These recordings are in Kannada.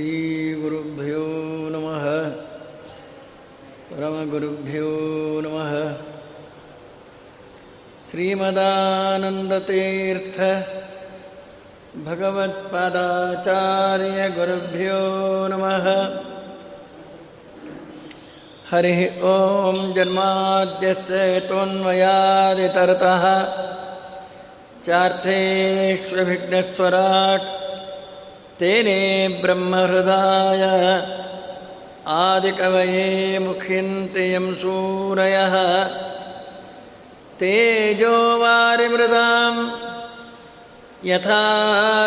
श्रीगुरुभ्यो नमः। परमगुरुभ्यो नमः। श्रीमदानन्दतीर्थ भगवत्पादाचार्यगुरुभ्यो नमः। हरिः ॐ जन्माद्यस्य त्वन्मयादितरतः चार्थेष्वभिघ्नस्वराट् तेने ब्रह्महृदाय आदिकवये मुख्यन्ति यं सूरयः। तेजो वारिमृदां यथा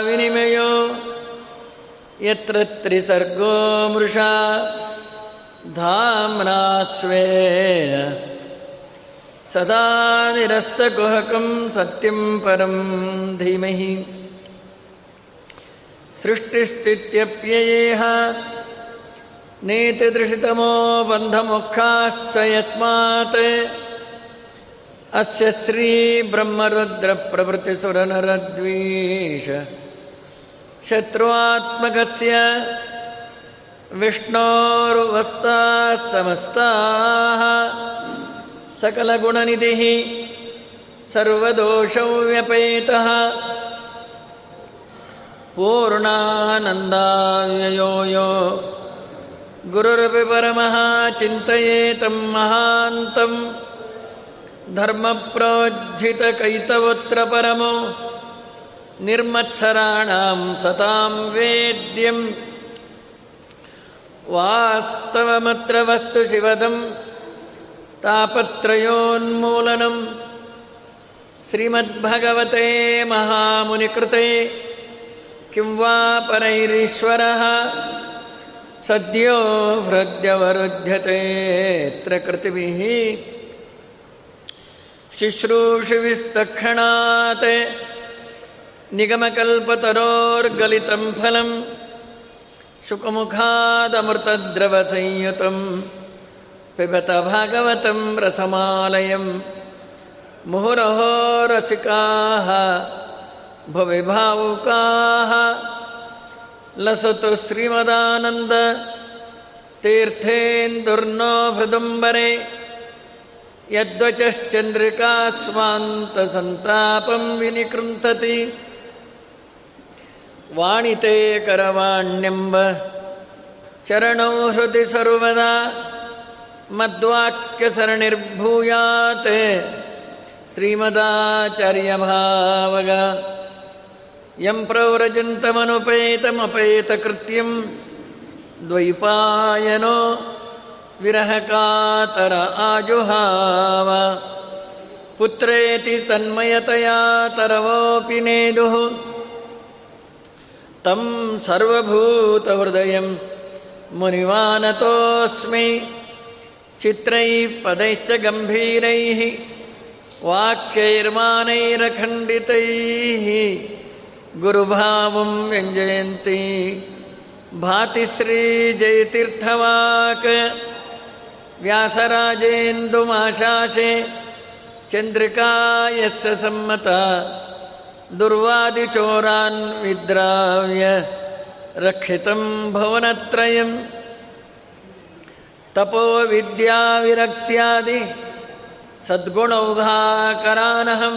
विनिमयो यत्र त्रिसर्गो मृषा धाम्ना स्वेन सदा निरस्तकुहकं सत्यं परं धीमहि सृष्टिस्थित्यप्ययेह। नेतिदृशितमो बन्धमुखाश्च यस्मात् अस्य श्रीब्रह्मरुद्रप्रभृतिसुरनरद्वीष। शत्रुआत्मकस्य विष्णोरुवस्ताः समस्ताः सकलगुणनिधिः सर्वदोषौ व्यपेतः। पूर्णानन्दाव्ययो यो गुरुरपि परमः चिन्तयेतं महान्तं। धर्मप्रोज्झितकैतवोऽत्र परमो निर्मत्सराणां सतां वेद्यम्। वास्तवमत्र वस्तु शिवदं तापत्रयोन्मूलनं श्रीमद्भगवते महामुनिकृते। किं वा परैरीश्वरः? सद्यो हृद्यवरुध्यतेऽत्र कृतिभिः शुश्रूषुविस्तक्षणात् निगमकल्पतरोर्गलितं फलं शुकमुखादमृतद्रवसंयुतं पिबत भागवतं रसमालयं मुहुरहो रसिकाः भुवि भावुकाः लसतु श्रीमदानन्द तीर्थेन्दुर्नो हृदुम्बरे यद्वचश्चन्द्रिका स्वान्तसन्तापं विनिकृन्तति। वाणिते करवाण्यम्ब चरणौ हृदि सर्वदा। मद्वाक्यसरणिर्भूयात्। श्रीमदाचार्यभावग। यं प्रव्रजन्तमनुपेतमपेतकृत्यं द्वैपायनो विरहकातर आजुहाव। पुत्रेति तन्मयतया तरवोऽपि नेदुः। तं सर्वभूतहृदयं मुनिवानतोऽस्मि। चित्रैः पदैश्च गम्भीरैः वाक्यैर्मानैरखण्डितैः गुरुभावं व्यञ्जयन्ति। भाति श्रीजयतीर्थवाक् व्यासराजेन्दुमाशासे चन्द्रिका यस्य सम्मता दुर्वादिचोरान् विद्राव्य रक्षितं भुवनत्रयं तपोविद्याविरक्त्यादि सद्गुणौघाकरानहं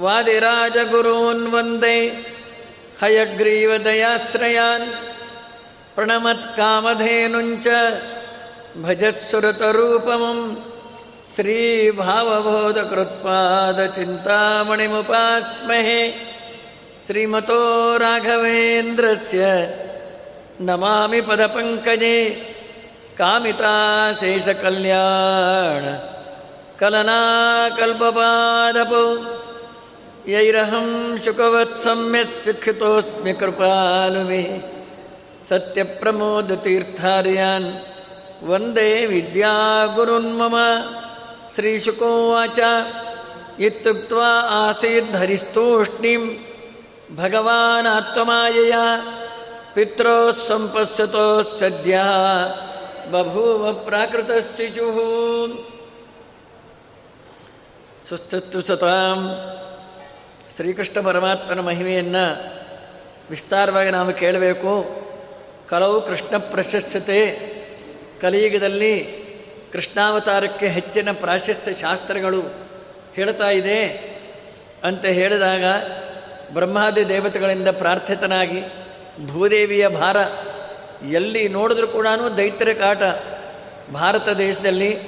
वादिराजगुरून् वंदे हयग्रीवदयाश्रयान् प्रणमत्कामधेनुञ्च भजत्सुरतरूपमं श्रीभावबोधकृत्पादचिन्तामणिमुपास्महे श्रीमतो राघवेन्द्रस्य नमामि पदपङ्कजे कामिताशेषकल्याण कलनाकल्पपादपौ यैरहं शुकवत्सम्यक् शिक्षितोऽस्मि कृपालुमे सत्यप्रमोदतीर्थार्यान् वंदे विद्यागुरुन्मम श्रीशुकोवाच, इत्युक्त्वा आसीद्धरिस्तूष्णीं भगवानात्ममायया पित्रोः सम्पश्यतो सद्यः बभूव प्राकृतशिशुः। सुस्तस्तु सताम्। ಶ್ರೀಕೃಷ್ಣ ಪರಮಾತ್ಮನ ಮಹಿಮೆಯನ್ನು ವಿಸ್ತಾರವಾಗಿ ನಾವು ಕೇಳಬೇಕು. ಕಲವು ಕೃಷ್ಣ ಪ್ರಶಸ್ತತೆ ಕಲಿಯುಗದಲ್ಲಿ ಕೃಷ್ಣಾವತಾರಕ್ಕೆ ಹೆಚ್ಚಿನ ಪ್ರಾಶಸ್ತ್ಯ ಶಾಸ್ತ್ರಗಳು ಹೇಳ್ತಾ ಇದೆ. ಅಂತ ಹೇಳಿದಾಗ ಬ್ರಹ್ಮಾದಿ ದೇವತೆಗಳಿಂದ ಪ್ರಾರ್ಥಿತನಾಗಿ ಭೂದೇವಿಯ ಭಾರ ಎಲ್ಲಿ ನೋಡಿದ್ರೂ ಕೂಡ ದೈತ್ಯರ ಕಾಟ. ಭಾರತ ದೇಶದಲ್ಲಿ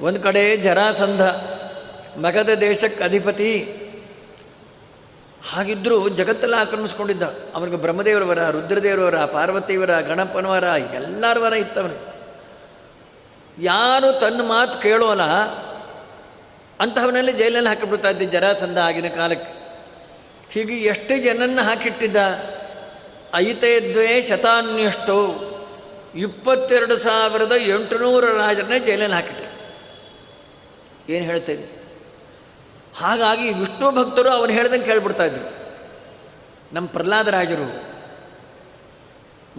ಒಂದು ಕಡೆ ಜರಾಸಂಧ ಮಗಧ ದೇಶಕ್ಕೆ ಅಧಿಪತಿ ಹಾಗಿದ್ದರೂ ಜಗತ್ತೆಲ್ಲ ಆಕ್ರಮಿಸ್ಕೊಂಡಿದ್ದ. ಅವನಿಗೆ ಬ್ರಹ್ಮದೇವರವರ, ರುದ್ರದೇವರವರ, ಪಾರ್ವತಿಯವರ, ಗಣಪನವರ, ಎಲ್ಲರ ವರ ಇತ್ತವನಿಗೆ ಯಾರು ತನ್ನ ಮಾತು ಕೇಳೋಲ್ಲ, ಅಂತಹವನಲ್ಲಿ ಜೈಲಲ್ಲಿ ಹಾಕಿಬಿಡ್ತಾ ಇದ್ದೆ ಜರಾಸಂದ ಆಗಿನ ಕಾಲಕ್ಕೆ. ಹೀಗೆ ಎಷ್ಟು ಜನನ್ನ ಹಾಕಿಟ್ಟಿದ್ದ ಐತೆ ದ್ವೇ ಶತಾನ್ಯಷ್ಟು, ಇಪ್ಪತ್ತೆರಡು ಸಾವಿರದ ಎಂಟುನೂರು ರಾಜರನ್ನೇ ಜೈಲಲ್ಲಿ ಹಾಕಿಟ್ಟ ಏನು ಹೇಳ್ತೇನೆ ಹಾಗಾಗಿ ವಿಷ್ಣು ಭಕ್ತರು ಅವನು ಹೇಳ್ದಂಗೆ ಕೇಳ್ಬಿಡ್ತಾ ಇದ್ರು. ನಮ್ಮ ಪ್ರಹ್ಲಾದರಾಜರು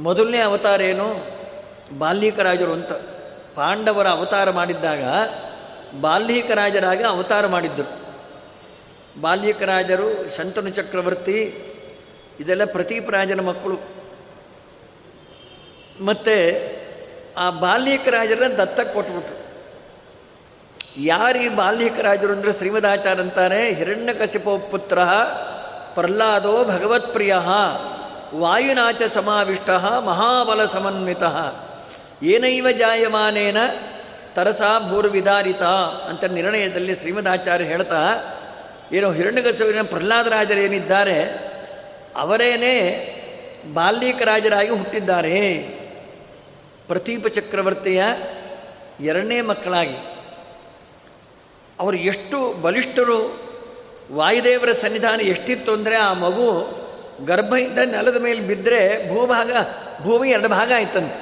ಮೊದಲನೇ ಅವತಾರ ಏನು? ಬಾಲ್ಯಕರಾಜರು ಅಂತ. ಪಾಂಡವರ ಅವತಾರ ಮಾಡಿದ್ದಾಗ ಬಾಲ್ಯಕರಾಜರಾಗಿ ಅವತಾರ ಮಾಡಿದ್ದರು ಬಾಲ್ಯಕರಾಜರು ಶಂತನು ಚಕ್ರವರ್ತಿ, ಇದೆಲ್ಲ ಪ್ರತೀಪರಾಜನ ಮಕ್ಕಳು. ಮತ್ತು ಆ ಬಾಲ್ಯಕರಾಜರನ್ನ ದತ್ತಕ್ಕೆ ಕೊಟ್ಬಿಟ್ರು. ಯಾರು ಈ ಬಾಲ್ಯಕರಾಜರು ಅಂದರೆ ಶ್ರೀಮದಾಚಾರ್ಯ ಅಂತಾರೆ ಹಿರಣ್ಯಕಶಿಪೋ ಪುತ್ರ ಪ್ರಹ್ಲಾದೋ ಭಗವತ್ಪ್ರಿಯ, ವಾಯುನಾಚ ಸಮಾವಿಷ್ಟ, ಮಹಾಬಲ ಸಮನ್ವಿತ. ಏನೈವ ಜಾಯಮಾನೇನ, ತರಸಾ ಭೂರ್ವಿದಾರಿತ ಅಂತ ನಿರ್ಣಯದಲ್ಲಿ ಶ್ರೀಮದಾಚಾರ್ಯ ಹೇಳ್ತಾ, ಏನೋ ಹಿರಣ್ಯಕಶುವಿನ ಪ್ರಹ್ಲಾದರಾಜರೇನಿದ್ದಾರೆ, ಅವರೇನೇ ಬಾಲ್ಯಕರಾಜರಾಗಿ ಹುಟ್ಟಿದ್ದಾರೆ. ಪ್ರತೀಪ ಚಕ್ರವರ್ತಿಯ ಎರಡನೇ ಮಕ್ಕಳಾಗಿ. ಅವರು ಎಷ್ಟು ಬಲಿಷ್ಠರು, ವಾಯುದೇವರ ಸನ್ನಿಧಾನ ಎಷ್ಟಿತ್ತು ಅಂದರೆ ಆ ಮಗು ಗರ್ಭದಿಂದ ನೆಲದ ಮೇಲೆ ಬಿದ್ದರೆ ಭೂಭಾಗ, ಭೂಮಿ ಎರಡು ಭಾಗ ಆಯ್ತಂತೆ.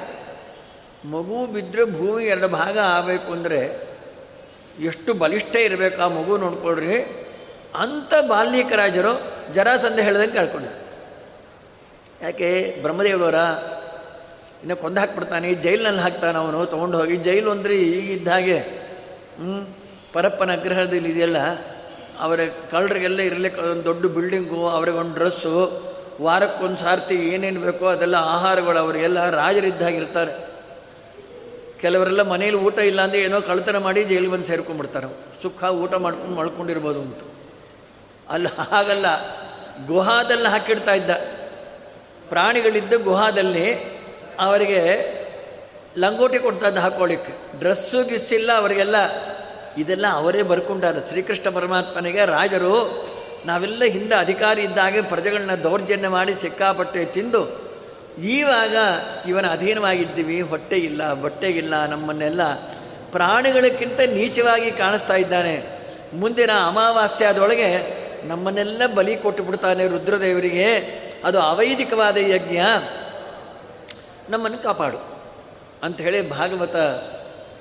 ಮಗು ಬಿದ್ದರೆ ಭೂಮಿ ಎರಡು ಭಾಗ ಆಗಬೇಕು ಅಂದರೆ ಎಷ್ಟು ಬಲಿಷ್ಠ ಇರಬೇಕು ಆ ಮಗು ನೋಡ್ಕೊಳ್ರಿ. ಅಂಥ ಬಾಲ್ಯಕರಾಜರು ಜರಾಸಂಧ ಹೇಳ್ದಂಗೆ ಕೇಳ್ಕೊಂಡ್ರು. ಯಾಕೆ ಬ್ರಹ್ಮದೇವರ ಇನ್ನು ಕೊಂದು ಹಾಕ್ಬಿಡ್ತಾನೆ, ಜೈಲಿನಲ್ಲಿ ಹಾಕ್ತಾನೆ ಅವನು, ತೊಗೊಂಡು ಹೋಗಿ. ಜೈಲು ಅಂದರೆ ಈಗಿದ್ದ ಹಾಗೆ ಹ್ಞೂ ಪರಪ್ಪನ ಅಗ್ರಹದಲ್ಲಿ ಇದೆಯಲ್ಲ, ಅವರ ಕಳ್ಳರಿಗೆಲ್ಲ ಇರಲಿಕ್ಕೆ ಒಂದು ದೊಡ್ಡ ಬಿಲ್ಡಿಂಗು ಅವ್ರಿಗೆ ಒಂದು ಡ್ರೆಸ್ಸು ವಾರಕ್ಕೊಂದು ಸಾರ್ತಿ ಏನೇನು ಬೇಕೋ ಅದೆಲ್ಲ ಆಹಾರಗಳು, ಅವರಿಗೆಲ್ಲ ರಾಜರಿದ್ದಾಗಿರ್ತಾರೆ. ಕೆಲವರೆಲ್ಲ ಮನೇಲಿ ಊಟ ಇಲ್ಲ ಅಂದರೆ ಏನೋ ಕಳ್ತನ ಮಾಡಿ ಜೈಲಿಗೆ ಬಂದು ಸೇರ್ಕೊಂಡ್ಬಿಡ್ತಾರೆ. ಸುಖ ಊಟ ಮಾಡ್ಕೊಂಡು ಮಳ್ಕೊಂಡಿರ್ಬೋದು ಅಂತ. ಅಲ್ಲಿ, ಹಾಗಲ್ಲ. ಗುಹಾದಲ್ಲಿ ಹಾಕಿಡ್ತಾ ಇದ್ದ. ಪ್ರಾಣಿಗಳಿದ್ದ ಗುಹಾದಲ್ಲಿ ಅವರಿಗೆ ಲಂಗೋಟಿ ಕೊಡ್ತಾ ಇದ್ದ ಹಾಕೊಳ್ಳಿಕ್ಕೆ. ಡ್ರೆಸ್ಸು ಗಿಸ್ಸಿಲ್ಲ ಅವರಿಗೆಲ್ಲ ಇದೆಲ್ಲ ಅವರೇ ಬರ್ಕೊಂಡಾರ. ಶ್ರೀಕೃಷ್ಣ ಪರಮಾತ್ಮನಿಗೆ ರಾಜರು, ನಾವೆಲ್ಲ ಹಿಂದೆ ಅಧಿಕಾರಿ ಇದ್ದಾಗೆ ಪ್ರಜೆಗಳನ್ನ ದೌರ್ಜನ್ಯ ಮಾಡಿ ಸಿಕ್ಕಾಪಟ್ಟೆ ತಿಂದು, ಈವಾಗ ಇವನ ಅಧೀನವಾಗಿದ್ದೀವಿ, ಹೊಟ್ಟೆ ಇಲ್ಲ ಬಟ್ಟೆಗಿಲ್ಲ ನಮ್ಮನ್ನೆಲ್ಲ ಪ್ರಾಣಿಗಳಕ್ಕಿಂತ ನೀಚವಾಗಿ ಕಾಣಿಸ್ತಾ ಇದ್ದಾನೆ. ಮುಂದಿನ ಅಮಾವಾಸ್ಯಾದೊಳಗೆ ನಮ್ಮನ್ನೆಲ್ಲ ಬಲಿ ಕೊಟ್ಟು ಬಿಡ್ತಾನೆ ರುದ್ರದೇವರಿಗೆ. ಅದು ಅವೈದಿಕವಾದ ಯಜ್ಞ. ನಮ್ಮನ್ನು ಕಾಪಾಡು ಅಂತ ಹೇಳಿ ಭಾಗವತ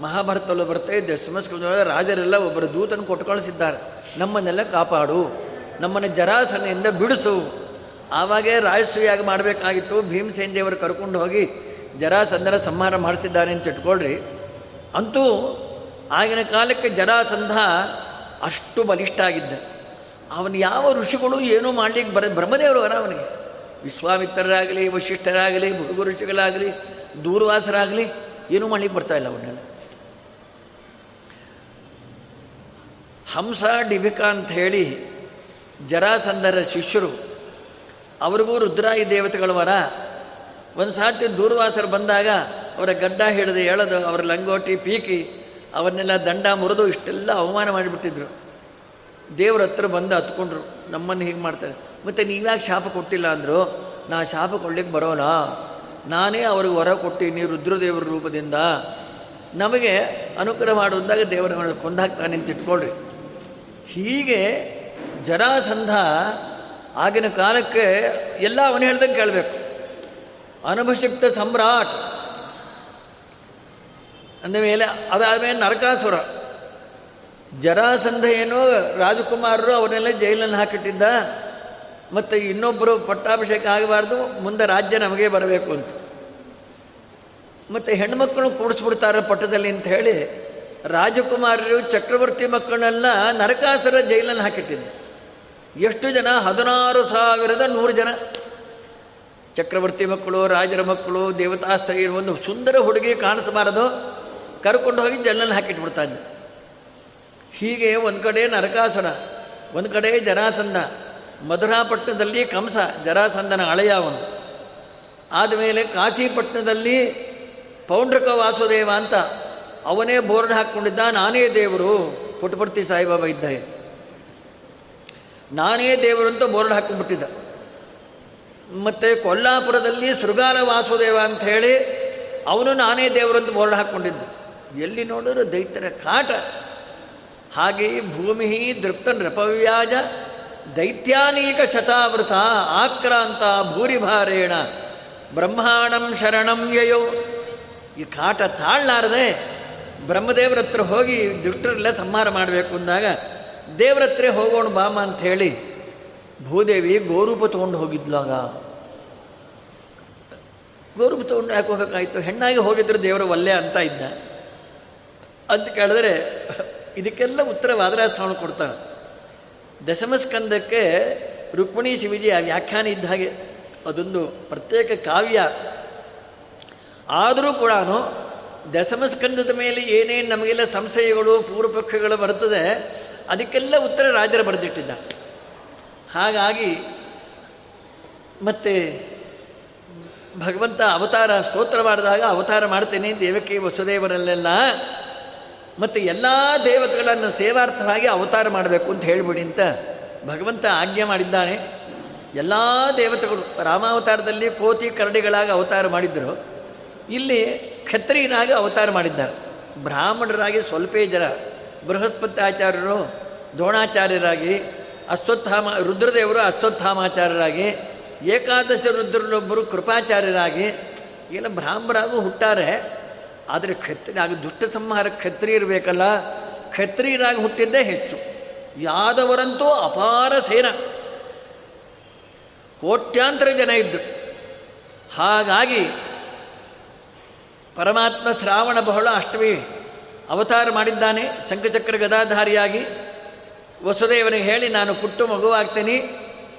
ಮಹಾಭಾರತದಲ್ಲೂ ಇದ್ದೆ ಸಮಸ್ಕೃತದೊಳಗೆ ರಾಜರೆಲ್ಲ ಒಬ್ಬರು ದೂತನ ಕೊಟ್ಕೊಳಿಸಿದ್ದಾರೆ ನಮ್ಮನ್ನೆಲ್ಲ ಕಾಪಾಡು. ನಮ್ಮನ್ನು ಜರಾಸನೆಯಿಂದ ಬಿಡಿಸು. ಆವಾಗೇ ರಾಜಸೂಯಾಗಿ ಮಾಡಬೇಕಾಗಿತ್ತು. ಭೀಮಸೇನ್ ದೇವರು ಕರ್ಕೊಂಡು ಹೋಗಿ ಜರಾಸಂಧನ ಸಂಹಾರ ಮಾಡಿಸಿದ್ದಾನೆ ಅಂತ ಇಟ್ಕೊಳ್ರಿ. ಅಂತೂ ಆಗಿನ ಕಾಲಕ್ಕೆ ಜರಾಸಂಧ ಅಷ್ಟು ಬಲಿಷ್ಠ ಆಗಿದ್ದ. ಅವನು ಯಾವ ಋಷಿಗಳು ಏನೂ ಮಾಡಲಿಕ್ಕೆ ಬರ ಬ್ರಹ್ಮದೇವರು ಅವರ ಅವನಿಗೆ. ವಿಶ್ವಾಮಿತ್ರರಾಗಲಿ, ವಶಿಷ್ಠರಾಗಲಿ, ಭೃಗು ಋಷಿಗಳಾಗಲಿ, ದೂರ್ವಾಸರಾಗಲಿ ಏನೂ ಮಾಡ್ಲಿಕ್ಕೆ ಬರ್ತಾ ಇಲ್ಲ ಅವನ್ನೆಲ್ಲ ಹಂಸ ಡಿಭಿಕಾ ಅಂತ ಹೇಳಿ ಜರಾಸಂಧರ ಶಿಷ್ಯರು, ಅವ್ರಿಗೂ ರುದ್ರಾಯಿ ದೇವತೆಗಳ ವರ. ಒಂದು ಸಾರ್ತಿ ದೂರ್ವಾಸರು ಬಂದಾಗ ಅವರ ಗಡ್ಡ ಹಿಡಿದು ಎಳೆದು ಅವರ ಲಂಗೋಟಿ ಪೀಕಿ ಅವನ್ನೆಲ್ಲ ದಂಡ ಮುರಿದು ಇಷ್ಟೆಲ್ಲ ಅವಮಾನ ಮಾಡಿಬಿಟ್ಟಿದ್ರು. ದೇವ್ರ ಹತ್ರ ಬಂದು ಹತ್ಕೊಂಡ್ರು, ನಮ್ಮನ್ನು ಹೀಗೆ ಮಾಡ್ತಾರೆ. ಮತ್ತು ನೀವ್ಯಾಕೆ ಶಾಪ ಕೊಟ್ಟಿಲ್ಲ ಅಂದರು? ನಾ ಶಾಪ ಕೊಡ್ಲಿಕ್ಕೆ ಬರೋಲ್ಲ. ನಾನೇ ಅವ್ರಿಗೆ ವರ ಕೊಟ್ಟೀನಿ ರುದ್ರದೇವರ ರೂಪದಿಂದ. ನಮಗೆ ಅನುಗ್ರಹ ಮಾಡುವಂದಾಗ ದೇವರ ಕೊಂದಾಕ್ತಾನೆ ಅಂತ ಇಟ್ಕೊಳ್ರಿ. ಹೀಗೆ ಜರಾಸಂಧ ಆಗಿನ ಕಾಲಕ್ಕೆ ಎಲ್ಲ ಅವನು ಹೇಳ್ದಂಗೆ ಕೇಳಬೇಕು. ಅನಭಶಕ್ತ ಸಮ್ರಾಟ್ ಅಂದ ಮೇಲೆ ಅದಾದಮೇಲೆ ನರಕಾಸುರ. ಜರಾಸಂಧ ಏನು ರಾಜಕುಮಾರರು ಅವನ್ನೆಲ್ಲ ಜೈಲನ್ನು ಹಾಕಿಟ್ಟಿದ್ದ, ಮತ್ತು ಇನ್ನೊಬ್ಬರು ಪಟ್ಟಾಭಿಷೇಕ ಆಗಬಾರ್ದು, ಮುಂದೆ ರಾಜ್ಯ ನಮಗೆ ಬರಬೇಕು ಅಂತ. ಮತ್ತು ಹೆಣ್ಮಕ್ಳು ಕೂಡಿಸ್ಬಿಡ್ತಾರೆ ಪಟ್ಟದಲ್ಲಿ ಅಂತ ಹೇಳಿ ರಾಜಕುಮಾರರು, ಚಕ್ರವರ್ತಿ ಮಕ್ಕಳನ್ನೆಲ್ಲ ನರಕಾಸುರ ಜೈಲನ್ನು ಹಾಕಿಟ್ಟಿದ್ದ. ಎಷ್ಟು ಜನ? ಹದಿನಾರು ಸಾವಿರದ ನೂರು ಜನ. ಚಕ್ರವರ್ತಿ ಮಕ್ಕಳು, ರಾಜರ ಮಕ್ಕಳು, ದೇವತಾ ಸ್ತ್ರೀಯರು ಒಂದು ಸುಂದರ ಹುಡುಗಿ ಕಾಣಿಸಬಾರದು, ಕರ್ಕೊಂಡು ಹೋಗಿ ಜೈಲನ್ನು ಹಾಕಿಟ್ಬಿಡ್ತಾ ಇದ್ದ ಹೀಗೆ ಒಂದು ಕಡೆ ನರಕಾಸುರ, ಒಂದು ಕಡೆ ಜರಾಸಂಧ, ಮಧುರಾಪಟ್ಟಣದಲ್ಲಿ ಕಂಸ, ಜರಾಸಂಧನ ಹಳೆಯ ಅವನು ಆದಮೇಲೆ ಕಾಶಿಪಟ್ಟಣದಲ್ಲಿ ಪೌಂಡ್ರಕ ವಾಸುದೇವ ಅಂತ ಅವನೇ ಬೋರ್ಡ್ ಹಾಕ್ಕೊಂಡಿದ್ದ, ನಾನೇ ದೇವರು. ಪುಟಪರ್ತಿ ಸಾಯಿಬಾಬಾ ಇದ್ದ. ನಾನೇ ದೇವರು ಅಂತ ಬೋರ್ಡ್ ಹಾಕ್ಕೊಂಡ್ಬಿಟ್ಟಿದ್ದ. ಮತ್ತು ಕೊಲ್ಲಾಪುರದಲ್ಲಿ ಶೃಗಾಲ ವಾಸುದೇವ ಅಂತ ಹೇಳಿ ಅವನು ನಾನೇ ದೇವರು ಅಂತ ಬೋರ್ಡ್ ಹಾಕ್ಕೊಂಡಿದ್ದ. ಎಲ್ಲಿ ನೋಡಿದ್ರು ದೈತ್ಯರ ಕಾಟ. ಹಾಗೆ ಭೂಮಿ ದೃಪ್ತ ನೃಪವ್ಯಾಜ, ದೈತ್ಯಾನೀಕ ಶತಾವೃತ, ಆಕ್ರಾಂತ ಭೂರಿಭಾರೇಣ, ಬ್ರಹ್ಮಾಣಂ ಶರಣಂ ಯಯೋ. ಈ ಕಾಟ ತಾಳ್ಲಾರದೆ ಬ್ರಹ್ಮದೇವರ ಹತ್ರ ಹೋಗಿ ದುಷ್ಟರಲ್ಲ ಸಂಹಾರ ಮಾಡಬೇಕು ಅಂದಾಗ, ದೇವ್ರ ಹತ್ರ ಹೋಗೋಣ ಬಾಮ ಅಂತ ಹೇಳಿ ಭೂದೇವಿ ಗೋರೂಪ ತೊಗೊಂಡು ಹೋಗಿದ್ಲಾಗ ಗೋರೂಪ ತೊಗೊಂಡು ಯಾಕೆ ಹೋಗಬೇಕಾಯ್ತು ಹೆಣ್ಣಾಗಿ ಹೋಗಿದ್ರು ದೇವರ ಒಲ್ಲೆ ಅಂತ ಇದ್ದ. ಅಂತ ಕೇಳಿದ್ರೆ, ಇದಕ್ಕೆಲ್ಲ ಉತ್ತರ ವಾದರಾಜ ಕೊಡ್ತಾನೆ. ದಶಮಸ್ಕಂದಕ್ಕೆ ರುಕ್ಮಿಣಿ ಶಿವಜಿ ಆ ವ್ಯಾಖ್ಯಾನ ಇದ್ದ ಹಾಗೆ. ಅದೊಂದು ಪ್ರತ್ಯೇಕ ಕಾವ್ಯ. ಆದರೂ ಕೂಡ ದಶಮಸ್ಕಂದದ ಮೇಲೆ ಏನೇನು ನಮಗೆಲ್ಲ ಸಂಶಯಗಳು, ಪೂರ್ವಪಕ್ಷಗಳು ಬರ್ತದೆ ಅದಕ್ಕೆಲ್ಲ ಉತ್ತರ ರಾಜರು ಬರೆದಿಟ್ಟಿದ್ದ ಹಾಗಾಗಿ ಮತ್ತೆ ಭಗವಂತ ಅವತಾರ, ಸ್ತೋತ್ರ ಮಾಡಿದಾಗ ಅವತಾರ ಮಾಡ್ತೇನೆ ದೇವಕಿ ವಸುದೇವರಲ್ಲೆಲ್ಲ, ಮತ್ತು ಎಲ್ಲ ದೇವತೆಗಳನ್ನು ಸೇವಾರ್ಥವಾಗಿ ಅವತಾರ ಮಾಡಬೇಕು ಅಂತ ಹೇಳಿಬಿಡಿ ಅಂತ ಭಗವಂತ ಆಜ್ಞೆ ಮಾಡಿದ್ದಾನೆ. ಎಲ್ಲ ದೇವತೆಗಳು ರಾಮಾವತಾರದಲ್ಲಿ ಕೋತಿ ಕರಡಿಗಳಾಗಿ ಅವತಾರ ಮಾಡಿದ್ದರು ಇಲ್ಲಿ ಕ್ಷತ್ರಿಯರಾಗಿ ಅವತಾರ ಮಾಡಿದ್ದಾರೆ ಬ್ರಾಹ್ಮಣರಾಗಿ ಸ್ವಲ್ಪೇ ಜನ ಬೃಹಸ್ಪತಿ ಆಚಾರ್ಯರು ದ್ರೋಣಾಚಾರ್ಯರಾಗಿ, ಅಶ್ವತ್ಥಾಮ, ರುದ್ರದೇವರು ಅಶ್ವತ್ಥಾಮಾಚಾರ್ಯರಾಗಿ, ಏಕಾದಶ ರುದ್ರನೊಬ್ಬರು ಕೃಪಾಚಾರ್ಯರಾಗಿ ಎಲ್ಲ ಬ್ರಾಹ್ಮಣರಾಗೂ ಹುಟ್ಟಾರೆ. ಆದರೆ ಕ್ಷತ್ರಿ, ಆಗ ದುಷ್ಟ ಸಂಹಾರ ಕ್ಷತ್ರಿ ಇರಬೇಕಲ್ಲ. ಕ್ಷತ್ರಿಯರಾಗಿ ಹುಟ್ಟಿದ್ದೇ ಹೆಚ್ಚು. ಯಾದವರಂತೂ ಅಪಾರ ಸೇನ. ಕೋಟ್ಯಾಂತರ ಜನ ಇದ್ದರು ಹಾಗಾಗಿ ಪರಮಾತ್ಮ ಶ್ರಾವಣ ಬಹಳ ಅಷ್ಟಮಿ ಅವತಾರ ಮಾಡಿದ್ದಾನೆ, ಶಂಖಚಕ್ರ ಗದಾಧಾರಿಯಾಗಿ. ವಸುದೇವನಿಗೆ ಹೇಳಿ, ನಾನು ಪುಟ್ಟು ಮಗುವಾಗ್ತೇನೆ,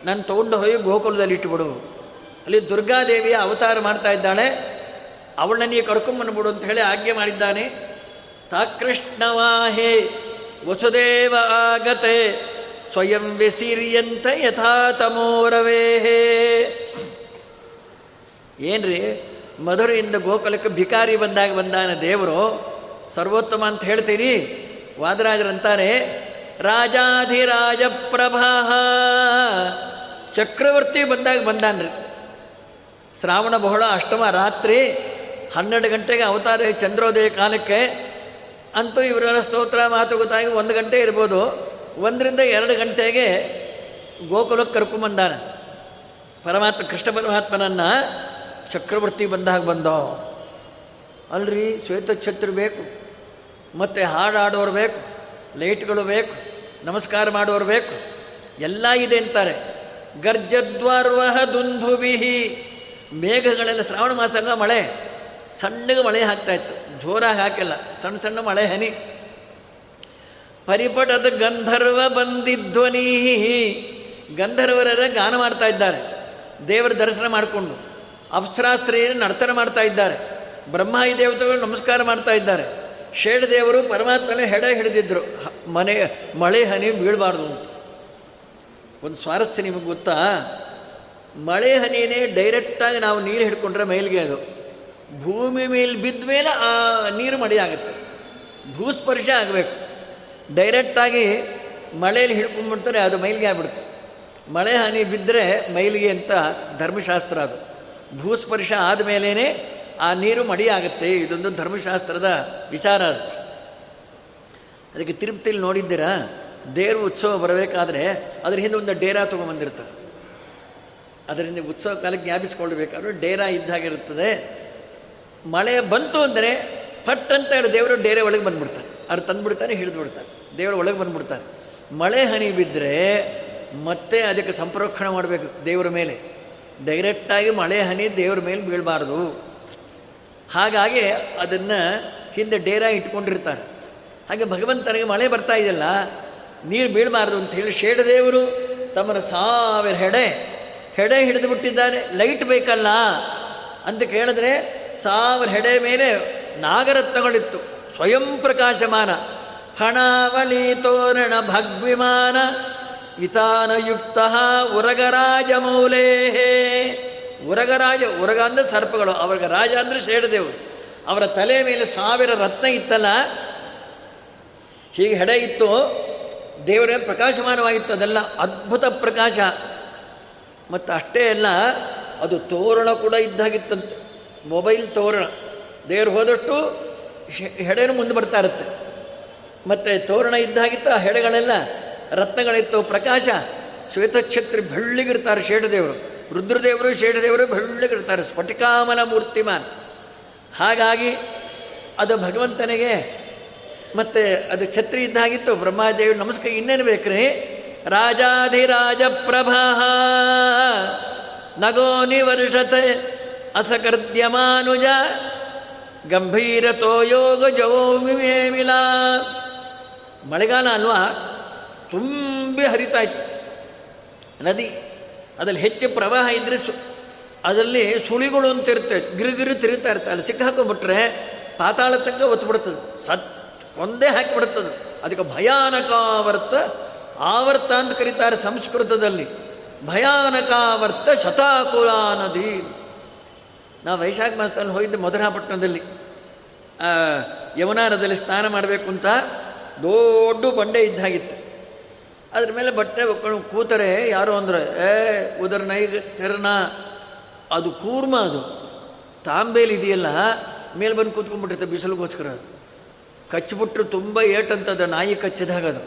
ನಾನು ತೊಗೊಂಡು ಹೋಗಿ ಗೋಕುಲದಲ್ಲಿ ಇಟ್ಟುಬಿಡು. ಅಲ್ಲಿ ದುರ್ಗಾದೇವಿಯ ಅವತಾರ ಮಾಡ್ತಾ ಇದ್ದಾಳೆ. ಅವಳನ್ನೇ ಕರ್ಕೊಂಬಂದ್ಬಿಡು ಅಂತ ಹೇಳಿ ಆಜ್ಞೆ ಮಾಡಿದ್ದಾನೆ. ತಾಕೃಷ್ಣವಾಹೇ ವಸುದೇವ ಆಗತೆ, ಸ್ವಯಂ ವ್ಯಸಿರಿಯಂತ ಯಥಾ ತಮೋರವೇಹೇ ಏನ್ರಿ? ಮಧುರೆಯಿಂದ ಗೋಕುಲಕ್ಕೆ ಭಿಕಾರಿ ಬಂದಾಗ ಬಂದಾನ ದೇವರು, ಸರ್ವೋತ್ತಮ ಅಂತ ಹೇಳ್ತೀರಿ? ವಾದರಾಜರಂತಾರೆ ರಾಜಾಧಿರಾಜ ಪ್ರಭಾ ಚಕ್ರವರ್ತಿ ಬಂದಾಗ ಬಂದಾನ್ರಿ. ಶ್ರಾವಣ ಬಹುಳ ಅಷ್ಟಮ ರಾತ್ರಿ, ಹನ್ನೆರಡು ಗಂಟೆಗೆ ಅವತಾರ ಚಂದ್ರೋದಯ ಕಾಲಕ್ಕೆ. ಅಂತೂ ಇವರ ಸ್ತೋತ್ರ ಮಾತುಕತಾಗಿ ಒಂದು ಗಂಟೆ ಇರ್ಬೋದು. ಒಂದರಿಂದ ಎರಡು ಗಂಟೆಗೆ ಗೋಕುಲಕ್ಕೆ ಕರ್ಕೊಂಬಂದಾನ. ಪರಮಾತ್ಮ, ಕೃಷ್ಣ ಪರಮಾತ್ಮನನ್ನು ಚಕ್ರವರ್ತಿ ಬಂದಾಗ ಬಂದೋ. ಅಲ್ರಿ ಶ್ವೇತಛತ್ರ ಬೇಕು, ಮತ್ತು ಹಾಡಾಡೋರು ಬೇಕು, ಲೈಟ್ಗಳು ಬೇಕು, ನಮಸ್ಕಾರ ಮಾಡೋರು ಬೇಕು, ಎಲ್ಲ ಇದೆ ಅಂತಾರೆ. ಗರ್ಜದ್ವಾರ್ವಹ ದುಂಧುಬಿಹಿ ಮೇಘಗಳೆಲ್ಲ ಶ್ರಾವಣ ಮಾಸ ಮಳೆ, ಸಣ್ಣಗೆ ಮಳೆ ಹಾಕ್ತಾಯಿತ್ತು ಜೋರಾಗಿ ಹಾಕಿಲ್ಲ, ಸಣ್ಣ ಸಣ್ಣ ಮಳೆ ಹನಿ. ಪರಿಪಟದ ಗಂಧರ್ವ ಬಂದಿಧ್ವನಿ ಗಂಧರ್ವರ ಗಾನ ಮಾಡ್ತಾ ಇದ್ದಾರೆ. ದೇವರ ದರ್ಶನ ಮಾಡಿಕೊಂಡು. ಅಪ್ಸರಾಸ್ತ್ರೀಯರು ನರ್ತನ ಮಾಡ್ತಾ ಇದ್ದಾರೆ. ಬ್ರಹ್ಮಾಯಿ ದೇವತೆಗಳು ನಮಸ್ಕಾರ ಮಾಡ್ತಾ ಇದ್ದಾರೆ. ಶೇಡ್ ದೇವರು ಪರಮಾತ್ಮನೇ ಹೆಡೆ ಹಿಡಿದಿದ್ರು. ಮನೆ, ಮಳೆ, ಹನಿ ಬೀಳಬಾರ್ದು ಅಂತ. ಒಂದು ಸ್ವಾರಸ್ಯ ನಿಮಗೆ ಗೊತ್ತಾ? ಮಳೆ, ಹನಿನೇ ಡೈರೆಕ್ಟಾಗಿ ನಾವು ನೀರು ಹಿಡ್ಕೊಂಡ್ರೆ ಮೈಲಿಗೆ ಅದು. ಭೂಮಿ ಮೇಲೆ ಬಿದ್ದ ಮೇಲೆ ಆ ನೀರು ಮಳೆ ಆಗುತ್ತೆ. ಭೂಸ್ಪರ್ಶ ಆಗಬೇಕು. ಡೈರೆಕ್ಟಾಗಿ ಮಳೆಯಲ್ಲಿ ಹಿಡ್ಕೊಂಡ್ಬಿಡ್ತಾರೆ ಅದು ಮೈಲಿಗೆ ಆಗ್ಬಿಡುತ್ತೆ. ಮಳೆ, ಹನಿ ಬಿದ್ದರೆ ಮೈಲಿಗೆ ಅಂತ ಧರ್ಮಶಾಸ್ತ್ರ ಅದು. ಭೂಸ್ಪರ್ಶ ಆದಮೇಲೇ ಆ ನೀರು ಮಡಿಯಾಗುತ್ತೆ. ಇದೊಂದು ಧರ್ಮಶಾಸ್ತ್ರದ ವಿಚಾರ ಅದು. ಅದಕ್ಕೆ ತಿರುಪತಿಲಿ ನೋಡಿದ್ದೀರಾ? ದೇವ್ರ ಉತ್ಸವ ಬರಬೇಕಾದ್ರೆ ಅದ್ರ ಹಿಂದೆ ಒಂದು ಡೇರಾ ತೊಗೊಂಬಂದಿರ್ತಾರೆ. ಅದರಿಂದ ಉತ್ಸವ ಕಾಲಕ್ಕೆ ಜ್ಞಾಪಿಸ್ಕೊಳ್ಬೇಕಾದ್ರೆ ಡೇರಾ ಇದ್ದಾಗಿರುತ್ತದೆ. ಮಳೆ ಬಂತು ಅಂದರೆ ಪಟ್ ಅಂತ ಹೇಳಿ ದೇವರು ಡೇರೆ ಒಳಗೆ ಬಂದ್ಬಿಡ್ತಾರೆ. ಅವ್ರು ತಂದುಬಿಡ್ತಾರೆ ಹಿಡಿದು ಬಿಡ್ತಾರೆ ದೇವರು ಒಳಗೆ ಬಂದ್ಬಿಡ್ತಾರೆ. ಮಳೆ ಹನಿ ಬಿದ್ದರೆ ಮತ್ತೆ ಅದಕ್ಕೆ ಸಂಪ್ರೋಕ್ಷಣೆ ಮಾಡಬೇಕು ದೇವರ ಮೇಲೆ. ಡೈರೆಕ್ಟಾಗಿ ಮಳೆ, ಹನಿ ದೇವ್ರ ಮೇಲೆ ಬೀಳಬಾರ್ದು. ಹಾಗಾಗಿ ಅದನ್ನು ಹಿಂದೆ ಡೇರ ಇಟ್ಕೊಂಡಿರ್ತಾರೆ. ಹಾಗೆ ಭಗವಂತನಿಗೆ ಮಳೆ ಬರ್ತಾ ಇದೆಯಲ್ಲ, ನೀರು ಬೀಳಬಾರ್ದು ಅಂತ ಹೇಳಿ ಶೇಡ ದೇವರು ತಮ್ಮರ ಸಾವಿರ ಹೆಡೆ ಹೆಡೆ ಹಿಡಿದು ಬಿಟ್ಟಿದ್ದಾನೆ ಲೈಟ್ ಬೇಕಲ್ಲ ಅಂತ ಕೇಳಿದ್ರೆ ಸಾವಿರ ಹೆಡೆ ಮೇಲೆ ನಾಗರತ್ನಗಳಿತ್ತು ಸ್ವಯಂ ಪ್ರಕಾಶಮಾನ. ಹಣಾವಳಿ ತೋರಣ ಭಗ್ವಿಮಾನ. ವಿತಾನಯುಕ್ತ ಉರಗರಾಜ ಮೌಲೇ ಉರಗರಾಜ, ಉರಗ ಅಂದ್ರೆ ಸರ್ಪಗಳು. ಅವ್ರಿಗೆ ರಾಜ ಅಂದರೆ ಶೇಡದೇವರು. ಅವರ ತಲೆ ಮೇಲೆ ಸಾವಿರ ರತ್ನ ಇತ್ತಲ್ಲ? ಹೀಗೆ ಹೆಡೆ ಇತ್ತು. ದೇವರ ಪ್ರಕಾಶಮಾನವಾಗಿತ್ತು. ಅದೆಲ್ಲ ಅದ್ಭುತ ಪ್ರಕಾಶ. ಮತ್ತು ಅಷ್ಟೇ ಅಲ್ಲ, ಅದು ತೋರಣ ಕೂಡ ಇದ್ದಾಗಿತ್ತಂತೆ. ಮೊಬೈಲ್ ತೋರಣ. ದೇವರು ಹೋದಷ್ಟು ಹೆಡೆನೂ ಮುಂದೆ ಬರ್ತಾ ಇರುತ್ತೆ. ಮತ್ತು ತೋರಣ ಇದ್ದಾಗಿತ್ತು, ಆ ಹೆಡೆಗಳೆಲ್ಲ ರತ್ನಗಳಿತ್ತು. ಪ್ರಕಾಶ ಶ್ವೇತಛತ್ರಿ ಬೆಳ್ಳಿಗಿರ್ತಾರೆ ಶೇಡದೇವರು. ರುದ್ರದೇವರು, ಶೇಡದೇವರು ಬೆಳ್ಳಿಗಿರ್ತಾರೆ. ಸ್ಫಟಿಕಾಮಲ ಮೂರ್ತಿಮಾನ್. ಹಾಗಾಗಿ ಅದು ಭಗವಂತನಿಗೆ ಮತ್ತು ಅದು ಛತ್ರಿ ಇದ್ದಾಗಿತ್ತು ಬ್ರಹ್ಮಾದೇವಿ ನಮಸ್ಕಾರ, ಇನ್ನೇನು ಬೇಕ್ರಿ? ರಾಜಾಧಿರಾಜ ಪ್ರಭಾ ನಗೋ ನಿವರ್ಷತೆ ಅಸಕರ್ದ್ಯಮಾನುಜ ಗಂಭೀರತೋ ಯೋಗ ಜವೋ ವಿಮೇಮಿಲಾ ಮಳೆಗಾಲ ಅಲ್ವಾ? ತುಂಬಿ ಹರಿತಾ ಇತ್ತು. ನದಿ, ಅದರಲ್ಲಿ ಹೆಚ್ಚು ಪ್ರವಾಹ ಇದ್ದರೆ ಸು, ಅದರಲ್ಲಿ ಸುಳಿಗಳು ಅಂತ ಇರುತ್ತೆ ಗಿರುಗಿರು ತಿರುಗ್ತಾ ಇರುತ್ತೆ. ಅಲ್ಲಿ ಸಿಕ್ಕಾಕೊಂಡ್ಬಿಟ್ರೆ ಪಾತಾಳ ತನಕ ಒತ್ಬಿಡ್ತದೆ ಸತ್ ಒಂದೇ ಹಾಕಿಬಿಡ್ತದೆ ಅದಕ್ಕೆ ಭಯಾನಕಾವರ್ತ ಆವರ್ತ ಅಂತ ಕರೀತಾರೆ ಸಂಸ್ಕೃತದಲ್ಲಿ. ಭಯಾನಕಾವರ್ತ ಶತಾಕುಲ ನದಿ. ನಾವು ವೈಶಾಖ ಮಾಸದಲ್ಲಿ ಹೋಗಿದ್ದೆ ಮಧುರಾಪಟ್ಟಣದಲ್ಲಿ. ಯಮುನಾರದಲ್ಲಿ ಸ್ನಾನ ಮಾಡಬೇಕು ಅಂತ ದೊಡ್ಡ ಬಂಡೆ ಇದ್ದಾಗಿತ್ತು ಅದ್ರ ಮೇಲೆ ಬಟ್ಟೆ ಒಕ್ಕೊಂಡು ಕೂತರೆ ಯಾರು ಅಂದ್ರೆ, ಏ, ಉದರ್ ನೈಗ ಚರ್ನ ಅದು ಕೂರ್ಮ ಅದು. ತಾಂಬೇಲಿ ಇದೆಯಲ್ಲ, ಮೇಲೆ ಬಂದು ಕೂತ್ಕೊಂಡ್ಬಿಟ್ಟಿರುತ್ತೆ ಬಿಸಿಲುಗೋಸ್ಕರ. ಕಚ್ಚಿಬಿಟ್ರು ತುಂಬ ಏಟಂತದ ನಾಯಿ ಕಚ್ಚಿದಾಗ ಅದು.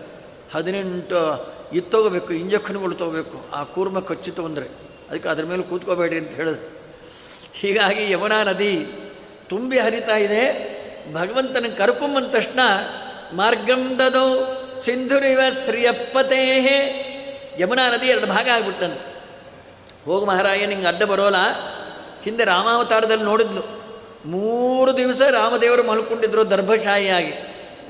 ಹದಿನೆಂಟು ಇದು ತಗೋಬೇಕು, ಇಂಜೆಕ್ಷನ್ಗಳು ತಗೋಬೇಕು. ಆ ಕೂರ್ಮ ಕಚ್ಚಿತು ಅಂದರೆ ಅದಕ್ಕೆ ಅದ್ರ ಮೇಲೆ ಕೂತ್ಕೋಬೇಡಿ ಅಂತ ಹೇಳಿದ್ರು. ಹೀಗಾಗಿ ಯಮುನಾ ನದಿ ತುಂಬಿ ಹರಿತಾ ಇದೆ. ಭಗವಂತನ ಕರ್ಕೊಂಬಂದ ತಕ್ಷಣ ಮಾರ್ಗಂ ಸಿಂಧುರಿವ ಶ್ರೀಯಪ್ಪತೇ ಯಮುನಾ ನದಿ ಎರಡು ಭಾಗ ಆಗ್ಬಿಡ್ತಂತೆ. ಹೋಗು ಮಹಾರಾಯ, ನಿಂಗೆ ಅಡ್ಡ ಬರೋಲ್ಲ. ಹಿಂದೆ ರಾಮಾವತಾರದಲ್ಲಿ ನೋಡಿದ್ಲು. ಮೂರು ದಿವಸ ರಾಮದೇವರು ಮಲ್ಕೊಂಡಿದ್ರು ದರ್ಭಶಾಹಿಯಾಗಿ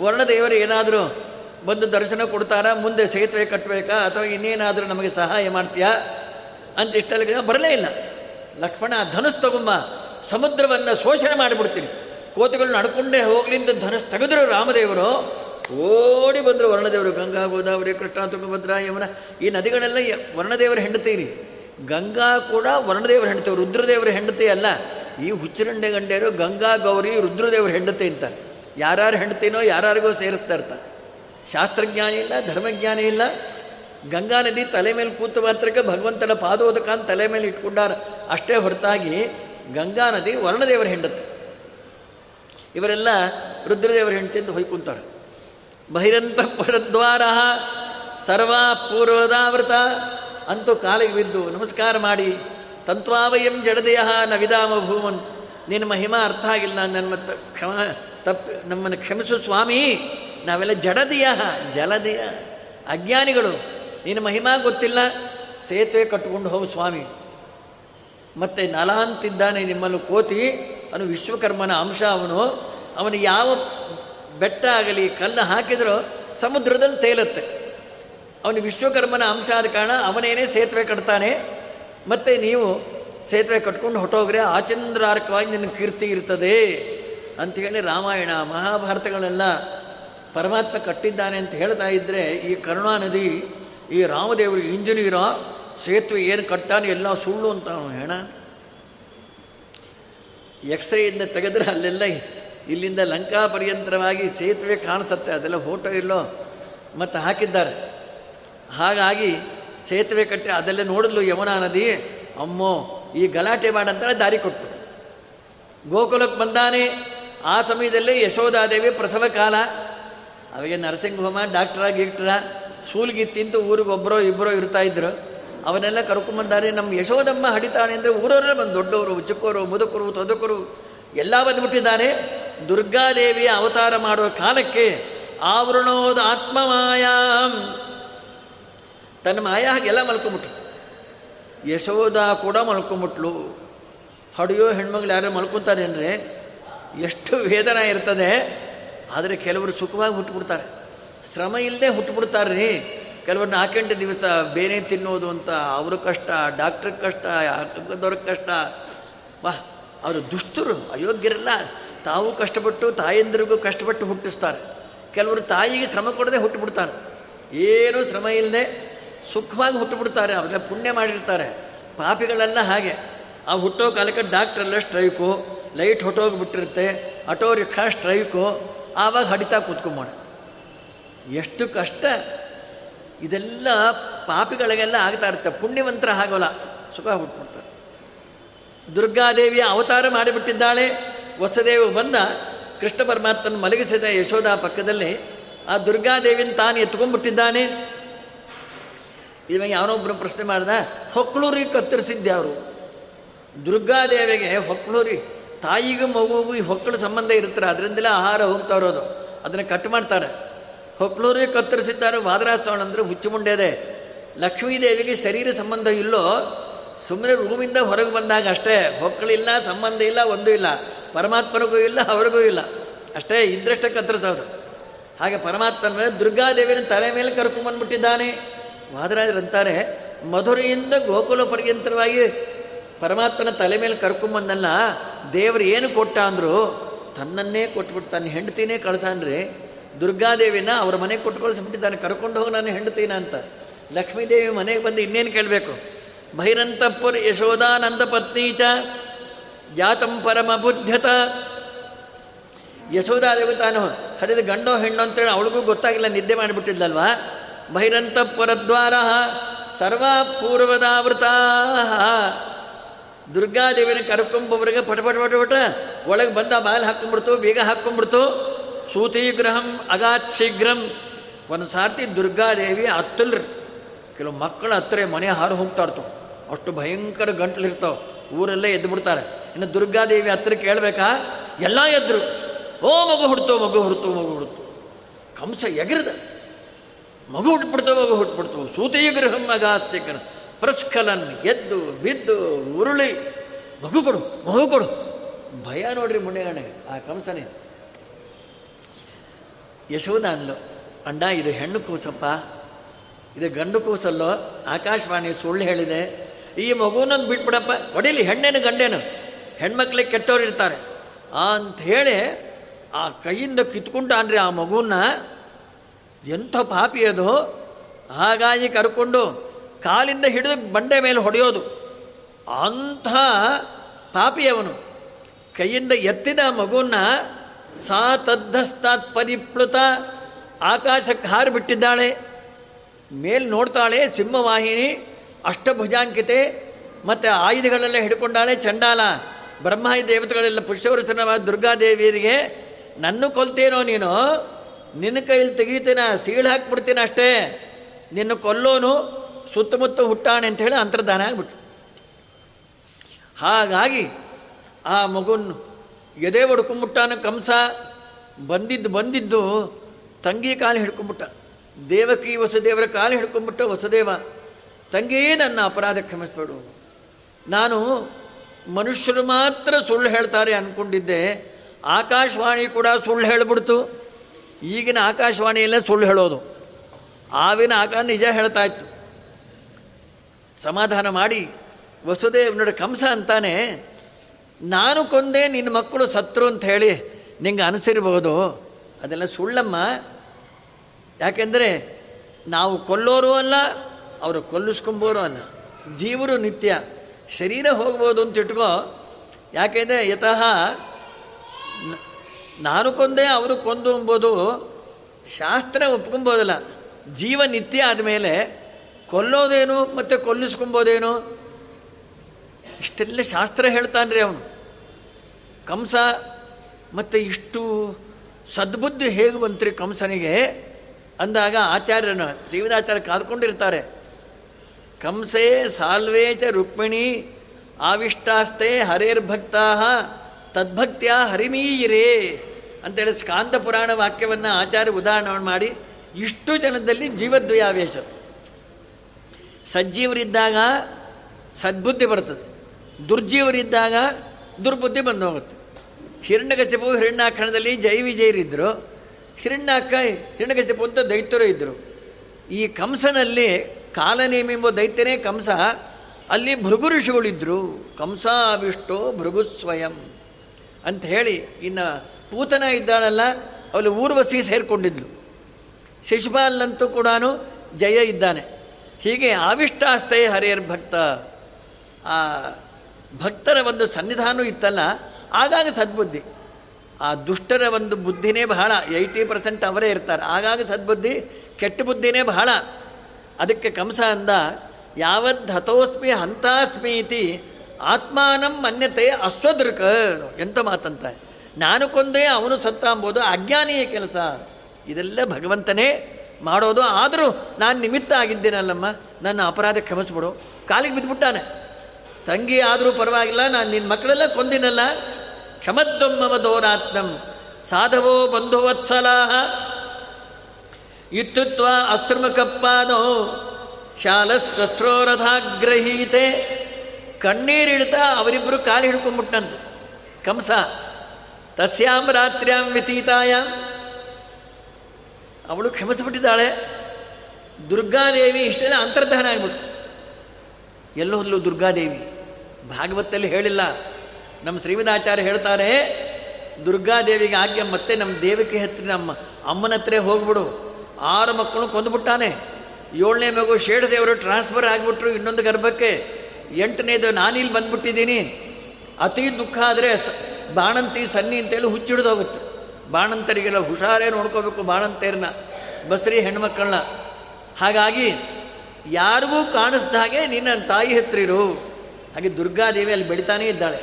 ವರ್ಣದೇವರು ಏನಾದರೂ ಬಂದು ದರ್ಶನ ಕೊಡ್ತಾರಾ, ಮುಂದೆ ಸೇತುವೆ ಕಟ್ಟಬೇಕಾ ಅಥವಾ ಇನ್ನೇನಾದರೂ ನಮಗೆ ಸಹಾಯ ಮಾಡ್ತೀಯಾ ಅಂತ ಇಷ್ಟೆಲ್ಲ ಬರಲೇ ಇಲ್ಲ. ಲಕ್ಷ್ಮಣ, ಧನುಸ್ ತಗೊಂಬ, ಸಮುದ್ರವನ್ನು ಶೋಷಣೆ ಮಾಡಿಬಿಡ್ತೀನಿ. ಕೋತಿಗಳು ನಡ್ಕೊಂಡೇ ಹೋಗ್ಲಿ ಅಂತ ಧನುಸ್ ತೆಗೆದ್ರು ರಾಮದೇವರು. ಓಡಿ ಬಂದರು ವರ್ಣದೇವರು ಗಂಗಾ ಗೋದಾವರಿ ಕೃಷ್ಣ ತುಂಗಭದ್ರಾ ಯಮುನ. ಈ ನದಿಗಳೆಲ್ಲ ವರ್ಣದೇವರ ಹೆಂಡತೀರಿ ಗಂಗಾ ಕೂಡ ವರ್ಣದೇವರ ಹೆಂಡತಿ, ರುದ್ರದೇವರ ಹೆಂಡತಿ ಅಲ್ಲ. ಈ ಹುಚ್ಚರಂಡೆ ಗಂಡೆಯರು ಗಂಗಾ, ಗೌರಿ, ರುದ್ರದೇವರ ಹೆಂಡತಿ ಅಂತ ಯಾರ್ಯಾರು ಹೆಂಡತಿನೋ ಯಾರ್ಯಾರಿಗೋ ಸೇರಿಸ್ತಾ ಇರ್ತಾರೆ. ಶಾಸ್ತ್ರಜ್ಞಾನ ಇಲ್ಲ, ಧರ್ಮಜ್ಞಾನ ಇಲ್ಲ. ಗಂಗಾ ನದಿ ತಲೆ ಮೇಲೆ ಕೂತು ಮಾತ್ರಕ್ಕೆ ಭಗವಂತನ ಪಾದೋದಕ ಅಂತ ತಲೆ ಮೇಲೆ ಇಟ್ಕೊಂಡಾರ. ಅಷ್ಟೇ ಹೊರತಾಗಿ ಗಂಗಾ ನದಿ ವರ್ಣದೇವರ ಹೆಂಡತಿ. ಇವರೆಲ್ಲ ರುದ್ರದೇವರ ಹೆಂಡತಿ ಅಂತ ಹೊಯ್ಕೊಂತಾರೆ. ಬಹಿರಂತ ಪರದ್ವಾರ ಸರ್ವ ಪೂರ್ವದಾವೃತ ಅಂತೂ ಕಾಲಿಗೆ ಬಿದ್ದು ನಮಸ್ಕಾರ ಮಾಡಿ, ತಂತ್ವಾವಯಂ ಜಡದೆಯ ನವಿದಾಮ ಭೂಮನ್ ನಿನ್ನ ಮಹಿಮಾ ಅರ್ಥ ಆಗಿಲ್ಲ ನನ್ನ ಕ್ಷಮ ತಪ್ಪು ನಮ್ಮನ್ನು ಕ್ಷಮಿಸು ಸ್ವಾಮಿ, ನಾವೆಲ್ಲ ಜಡದಿಯ, ಜಲದಿಯ, ಅಜ್ಞಾನಿಗಳು ನಿನ್ನ ಮಹಿಮಾ ಗೊತ್ತಿಲ್ಲ, ಸೇತುವೆ ಕಟ್ಟಿಕೊಂಡು ಹೋಗು ಸ್ವಾಮಿ. ಮತ್ತೆ ನಲ ಅಂತಿದ್ದಾನೆ ನಿಮ್ಮನ್ನು ಕೋತಿ, ಅವನು ವಿಶ್ವಕರ್ಮನ ಅಂಶ ಅವನು ಅವನು ಯಾವ ಬೆಟ್ಟ ಆಗಲಿ, ಕಲ್ಲು ಹಾಕಿದರೂ ಸಮುದ್ರದಲ್ಲಿ ತೇಲುತ್ತೆ. ಅವನು ವಿಶ್ವಕರ್ಮನ ಅಂಶ ಆದ ಕಾರಣ ಅವನೇನೇ ಸೇತುವೆ ಕಟ್ತಾನೆ. ಮತ್ತು ನೀವು ಸೇತುವೆ ಕಟ್ಕೊಂಡು ಹೊಟ್ಟೋಗ್ರೆ ಆಚಂದ್ರಾರ್ಕವಾಗಿ ನಿನ್ನ ಕೀರ್ತಿ ಇರ್ತದೆ ಹೇಳಿ ರಾಮಾಯಣ ಮಹಾಭಾರತಗಳೆಲ್ಲ ಪರಮಾತ್ಮ ಕಟ್ಟಿದ್ದಾನೆ ಅಂತ ಹೇಳ್ತಾ ಇದ್ದರೆ ಈ ಕರುಣಾ ನದಿ ಈ ರಾಮದೇವರು ಇಂಜಿನಿಯರ, ಸೇತುವೆ ಏನು ಕಟ್ಟಾನೆ ಎಲ್ಲ ಸುಳ್ಳು ಅಂತ ಅವನು ಹೇಳ. ಎಕ್ಸ್ರೇಯಿಂದ ತೆಗೆದ್ರೆ ಅಲ್ಲೆಲ್ಲ ಇಲ್ಲಿಂದ ಲಂಕಾ ಪರ್ಯಂತರವಾಗಿ ಸೇತುವೆ ಕಾಣಿಸುತ್ತೆ. ಅದೆಲ್ಲ ಫೋಟೋ ಇಲ್ಲೋ? ಮತ್ತು ಹಾಕಿದ್ದಾರೆ. ಹಾಗಾಗಿ ಸೇತುವೆ ಕಟ್ಟಿ ಅದೆಲ್ಲ ನೋಡಿದ್ಲು ಯಮುನಾ ನದಿ. ಅಮ್ಮೋ, ಈ ಗಲಾಟೆ ಮಾಡಂತ ದಾರಿ ಕೊಟ್ಬಿಟ್ಟು ಗೋಕುಲಕ್ಕೆ ಬಂದಾನೆ. ಆ ಸಮಯದಲ್ಲಿ ಯಶೋಧಾದೇವಿ ಪ್ರಸವ ಕಾಲ. ಅವಾಗ ನರ್ಸಿಂಗ್ ಹೋಮ ಡಾಕ್ಟ್ರ ಗೀಕ್ಟ್ರ ಸೂಲ್ಗಿ ತಿಂತು ಊರಿಗೆ ಒಬ್ಬರೋ ಇಬ್ಬರೋ ಇರ್ತಾ ಇದ್ರು. ಅವನ್ನೆಲ್ಲ ಕರ್ಕೊಂಬಂದಾರೆ. ನಮ್ಮ ಯಶೋದಮ್ಮ ಹಡಿತಾಳೆ ಅಂದರೆ ಊರವರೇ ಬಂದು ದೊಡ್ಡವರು ಚಿಕ್ಕವರು ಮುದುಕರು, ತೊದಕರು. ಎಲ್ಲ ಬಂದ್ಬಿಟ್ಟಿದ್ದಾರೆ ದುರ್ಗಾದೇವಿಯ ಅವತಾರ ಮಾಡುವ ಕಾಲಕ್ಕೆ ಆವೃಣೋದ ಆತ್ಮ ಮಾಯಾಂ ತನ್ನ ಮಾಯಾಗೆಲ್ಲ ಮಲ್ಕೊಂಬಿಟ್ಲು. ಯಶೋದ ಕೂಡ ಮಲ್ಕೊಂಬಿಟ್ಲು. ಹಡಿಯೋ ಹೆಣ್ಮಗಳು ಯಾರು ಮಲ್ಕೊತಾರೆ ಎಷ್ಟು ವೇದನೆ ಇರ್ತದೆ. ಆದರೆ ಕೆಲವರು ಸುಖವಾಗಿ ಹುಟ್ಟುಬಿಡ್ತಾರೆ. ಶ್ರಮ ಇಲ್ಲದೆ ಹುಟ್ಟುಬಿಡ್ತಾರೆ ರೀ. ಕೆಲವರು ನಾಲ್ಕೆಂಟು ದಿವಸ ಬೇರೆ ತಿನ್ನೋದು ಅಂತ ಅವ್ರ ಕಷ್ಟ ಡಾಕ್ಟ್ರಿಗೆ ಕಷ್ಟ ಅಕ್ಕದವ್ರಿಗೆ ಕಷ್ಟ. ವಾ ಅವರು ದುಷ್ಟರು, ಅಯೋಗ್ಯರೆಲ್ಲ ತಾವು ಕಷ್ಟಪಟ್ಟು ತಾಯಂದಿರಿಗೂ ಕಷ್ಟಪಟ್ಟು ಹುಟ್ಟಿಸ್ತಾರೆ. ಕೆಲವರು ತಾಯಿಗೆ ಶ್ರಮ ಕೊಡದೆ ಹುಟ್ಟುಬಿಡ್ತಾರೆ. ಏನೂ ಶ್ರಮ ಇಲ್ಲದೆ ಸುಖವಾಗಿ ಹುಟ್ಟುಬಿಡ್ತಾರೆ ಅವರೆಲ್ಲ ಪುಣ್ಯ ಮಾಡಿರ್ತಾರೆ. ಪಾಪಿಗಳೆಲ್ಲ ಹಾಗೆ. ಆ ಹುಟ್ಟೋ ಕಾಲಕ್ಕೆ ಡಾಕ್ಟ್ರೆಲ್ಲ ಸ್ಟ್ರೈಕು, ಲೈಟ್ ಹೊಟ್ಟೋಗ್ಬಿಟ್ಟಿರುತ್ತೆ ಆಟೋ ರಿಕ್ಷಾ ಸ್ಟ್ರೈಕು, ಆವಾಗ ಹಡಿತಾ ಕೂತ್ಕೊಂಬೋಣ ಎಷ್ಟು ಕಷ್ಟ. ಇದೆಲ್ಲ ಪಾಪಿಗಳಿಗೆಲ್ಲ ಆಗ್ತಾ ಇರುತ್ತೆ. ಪುಣ್ಯವಂತರ ಆಗೋಲ್ಲ. ಸುಖ ಹುಟ್ಬಿಡ್ತಾರೆ ದುರ್ಗಾದೇವಿಯ ಅವತಾರ ಮಾಡಿಬಿಟ್ಟಿದ್ದಾಳೆ. ವಸುದೇವ ಬಂದ, ಕೃಷ್ಣ ಪರಮಾತ್ಮನ ಮಲಗಿಸಿದ ಯಶೋಧ ಪಕ್ಕದಲ್ಲಿ, ಆ ದುರ್ಗಾದೇವಿನ ತಾನು ಎತ್ಕೊಂಡ್ಬಿಟ್ಟಿದ್ದಾನೆ. ಇವಾಗ ಯಾವನೊಬ್ಬರು ಪ್ರಶ್ನೆ ಮಾಡ್ದ, ಹೊಕ್ಳೂರಿಗೆ ಕತ್ತರಿಸಿದ್ದೆ ಅವರು ದುರ್ಗಾದೇವಿಗೆ ಹೊಕ್ಳೂರಿ, ತಾಯಿಗೂ ಮಗುವಿಗೂ ಈ ಹೊಕ್ಕಳು ಸಂಬಂಧ ಇರ್ತಾರೆ ಅದರಿಂದಲೇ ಆಹಾರ ಹೋಗ್ತಾ ಇರೋದು. ಅದನ್ನು ಕಟ್ ಮಾಡ್ತಾರೆ. ಹೊಕ್ಳೂರಿಗೆ ಕತ್ತರಿಸಿದ್ದಾರೆ. ವಾದರಾಸ್ತವಣ ಅಂದರೆ ಹುಚ್ಚುಮುಂಡೆದೆ. ಲಕ್ಷ್ಮೀದೇವಿಗೆ ಶರೀರ ಸಂಬಂಧ ಇಲ್ಲೋ ಸುಮ್ಮನೆ ರೂಮಿಂದ ಹೊರಗೆ ಬಂದಾಗ ಅಷ್ಟೇ ಹೊಕ್ಕಳಿಲ್ಲ ಸಂಬಂಧ ಇಲ್ಲ, ಒಂದೂ ಇಲ್ಲ, ಪರಮಾತ್ಮನಿಗೂ ಇಲ್ಲ, ಅವ್ರಿಗೂ ಇಲ್ಲ. ಅಷ್ಟೇ ಇದ್ರಷ್ಟೇ ಕತ್ತರಿಸೋದು. ಹಾಗೆ ಪರಮಾತ್ಮನ ಮೇಲೆ ದುರ್ಗಾದೇವಿನ ತಲೆ ಮೇಲೆ ಕರ್ಕೊಂಬಂದ್ಬಿಟ್ಟಿದ್ದಾನೆ ವಾದರಾಜರಂತಾರೆ ಮಧುರೆಯಿಂದ ಗೋಕುಲ ಪರ್ಯಂತರವಾಗಿ ಪರಮಾತ್ಮನ ತಲೆ ಮೇಲೆ ಕರ್ಕೊಂಬಂದಲ್ಲ ದೇವರು ಏನು ಕೊಟ್ಟ ಅಂದರು, ತನ್ನನ್ನೇ ಕೊಟ್ಬಿಟ್ಟು ತನ್ನ ಹೆಂಡತಿನೇ ಕಳ್ಸಾನ್ರಿ, ದುರ್ಗಾದೇವಿನ ಅವ್ರ ಮನೆಗೆ ಕೊಟ್ಟು ಕಳಿಸ್ಬಿಟ್ಟಿದ್ದಾನೆ ಕರ್ಕೊಂಡು ಹೋಗಿ ನಾನು ಹೆಂಡತಿನ ಅಂತ. ಲಕ್ಷ್ಮೀದೇವಿ ಮನೆಗೆ ಬಂದು ಇನ್ನೇನು ಕೇಳಬೇಕು? ಭೈರಂತಪುರ ಯಶೋದಾನಂದ ಚ ಜಾತಂ ಪರಮ ಬುದ್ಧತ ಯಶೋದಾದೇವಿ ತಾನು ಹರಿದ ಗಂಡೋ ಹೆಣ್ಣು ಅಂತೇಳಿ ಅವಳಿಗೂ ಗೊತ್ತಾಗಿಲ್ಲ, ನಿದ್ದೆ ಮಾಡಿಬಿಟ್ಟಿದ್ಲಲ್ವಾ? ಭೈರಂತಪುರದ್ವಾರ ಸರ್ವಾ ಪೂರ್ವದಾವೃತ ದುರ್ಗಾದೇವಿನ ಕರ್ಕೊಂಬವ್ರಿಗೆ ಪಟ ಪಟ ಪಟ ಪಟ ಒಳಗೆ ಬಂದ ಬಾಲ್ ಹಾಕ್ಕೊಂಡ್ಬಿಡ್ತು ಬೇಗ ಹಾಕ್ಕೊಂಡ್ಬಿಡ್ತು ಸೂತಿಗ್ರಹಂ ಅಗಾತ್ ಶೀಘ್ರಂ ಒಂದು ಸಾರ್ತಿ ದುರ್ಗಾದೇವಿ ಹತ್ತಲ್ರಿ ಕೆಲವು ಮಕ್ಕಳು ಹತ್ತಿರ ಮನೆ ಹಾರು ಹೋಗ್ತಾ ಅಷ್ಟು ಭಯಂಕರ ಗಂಟ್ಲಿರ್ತಾವೆ ಊರಲ್ಲೇ ಎದ್ದು ಬಿಡ್ತಾರೆ. ಇನ್ನು ದುರ್ಗಾದೇವಿ ಹತ್ರ ಕೇಳಬೇಕಾ? ಎಲ್ಲ ಎದ್ರು. ಓ, ಮಗು ಹುಡ್ತು ಮಗು ಹುಡ್ತು ಮಗು ಹುಡ್ತು. ಕಂಸ ಎಗರದ. ಮಗು ಹುಟ್ಬಿಡ್ತು ಮಗು ಹುಟ್ಬಿಡ್ತು. ಸೂತೆಯ ಗೃಹಂ ಅಗಾಸ್ಯಕನ ಪ್ರಸ್ಕಲನ್ ಎದ್ದು, ಬಿದ್ದು, ಉರುಳಿ. ಮಗು ಕೊಡು ಮಗು ಕೊಡು. ಭಯ ನೋಡ್ರಿ ಮುನ್ನೆಗಣೆ ಆ ಕಂಸನೇ. ಯಶೋಧ ಅಂದ್ಲು, ಅಣ್ಣ, ಇದು ಹೆಣ್ಣು ಕೂಸಪ್ಪ. ಇದು ಗಂಡು ಕೂಸಲ್ಲೋ? ಆಕಾಶವಾಣಿ ಸುಳ್ಳು ಹೇಳಿದೆ. ಈ ಮಗುನನ್ನು ಬಿಟ್ಬಿಡಪ್ಪ. ಹೊಡೀಲಿ ಹೆಣ್ಣೇನು ಗಂಡೇನು? ಹೆಣ್ಮಕ್ಳಿಗೆ ಕೆಟ್ಟವ್ರು ಇರ್ತಾರೆ. ಅಂಥೇಳಿ ಆ ಕೈಯಿಂದ ಕಿತ್ಕೊಂಡಾನ್ರಿ ಆ ಮಗುನ ಎಂಥ ಪಾಪಿ ಅದು. ಹಾಗಾಗಿ ಕರ್ಕೊಂಡು ಕಾಲಿಂದ ಹಿಡಿದು ಬಂಡೆ ಮೇಲೆ ಹೊಡೆಯೋದು. ಅಂಥ ಪಾಪಿ ಅವನು. ಕೈಯಿಂದ ಎತ್ತಿದ ಮಗುವನ್ನ ಸಾ ತದ್ದಸ್ತಾತ್ ಪರಿಪ್ಲುತ ಆಕಾಶಕ್ಕೆ ಹಾರಿಬಿಟ್ಟಿದ್ದಾಳೆ ಮೇಲೆ ನೋಡ್ತಾಳೆ ಸಿಂಹವಾಹಿನಿ. ಅಷ್ಟಭುಜಾಂಕಿತೆ, ಮತ್ತು ಆಯುಧಗಳೆಲ್ಲ ಹಿಡ್ಕೊಂಡಾಳೆ ಚಂಡಾಲ. ಬ್ರಹ್ಮಾಯಿ ದೇವತೆಗಳೆಲ್ಲ ಪುಷ್ಯವರ್ಷನ ದುರ್ಗಾದೇವಿಯರಿಗೆ, ನನ್ನ ಕೊಲ್ತೇನೋ ನೀನು? ನಿನ್ನ ಕೈಯಲ್ಲಿ ತೆಗೀತೀನ? ಸೀಳು ಹಾಕ್ಬಿಡ್ತೀನ ಅಷ್ಟೇ? ನಿನ್ನ ಕೊಲ್ಲೋನು, ಸುತ್ತಮುತ್ತ ಹುಟ್ಟಾಣೆ ಅಂತ ಹೇಳಿ ಅಂತರ್ಧಾನ ಆಗ್ಬಿಟ್ಟು ಹಾಗಾಗಿ ಆ ಮಗುನ್ ಎದೆ ಹೊಡ್ಕೊಂಬಿಟ್ಟಾನ ಕಂಸ. ಬಂದಿದ್ದು ಬಂದಿದ್ದು ತಂಗಿ ಕಾಲು ಹಿಡ್ಕೊಂಬಿಟ್ಟ. ದೇವಕಿ ವಸುದೇವರ ಕಾಲು ಹಿಡ್ಕೊಂಬಿಟ್ಟ ವಸುದೇವ. ತಂಗಿಯೇ ನನ್ನ ಅಪರಾಧ ಕ್ಷಮಿಸ್ಬೇಡು. ನಾನು ಮನುಷ್ಯರು ಮಾತ್ರ ಸುಳ್ಳು ಹೇಳ್ತಾರೆ ಅಂದ್ಕೊಂಡಿದ್ದೆ ಆಕಾಶವಾಣಿ ಕೂಡ ಸುಳ್ಳು ಹೇಳಿಬಿಡ್ತು. ಈಗಿನ ಆಕಾಶವಾಣಿಯಲ್ಲೇ ಸುಳ್ಳು ಹೇಳೋದು. ಆವಿನ ಆಕ ನಿಜ ಹೇಳ್ತಾ ಇತ್ತು. ಸಮಾಧಾನ ಮಾಡಿ, ವಸುದೇವ್, ನೋಡಿ, ಕಂಸ ಅಂತಾನೆ, ನಾನು ಕೊಂದೆ ನಿನ್ನ ಮಕ್ಕಳು ಸತ್ರು ಅಂತ ಹೇಳಿ ನಿಂಗೆ ಅನಿಸಿರ್ಬೋದು. ಅದೆಲ್ಲ ಸುಳ್ಳಮ್ಮ. ಯಾಕೆಂದರೆ ನಾವು ಕೊಲ್ಲೋರು ಅಲ್ಲ ಅವರು ಕೊಲ್ಲಿಸ್ಕೊಂಬೋರು ಅನ್ನ. ಜೀವರು ನಿತ್ಯ. ಶರೀರ ಹೋಗ್ಬೋದು ಅಂತ ಇಟ್ಕೋ. ಯಾಕೆಂದರೆ ಯತಃ ನಾನು ಕೊಂದೆ ಅವರು ಕೊಂದು ಅಂಬೋದು, ಶಾಸ್ತ್ರ ಒಪ್ಕೊಂಬೋದಲ್ಲ. ಜೀವ ನಿತ್ಯ ಆದಮೇಲೆ ಕೊಲ್ಲೋದೇನು ಮತ್ತು ಕೊಲ್ಲಿಸ್ಕೊಂಬೋದೇನು? ಇಷ್ಟೆಲ್ಲ ಶಾಸ್ತ್ರ ಹೇಳ್ತಾನ್ರಿ ಅವನು. ಕಂಸ ಮತ್ತು ಇಷ್ಟು ಸದ್ಬುದ್ಧಿ ಹೇಗೆ ಬಂತ್ರಿ ಕಂಸನಿಗೆ? ಅಂದಾಗ ಆಚಾರ್ಯನ ಶ್ರೀವಿದಾಚಾರ್ಯ ಕಾದ್ಕೊಂಡಿರ್ತಾರೆ. ಕಂಸೇ ಸಾಲ್ವೇ ಚ ರುಕ್ಮಿಣಿ ಆವಿಷ್ಟಾಸ್ತೆ ಹರೇರ್ಭಕ್ತಾ ತದ್ಭಕ್ತಿಯ ಹರಿಮೀಯಿರೇ ಅಂತೇಳಿ ಸ್ಕಾಂದ ಪುರಾಣ ವಾಕ್ಯವನ್ನು ಆಚಾರ್ಯ ಉದಾಹರಣೆ ಮಾಡಿ. ಇಷ್ಟು ಜನದಲ್ಲಿ ಜೀವದ್ವಯಾವೇಶ. ಸಜ್ಜೀವರಿದ್ದಾಗ ಸದ್ಬುದ್ಧಿ ಬರ್ತದೆ. ದುರ್ಜೀವರಿದ್ದಾಗ ದುರ್ಬುದ್ಧಿ ಬಂದು ಹೋಗುತ್ತೆ. ಹಿರಣ್ಯಕಶಿಪು ಹಿರಣ್ಯಾಕ್ಷಣದಲ್ಲಿ ಜೈ ವಿಜಯರಿದ್ದರು ಹಿರಣ್ಯಾಕ ಹಿರಣ್ಯಕಶಿಪು ಅಂತ ದೈತ್ಯರು ಇದ್ದರು ಈ ಕಂಸನಲ್ಲಿ ಕಾಲನೇಮೆಂಬ ದೈತ್ಯನೇ ಕಂಸ, ಅಲ್ಲಿ ಭೃಗು ಋಷಿಗಳಿದ್ದರು ಕಂಸಾವಿಷ್ಟೋ ಭೃಗು ಸ್ವಯಂ ಅಂತ ಹೇಳಿ ಇನ್ನು ಪೂತನ ಇದ್ದಾಳಲ್ಲ, ಅವಳು ಊರ್ವಶಿ ಸೇರಿಕೊಂಡಿದ್ಲು. ಶಿಶುಪಾಲ್ನಂತೂ ಕೂಡ ಜಯ ಇದ್ದಾನೆ. ಹೀಗೆ ಆವಿಷ್ಟಾಸ್ತೇ ಹರಿಯರ್ ಭಕ್ತ. ಆ ಭಕ್ತರ ಒಂದು ಸನ್ನಿಧಾನ ಇತ್ತಲ್ಲ, ಆಗಾಗ ಸದ್ಬುದ್ಧಿ. ಆ ದುಷ್ಟರ ಒಂದು ಬುದ್ಧಿನೇ ಬಹಳ, ಏಯ್ಟಿ ಪರ್ಸೆಂಟ್ ಅವರೇ ಇರ್ತಾರೆ. ಆಗಾಗ ಸದ್ಬುದ್ಧಿ, ಕೆಟ್ಟ ಬುದ್ಧಿನೇ ಬಹಳ. ಅದಕ್ಕೆ ಕಂಸ ಅಂದ, ಯಾವದ್ ಹತೋಸ್ಮಿ ಹಂತಾಸ್ಮಿ ಇತಿ, ಆತ್ಮಾನಂ ಮನ್ಯತೆ ಅಸ್ವದೃಕ ಎಂತ ಮಾತಂತ. ನಾನು ಕೊಂದೇ ಅವನು ಸತ್ತ ಅಂಬೋದು ಅಜ್ಞಾನಿಯ ಕೆಲಸ. ಇದೆಲ್ಲ ಭಗವಂತನೇ ಮಾಡೋದು. ಆದರೂ ನಾನು ನಿಮಿತ್ತ ಆಗಿದ್ದೇನಲ್ಲಮ್ಮ, ನನ್ನ ಅಪರಾಧ ಕ್ಷಮಿಸ್ಬಿಡು. ಕಾಲಿಗೆ ಬಿದ್ದುಬಿಟ್ಟಾನೆ ತಂಗಿ ಆದರೂ ಪರವಾಗಿಲ್ಲ, ನಾನು ನಿನ್ನ ಮಕ್ಕಳೆಲ್ಲ ಕೊಂದಿನಲ್ಲ. ಕ್ಷಮದ್ದೊಮ್ಮವ ದೋರಾತ್ಮಂ, ಸಾಧವೋ ಬಂಧುವತ್ಸಲಾ ಇತ್ತುತ್ವ ಶಾಲ ಶಾಲಸ್ವಸ್ತ್ರೋರಥಾಗ್ರಹೀತೆ ಕಣ್ಣೀರಿಡ್ತಾ ಅವರಿಬ್ಬರು ಕಾಲು ಹಿಡ್ಕೊಂಬಿಟ್ಟಂತೆ ಕಂಸ, ತಸ್ಯಾಂ ರಾತ್ರ್ಯಾಂ ವ್ಯತೀತಾಯ. ಅವಳು ಕ್ಷಮಿಸ್ಬಿಟ್ಟಿದ್ದಾಳೆ. ದುರ್ಗಾದೇವಿ ಇಷ್ಟೆಲ್ಲ ಅಂತರ್ಧಾನ ಆಗ್ಬಿಟ್ಟು ಎಲ್ಲೋದ್ಲು ದುರ್ಗಾದೇವಿ ಭಾಗವತಲ್ಲಿ ಹೇಳಿಲ್ಲ. ನಮ್ಮ ಶ್ರೀಮದಾಚಾರ್ಯ ಹೇಳ್ತಾರೆ ದುರ್ಗಾದೇವಿಗೆ ಆಜ್ಞೆ, ಮತ್ತೆ ನಮ್ಮ ದೇವಕ್ಕೆ ಹತ್ತಿರ ನಮ್ಮ ಅಮ್ಮನ ಹತ್ರ ಹೋಗ್ಬಿಡು. ಆರು ಮಕ್ಕಳು ಕೊಂದುಬಿಟ್ಟಾನೆ. ಏಳನೇ ಮಗು ಶೇಡದೇವರು ಟ್ರಾನ್ಸ್ಫರ್ ಆಗಿಬಿಟ್ರು ಇನ್ನೊಂದು ಗರ್ಭಕ್ಕೆ. ಎಂಟನೇದು ನಾನಿಲ್ಲಿ ಬಂದ್ಬಿಟ್ಟಿದ್ದೀನಿ. ಅತಿ ದುಃಖ ಆದರೆ ಬಾಣಂತಿ, ಸನ್ನಿ ಅಂತೇಳಿ ಹುಚ್ಚಿಡ್ದೋಗುತ್ತೆ. ಬಾಣಂತರಿಗೆಲ್ಲ ಹುಷಾರೇ ನೋಡ್ಕೋಬೇಕು ಬಾಣಂತೇರನ್ನ ಬಸ್ರಿ ಹೆಣ್ಮಕ್ಕಳನ್ನ ಹಾಗಾಗಿ ಯಾರಿಗೂ ಕಾಣಿಸ್ದ ಹಾಗೆ ನಿನ್ನ ತಾಯಿ ಹತ್ರಿರು ಹಾಗೆ ದುರ್ಗಾದೇವಿ ಅಲ್ಲಿ ಬೆಳಿತಾನೇ ಇದ್ದಾಳೆ.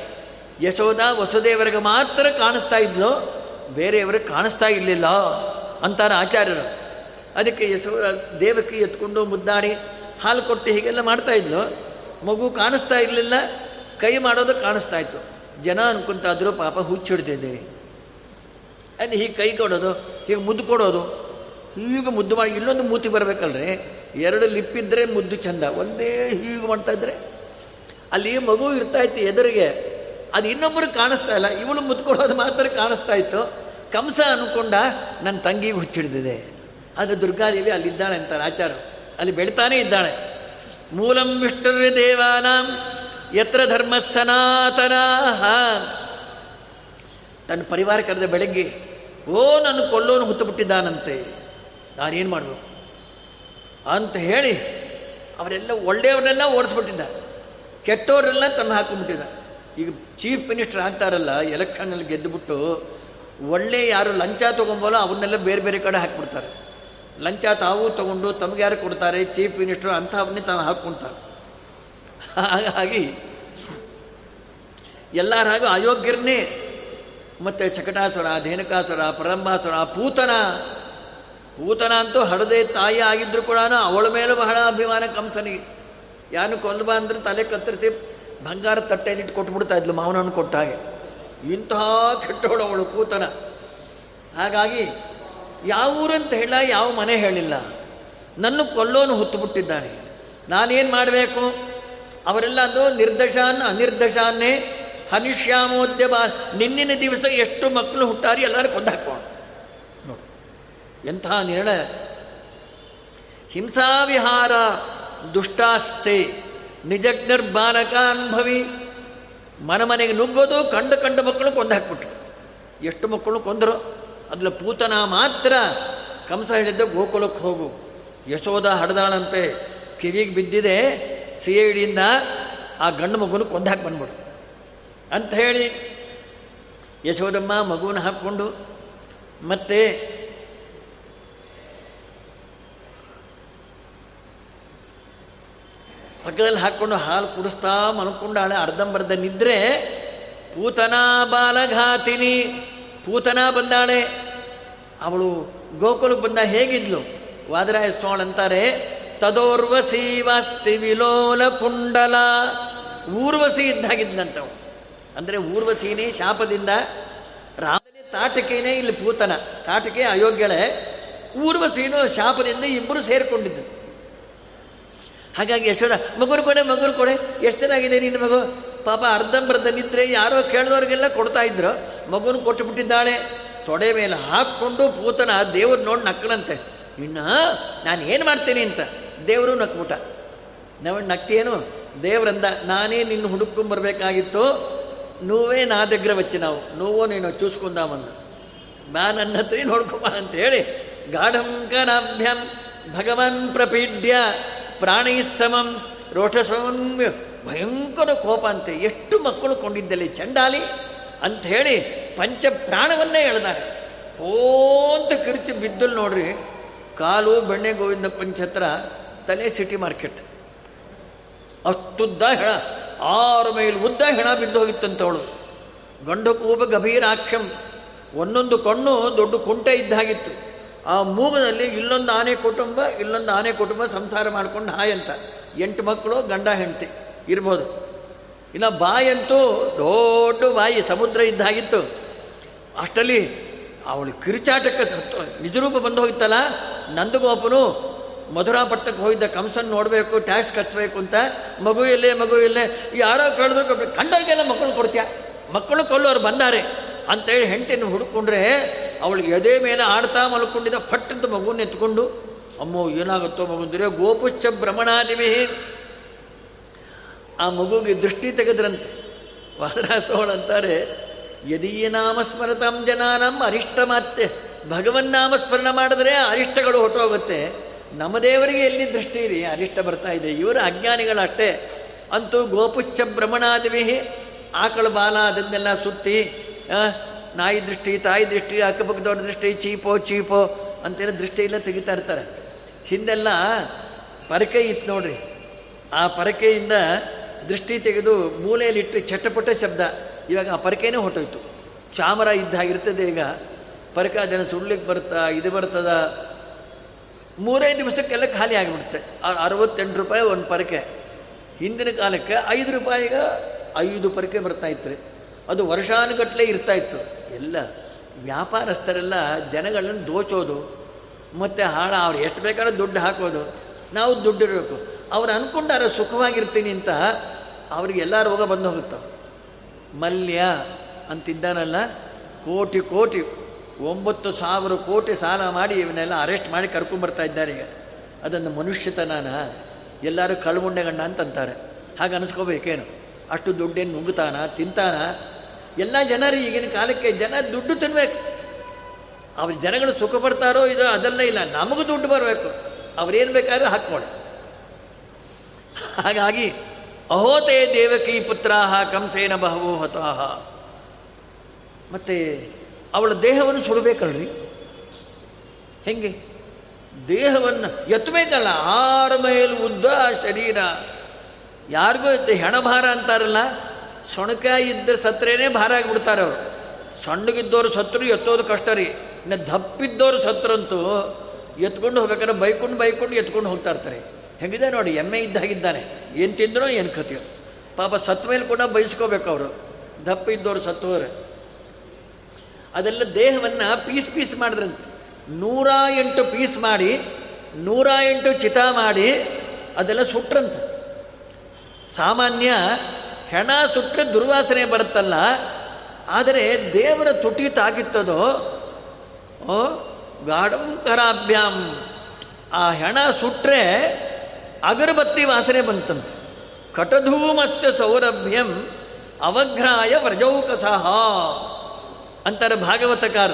ಯಶೋಧ ವಸುದೇವರಿಗೆ ಮಾತ್ರ ಕಾಣಿಸ್ತಾ ಇದ್ಲು, ಬೇರೆಯವ್ರಿಗೆ ಕಾಣಿಸ್ತಾ ಇರಲಿಲ್ಲ ಅಂತಾರೆ ಆಚಾರ್ಯರು. ಅದಕ್ಕೆ ಯಶೋ, ದೇವಕ್ಕೆ ಎತ್ಕೊಂಡು ಮುದ್ದಾಡಿ ಹಾಲು ಕೊಟ್ಟು ಹೀಗೆಲ್ಲ ಮಾಡ್ತಾ ಇದ್ಲು. ಮಗು ಕಾಣಿಸ್ತಾ ಇರಲಿಲ್ಲ, ಕೈ ಮಾಡೋದು ಕಾಣಿಸ್ತಾ ಇತ್ತು. ಜನ ಅನ್ಕೊಂತಾದ್ರು, ಪಾಪ ಹುಚ್ಚಿಡ್ತಿದ್ದೆ ಅದು ಹೀಗೆ ಕೈ ಕೊಡೋದು, ಹೀಗೆ ಮುದ್ದು ಕೊಡೋದು. ಹೀಗೆ ಮುದ್ದು ಮಾಡಿ ಇನ್ನೊಂದು ಮೂತಿ ಬರಬೇಕಲ್ರಿ. ಎರಡು ಲಿಪ್ಪಿದ್ರೆ ಮುದ್ದು ಚಂದ, ಒಂದೇ ಹೀಗೆ ಮಾಡ್ತಾ ಇದ್ರೆ. ಅಲ್ಲಿ ಮಗು ಇರ್ತಾ ಇತ್ತು ಎದುರಿಗೆ. ಅದು ಇನ್ನೊಬ್ಬರು ಕಾಣಿಸ್ತಾ ಇಲ್ಲ, ಇವಳು ಮುದ್ದು ಕೊಡೋದು ಮಾತ್ರ ಕಾಣಿಸ್ತಾ ಇತ್ತು. ಕಂಸ ಅನ್ಕೊಂಡ, ನನ್ನ ತಂಗಿಗೆ ಹುಚ್ಚಿಡ್ದಿದೆ ಅದು ದುರ್ಗಾದೇವಿ ಅಲ್ಲಿದ್ದಾಳೆ ಅಂತಾರೆ ಆಚಾರ ಅಲ್ಲಿ ಬೆಳಿತಾನೇ ಇದ್ದಾಳೆ. ಮೂಲಂ ವಿಷ್ಣುರ್ಯ ದೇವಾನಾಂ ಯತ್ರ ಧರ್ಮ ಸನಾತನ ತನ್ನ ಪರಿವಾರ ಕರೆದ ಬೆಳಗ್ಗೆ, ಓ ನನ್ನ ಕೊಲ್ಲೋನು ಹುತ್ತುಬಿಟ್ಟಿದ್ದಾನಂತೆ ನಾನೇನು ಮಾಡಬೇಕು? ಅಂತ ಹೇಳಿ ಅವರೆಲ್ಲ ಒಳ್ಳೆಯವ್ರನ್ನೆಲ್ಲ ಓಡಿಸ್ಬಿಟ್ಟಿದ್ದ ಕೆಟ್ಟವರೆಲ್ಲ ತನ್ನ ಹಾಕೊಂಡ್ಬಿಟ್ಟಿದ್ದ ಈಗ ಚೀಫ್ ಮಿನಿಸ್ಟರ್ ಆಗ್ತಾರಲ್ಲ ಎಲೆಕ್ಷನಲ್ಲಿ ಗೆದ್ದುಬಿಟ್ಟು ಒಳ್ಳೆ ಯಾರು ಲಂಚ ತೊಗೊಂಬೋಲೋ ಅವನ್ನೆಲ್ಲ ಬೇರೆ ಬೇರೆ ಕಡೆ ಹಾಕ್ಬಿಡ್ತಾರೆ. ಲಂಚ ತಾವು ತಗೊಂಡು ತಮಗೆ ಯಾರು ಕೊಡ್ತಾರೆ? ಚೀಫ್ ಮಿನಿಸ್ಟರ್ ಅಂಥವನ್ನೇ ತಾನು ಹಾಕ್ಕೊಳ್ತಾರೆ ಹಾಗಾಗಿ ಎಲ್ಲರ ಹಾಗೂ ಅಯೋಗ್ಯರನ್ನೇ ಮತ್ತು ಚಕಟಾಸುರ ಧೇನಕಾಸುರ ಪರಂಬಾಸುರ ಪೂತನ. ಪೂತನ ಅಂತೂ ಹಡದೆ ತಾಯಿ ಆಗಿದ್ರು ಕೂಡ ಅವಳ ಮೇಲೆ ಬಹಳ ಅಭಿಮಾನ ಕಂಸನಿಗೆ. ಯಾನು ಕೊಲ್ಬ ಅಂದ್ರೆ ತಲೆ ಕತ್ತರಿಸಿ ಬಂಗಾರ ತಟ್ಟೆಯಲ್ಲಿಟ್ಟು ಕೊಟ್ಬಿಡ್ತಾ ಇದ್ಲು ಮಾವನನ್ನು ಕೊಟ್ಟ ಹಾಗೆ ಇಂತಹ ಕೆಟ್ಟವಳು ಅವಳು ಪೂತನ. ಹಾಗಾಗಿ ಯಾವ ಊರಂತ ಹೇಳ, ಯಾವ ಮನೆ ಹೇಳಿಲ್ಲ. ನನ್ನ ಕೊಲ್ಲೋನು ಹುತ್ತುಬಿಟ್ಟಿದ್ದಾನೆ. ನಾನೇನು ಮಾಡಬೇಕು? ಅವರೆಲ್ಲ ಅದು, ನಿರ್ದಶಾನ್, ಅನಿರ್ದಶಾನ್ನೇ ಹನಿಷ್ಯಾಮೋದ್ಯ ಬಾ ನಿನ್ನಿನ ದಿವಸ ಎಷ್ಟು ಮಕ್ಕಳು ಹುಟ್ಟಾರಿ ಎಲ್ಲರೂ ಕೊಂದು ಹಾಕೋಣ ನೋಡಿ, ಎಂಥ ನಿರ್ಣಯ. ಹಿಂಸಾವಿಹಾರ ದುಷ್ಟಾಸ್ತೆ, ನಿಜಜ್ಞರ್ಬಾಲಕಾನ್ಭವಿ ಮನ ಮನೆಗೆ ನುಗ್ಗೋದು ಕಂಡು ಕಂಡು ಮಕ್ಕಳು ಕೊಂದು ಹಾಕ್ಬಿಟ್ರು. ಎಷ್ಟು ಮಕ್ಕಳು ಕೊಂದರು? ಅದ್ರಲ್ಲಿ ಪೂತನ ಮಾತ್ರ ಕಂಸ ಹೇಳಿದ್ದ ಗೋಕುಲಕ್ಕೆ ಹೋಗು. ಯಶೋದ ಹಡ್ದಾಳಂತೆ ಕಿವಿಗೆ ಬಿದ್ದಿದೆ ಸಿ ಆ ಗಂಡು ಮಗುನ ಕೊಂದಾಕಿ ಬಂದ್ಬಿಡು. ಅಂತ ಹೇಳಿ ಯಶೋದಮ್ಮ ಮಗುವನ್ನು ಹಾಕ್ಕೊಂಡು ಮತ್ತೆ ಪಕ್ಕದಲ್ಲಿ ಹಾಕ್ಕೊಂಡು ಹಾಲು ಕುಡಿಸ್ತಾ ಮಲ್ಕೊಂಡಾಳೆ ಅರ್ಧಂಬರ್ಧ ನಿದ್ರೆ, ಪೂತನಾ ಬಾಲಘಾತಿನಿ. ಪೂತನ ಬಂದಾಳೆ. ಅವಳು ಗೋಕುಲಕ್ಕೆ ಬಂದ ಹೇಗಿದ್ಲು? ವಾದರಾಯ ಸ್ವಾಮಿ ಅಂತಾರೆ, ತದೋರ್ವಸಿ ವಾಸ್ತಿ ವಿಲೋಲ ಕುಂಡಲ. ಊರ್ವಸಿ ಇದ್ದಾಗಿದ್ಲಂತವು ಅಂದರೆ ಊರ್ವಸೀನೇ ಶಾಪದಿಂದ, ರಾಮನೇ ತಾಟಕೇನೇ ಇಲ್ಲಿ ಪೂತನ. ತಾಟಕೆ ಅಯೋಗ್ಯಳೆ. ಊರ್ವಸೀನು ಶಾಪದಿಂದ ಇಬ್ಬರು ಸೇರಿಕೊಂಡಿದ್ದು. ಹಾಗಾಗಿ ಯಶೋಧ, ಮಗುರು ಕೊಡೆ ಮಗುರು ಕೊಡೆ, ಎಷ್ಟು ಚೆನ್ನಾಗಿದೆ ನಿನ್ನ ಮಗು? ಪಾಪ ಅರ್ಧಂಬರ್ಧ ನಿದ್ರೆ ಯಾರೋ ಕೇಳಿದವ್ರಿಗೆಲ್ಲ ಕೊಡ್ತಾ ಇದ್ರು. ಮಗುನ ಕೊಟ್ಟುಬಿಟ್ಟಿದ್ದಾಳೆ ತೊಡೆ ಮೇಲೆ ಹಾಕ್ಕೊಂಡು ಪೂತನ ದೇವ್ರು ನೋಡಿ ನಕ್ಕಳಂತೆ. ಇನ್ನು ನಾನು ಏನು ಮಾಡ್ತೀನಿ ಅಂತ? ದೇವರು ನಕ್ಬಿಟ ನಾವು ನಕ್ತಿಯೇನು? ದೇವರಂದ, ನಾನೇ ನಿನ್ನ ಹುಡುಕೊಂಬರ್ಬೇಕಾಗಿತ್ತು ನೋವೇ ನಾ ದಗ್ರ ವಚ್ಚಿ ನಾವು. ನೋವು ನೀನು ಚೂಸ್ಕೊಂಡಾಮಂದು ನಾ ನನ್ನ ಹತ್ರ ನೋಡ್ಕೊಂಬ ಅಂತ ಹೇಳಿ. ಗಾಢಂಕನಾಭ್ಯಂ ಭಗವನ್ ಪ್ರಪೀಡ್ಯ ಪ್ರಾಣೈಸ್ಸಮಂ ರೋಷಸೌಮ್ಯ ಭಯಂಕರ ಕೋಪ ಅಂತೆ. ಎಷ್ಟು ಮಕ್ಕಳು ಕೊಂಡಿದ್ದಲ್ಲಿ? ಚಂಡಾಲಿ? ಅಂತ ಹೇಳಿ ಪಂಚ ಪ್ರಾಣವನ್ನೇ ಎಳೆದಾರೆ ಹೋಂತ ಕಿರುಚಿ ಬಿದ್ದಲ್ಲಿ ನೋಡ್ರಿ, ಕಾಲು ಬೆಣ್ಣೆ ಗೋವಿಂದ ಪಂಚತ್ರ, ತಲೆ ಸಿಟಿ ಮಾರ್ಕೆಟ್. ಅಷ್ಟುದ್ದ ಹೆಣ, ಆರು ಮೈಲ್ ಉದ್ದ ಹೆಣ ಬಿದ್ದು ಹೋಗಿತ್ತಂತವಳು. ಗಂಡು ಕೂಬ ಗಭೀರಾಕ್ಷಂ ಒಂದೊಂದು ಕಣ್ಣು ದೊಡ್ಡ ಕುಂಟೆ ಇದ್ದಾಗಿತ್ತು. ಆ ಮೂಗಿನಲ್ಲಿ ಇಲ್ಲೊಂದು ಆನೆ ಕುಟುಂಬ, ಇಲ್ಲೊಂದು ಆನೆ ಕುಟುಂಬ ಸಂಸಾರ ಮಾಡ್ಕೊಂಡು ಹಾಯಂತ ಅಂತ. ಎಂಟು ಮಕ್ಕಳು, ಗಂಡ, ಹೆಂಡತಿ ಇರ್ಬೋದು. ಇನ್ನು ಬಾಯಂತೂ ದೊಡ್ಡ ಬಾಯಿ ಸಮುದ್ರ ಇದ್ದಾಗಿತ್ತು ಅಷ್ಟರಲ್ಲಿ ಅವಳು ಕಿರುಚಾಟಕ್ಕೆ ಸತ್ತು ನಿಜರೂಪ ಬಂದು ಹೋಗಿತ್ತಲ್ಲ? ನಂದಗೋಪನು ಮಧುರಾಪಟ್ಟಕ್ಕೆ ಹೋಗಿದ್ದ ಕಂಸನ್ ನೋಡಬೇಕು, ಟ್ಯಾಕ್ಸ್ ಕಟ್ಬೇಕು ಅಂತ. ಮಗು ಇಲ್ಲೇ ಮಗು ಇಲ್ಲೇ. ಯಾರೋ ಕಳೆದ್ರು ಕಂಡವ್ರಿಗೆಲ್ಲ ಮಕ್ಕಳು ಕೊಡ್ತೀಯ? ಮಕ್ಕಳು ಕೊಲ್ಲೋರು ಬಂದಾರೆ. ಅಂತೇಳಿ ಹೆಂಡತಿಯನ್ನು ಹುಡುಕೊಂಡ್ರೆ ಅವಳಿಗೆ ಎದೆ ಮೇಲೆ ಆಡ್ತಾ ಮಲ್ಕೊಂಡಿದ್ದ ಪಟ್ಟಂತ ಮಗುವನ್ನು ಎತ್ಕೊಂಡು, ಅಮ್ಮೋ, ಏನಾಗುತ್ತೋ ಮಗುಂದ್ರೆ, ಗೋಪುಶ್ಚ ಭ್ರಮಣಾದಿವಿ ಆ ಮಗುಗೆ ದೃಷ್ಟಿ ತೆಗೆದ್ರಂತೆ. ವಾದರಾಸೋಳ ಅಂತಾರೆ, ಯದೀಯ ನಾಮ ಸ್ಮರತಂ ಜನಾನಂ ಅರಿಷ್ಟ ಮಾತೆ ಭಗವನ್ನಾಮ ಸ್ಮರಣ ಮಾಡಿದ್ರೆ ಅರಿಷ್ಟಗಳು ಹೊಟ್ಟೋಗುತ್ತೆ ನಮ್ಮ ದೇವರಿಗೆ ಎಲ್ಲಿ ದೃಷ್ಟಿ ರೀ ಅರಿಷ್ಟ ಬರ್ತಾ ಇದೆ. ಇವರು ಅಜ್ಞಾನಿಗಳಷ್ಟೇ. ಅಂತೂ ಗೋಪುಚ್ಛ ಭ್ರಮಣಾದಿವಿ ಆಕಳ ಬಾಲ ಅದನ್ನೆಲ್ಲ ಸುತ್ತಿ ನಾಯಿ ದೃಷ್ಟಿ, ತಾಯಿ ದೃಷ್ಟಿ ಅಕ್ಕಪಕ್ಕದವ್ರ ದೃಷ್ಟಿ, ಚೀಪೋ ಚೀಪೋ ಅಂತೇಳಿ ದೃಷ್ಟಿ ಇಲ್ಲ ತೆಗಿತಾ ಇರ್ತಾರೆ. ಹಿಂದೆಲ್ಲ ಪರಕೆ ಇತ್ತು ನೋಡ್ರಿ. ಆ ಪರಕೆಯಿಂದ ದೃಷ್ಟಿ ತೆಗೆದು ಮೂಲೆಯಲ್ಲಿಟ್ಟು ಚಟಪಟ ಶಬ್ದ. ಇವಾಗ ಆ ಪರಕೆನೇ ಹೊಟ್ಟೋಯ್ತು ಚಾಮರ ಇದ್ದ ಹಾಗಿರ್ತದೆ ಈಗ. ಪರಕ ಅದನ್ನು ಸುಡ್ಲಿಕ್ಕೆ ಬರ್ತಾ ಇದು ಬರ್ತದ? ಮೂರೇ ದಿವಸಕ್ಕೆಲ್ಲ ಖಾಲಿ ಆಗಿಬಿಡುತ್ತೆ. ಅರವತ್ತೆಂಟು ರೂಪಾಯಿ ಒಂದು ಪರಕೆ. ಹಿಂದಿನ ಕಾಲಕ್ಕೆ ಐದು ರೂಪಾಯಿಗೆ ಐದು ಪರಕೆ ಬರ್ತಾ ಇತ್ತು. ಅದು ವರ್ಷಾನುಗಟ್ಟಲೆ ಇರ್ತಾ ಇತ್ತು. ಎಲ್ಲ ವ್ಯಾಪಾರಸ್ಥರೆಲ್ಲ ಜನಗಳನ್ನು ದೋಚೋದು, ಮತ್ತು ಹಾಳ ಅವ್ರು ಎಷ್ಟು ಬೇಕಾದ್ರೂ ದುಡ್ಡು ಹಾಕೋದು. ನಾವು ದುಡ್ಡು ಇರಬೇಕು. ಅವ್ರು ಅನ್ಕೊಂಡಾರ ಸುಖವಾಗಿರ್ತೀನಿ ಅಂತ ಅವ್ರಿಗೆಲ್ಲ ರೋಗ ಬಂದು ಹೋಗುತ್ತವೆ ಮಲ್ಯ ಅಂತಿದ್ದಾನಲ್ಲ, ಕೋಟಿ ಕೋಟಿ, ಒಂಬತ್ತು ಸಾವಿರ ಕೋಟಿ ಸಾಲ ಮಾಡಿ ಇವನ್ನೆಲ್ಲ ಅರೆಸ್ಟ್ ಮಾಡಿ ಕರ್ಕೊಂಡ್ಬರ್ತಾ ಇದ್ದಾರೆ ಈಗ. ಅದನ್ನು ಮನುಷ್ಯತನಾನ? ಎಲ್ಲರೂ ಕಳ್ಮುಂಡೆಗಣ್ಣ ಅಂತಂತಾರೆ. ಹಾಗೆ ಅನಿಸ್ಕೋಬೇಕೇನು? ಅಷ್ಟು ದುಡ್ಡೇನು ನುಂಗ್ತಾನ ತಿಂತಾನ? ಎಲ್ಲ ಜನರು ಈಗಿನ ಕಾಲಕ್ಕೆ ಜನ ದುಡ್ಡು ತಿನ್ಬೇಕು. ಅವ್ರ ಜನಗಳು ಸುಖ ಪಡ್ತಾರೋ ಇದು ಅದೆಲ್ಲ ಇಲ್ಲ. ನಮಗೂ ದುಡ್ಡು ಬರಬೇಕು. ಅವ್ರೇನು ಬೇಕಾದ್ರೂ ಹಾಕ್ಕೊಳ್ಳಿ. ಹಾಗಾಗಿ ಅಹೋತೆ ದೇವಕಿ ಪುತ್ರಾಹ ಕಂಸೇನ ಬಹವೋ ಹತಾಹ ಮತ್ತೆ ಅವಳ ದೇಹವನ್ನು ಸುಡಬೇಕಲ್ರಿ? ಹೆಂಗೆ? ದೇಹವನ್ನು ಎತ್ತಬೇಕಲ್ಲ ಆರು ಮೈಲ್ ಉದ್ದ ಶರೀರ. ಯಾರಿಗೂ ಇತ್ತು ಹೆಣಭಾರ ಅಂತಾರಲ್ಲ ಸೊಣಕ ಇದ್ದ ಸತ್ರೇನೆ ಭಾರ ಆಗಿಬಿಡ್ತಾರೆ ಅವರು. ಸಣ್ಣಗಿದ್ದವರು ಸತ್ರು, ಎತ್ತೋದು ಕಷ್ಟ ರೀ. ಇನ್ನು ದಪ್ಪಿದ್ದವರು ಸತ್ರಂತೂ ಎತ್ಕೊಂಡು ಹೋಗ್ಬೇಕಾದ್ರೆ ಬೈಕೊಂಡು ಬೈಕೊಂಡು ಎತ್ಕೊಂಡು ಹೋಗ್ತಾ ಇರ್ತಾರೆ. ಹೆಂಗಿದೆ ನೋಡಿ, ಎಮ್ಮೆ ಇದ್ದಾಗಿದ್ದಾನೆ ಏನು ತಿಂದ್ರೋ ಏನು ಕಥೆಯೋ. ಪಾಪ ಸತ್ವೇಲಿ ಕೂಡ ಬಯಸ್ಕೋಬೇಕು ಅವರು. ದಪ್ಪ ಇದ್ದವರು ಸತ್ವರೆ. ಅದೆಲ್ಲ ದೇಹವನ್ನು ಪೀಸ್ ಪೀಸ್ ಮಾಡಿದ್ರಂತೆ. ನೂರ ಎಂಟು ಪೀಸ್ ಮಾಡಿ, ನೂರ ಎಂಟು ಚಿತ ಮಾಡಿ, ಅದೆಲ್ಲ ಸುಟ್ರಂತೆ. ಸಾಮಾನ್ಯ ಹೆಣ ಸುಟ್ಟರೆ ದುರ್ವಾಸನೆ ಬರುತ್ತಲ್ಲ, ಆದರೆ ದೇವರ ತುಟಿ ತಾಗಿತ್ತದೋ, ಓ, ಗಾಢಂಕರಾಭ್ಯಾಂ. ಆ ಹೆಣ ಸುಟ್ಟರೆ ಅಗರಬತ್ತಿ ವಾಸನೆ ಬಂತಂತೆ. ಕಟಧೂಮಸ್ಯ ಸೌರಭ್ಯಂ ಅವಘ್ರಾಯ ವ್ರಜೌಕಸಹ ಅಂತಾರೆ ಭಾಗವತಕಾರ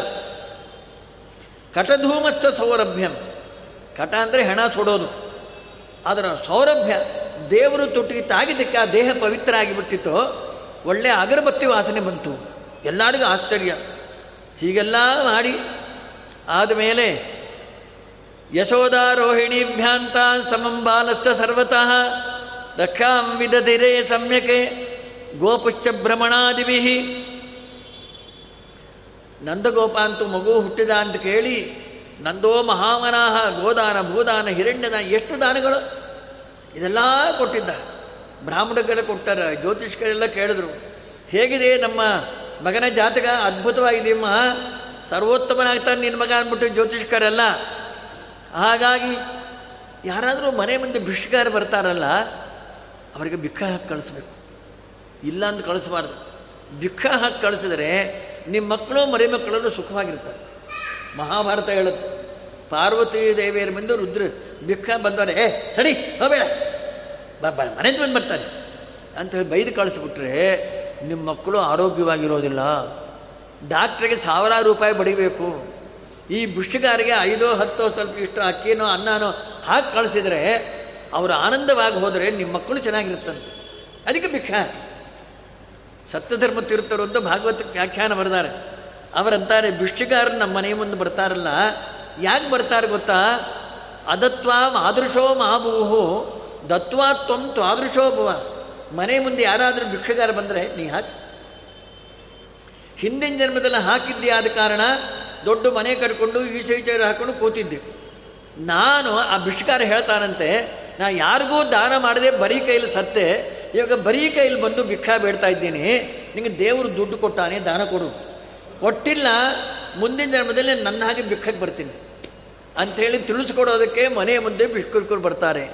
ಕಟಧೂಮಸ್ಯ ಸೌರಭ್ಯಂ. ಕಟ ಅಂದರೆ ಹೆಣ ಸುಡೋದು. ಅದರ ಸೌರಭ್ಯ ದೇವರು ತುಟಿ ತಾಗಿದ್ದಕ್ಕೆ ಆ ದೇಹ ಪವಿತ್ರ ಆಗಿಬಿಟ್ಟಿತ್ತು ಒಳ್ಳೆ ಅಗರಬತ್ತಿ ವಾಸನೆ ಬಂತು. ಎಲ್ಲರಿಗೂ ಆಶ್ಚರ್ಯ. ಹೀಗೆಲ್ಲ ಮಾಡಿ ಆದಮೇಲೆ ಯಶೋಧಾರೋಹಿಣೀಭ್ಯಾಂತ ಸಮಂ ಬಾಲಶ್ಚ ಸರ್ವತಃ ರಕ್ಷಾಂ ವಿದಧಿರೆ ಸಮ್ಯಕೆ ಗೋಪುಶ್ಚ ಭ್ರಮಣಾದಿಭಿ ನಂದಗೋಪ ಅಂತೂ ಮಗು ಹುಟ್ಟಿದ ಅಂತ ಕೇಳಿ ನಂದೋ ಮಹಾಮನಾಹ ಗೋದಾನ ಭೂದಾನ ಹಿರಣ್ಯದಾನ ಎಷ್ಟು ದಾನಗಳು? ಇದೆಲ್ಲ ಕೊಟ್ಟಿದ್ದ. ಬ್ರಾಹ್ಮಣಗಳ ಕೊಟ್ಟಾರ, ಜ್ಯೋತಿಷ್ಕರೆಲ್ಲ ಕೇಳಿದ್ರು. ಹೇಗಿದೆ ನಮ್ಮ ಮಗನ ಜಾತಕ? ಅದ್ಭುತವಾಗಿದೆಯಮ್ಮ ಸರ್ವೋತ್ತಮನಾಗ್ತಾನೆ ನಿನ್ನ ಮಗ ಅಂದ್ಬಿಟ್ಟು ಜ್ಯೋತಿಷ್ಕರೆಲ್ಲ. ಹಾಗಾಗಿ ಯಾರಾದರೂ ಮನೆ ಮುಂದೆ ಭಿಷ್ಕಾರ ಬರ್ತಾರಲ್ಲ, ಅವರಿಗೆ ಭಿಕ್ಷ ಹಾಕಿ ಕಳಿಸ್ಬೇಕು. ಇಲ್ಲ ಅಂತ ಕಳಿಸ್ಬಾರ್ದು. ಭಿಕ್ಷ ಹಾಕಿ ಕಳಿಸಿದರೆ ನಿಮ್ಮ ಮಕ್ಕಳು, ಮರಿ ಮಕ್ಕಳಲ್ಲೂ ಸುಖವಾಗಿರ್ತಾರೆ. ಮಹಾಭಾರತ ಹೇಳುತ್ತೆ, ಪಾರ್ವತಿ ದೇವಿಯರ ಮುಂದೆ ರುದ್ರ ಭಿಕ್ಷ ಬಂದವರೆ, ಏ, ಸಡಿ, ಹೋಗಬೇಡ. ಬ ಮನೆದು ಬಂದು ಬರ್ತಾರೆ. ಅಂತ ಹೇಳಿ ಬೈದು ಕಳಿಸ್ಬಿಟ್ರೆ ನಿಮ್ಮ ಮಕ್ಕಳು ಆರೋಗ್ಯವಾಗಿರೋದಿಲ್ಲ. ಡಾಕ್ಟ್ರಿಗೆ ಸಾವಿರಾರು ರೂಪಾಯಿ ಬಡಿಬೇಕು. ಈ ಬುಷ್ಟಿಗಾರಿಗೆ ಐದೋ ಹತ್ತೋ ಸ್ವಲ್ಪ ಇಷ್ಟ, ಅಕ್ಕಿನೋ, ಅನ್ನನೋ ಹಾಕಿ ಕಳಿಸಿದ್ರೆ ಅವರು ಆನಂದವಾಗಿ ಹೋದರೆ ನಿಮ್ಮ ಮಕ್ಕಳು ಚೆನ್ನಾಗಿರುತ್ತಂತೆ. ಅದಕ್ಕೆ ಭಿಕ್ಷಾ. ಸತ್ಯಧರ್ಮ ತೀರ್ಥರು ಅಂತ ಭಾಗವತ ವ್ಯಾಖ್ಯಾನ ಬರೆದಾರೆ. ಅವರಂತಾರೆ ಬುಷ್ಟಿಗಾರರು ನಮ್ಮ ಮನೆ ಮುಂದೆ ಬರ್ತಾರಲ್ಲ, ಯಾಕೆ ಬರ್ತಾರೆ ಗೊತ್ತಾ? ಅದತ್ವ ಆದೃಶೋ ಮಾಭೂಹು ದತ್ವಾತ್ವಂ ತ್ವಾದೃಶೋ ಭುವ. ಮನೆ ಮುಂದೆ ಯಾರಾದರೂ ಭಿಕ್ಷಗಾರ ಬಂದರೆ ನೀ ಹಾಕಿ. ಹಿಂದಿನ ಜನ್ಮದಲ್ಲಿ ಹಾಕಿದ್ದೆ ಆದ ಕಾರಣ ದೊಡ್ಡ ಮನೆ ಕಟ್ಕೊಂಡು ಈಶೈಚಾರ ಹಾಕೊಂಡು ಕೂತಿದ್ದೆ. ನಾನು ಆ ಬಿಷ್ಕಾರ ಹೇಳ್ತಾನಂತೆ, ನಾ ಯಾರಿಗೂ ದಾನ ಮಾಡದೆ ಬರೀ ಕೈಲಿ ಸತ್ತೆ, ಇವಾಗ ಬರೀ ಕೈಲಿ ಬಂದು ಭಿಕ್ಷಾ ಬೇಡ್ತಾ ಇದ್ದೀನಿ ನಿಮಗೆ ದೇವರು ದುಡ್ಡು ಕೊಟ್ಟಾನೆ ದಾನ ಕೊಡು. ಕೊಟ್ಟಿಲ್ಲ, ಮುಂದಿನ ಜನ್ಮದಲ್ಲಿ ನನ್ನ ಹಾಗೆ ಭಿಕ್ಷಕ್ಕೆ ಬರ್ತೀನಿ. ಅಂಥೇಳಿ ತಿಳಿಸ್ಕೊಡೋದಕ್ಕೆ ಮನೆಯ ಮುಂದೆ ಬಿಷ್ಕುರ್ಕರು ಬರ್ತಾರೆ.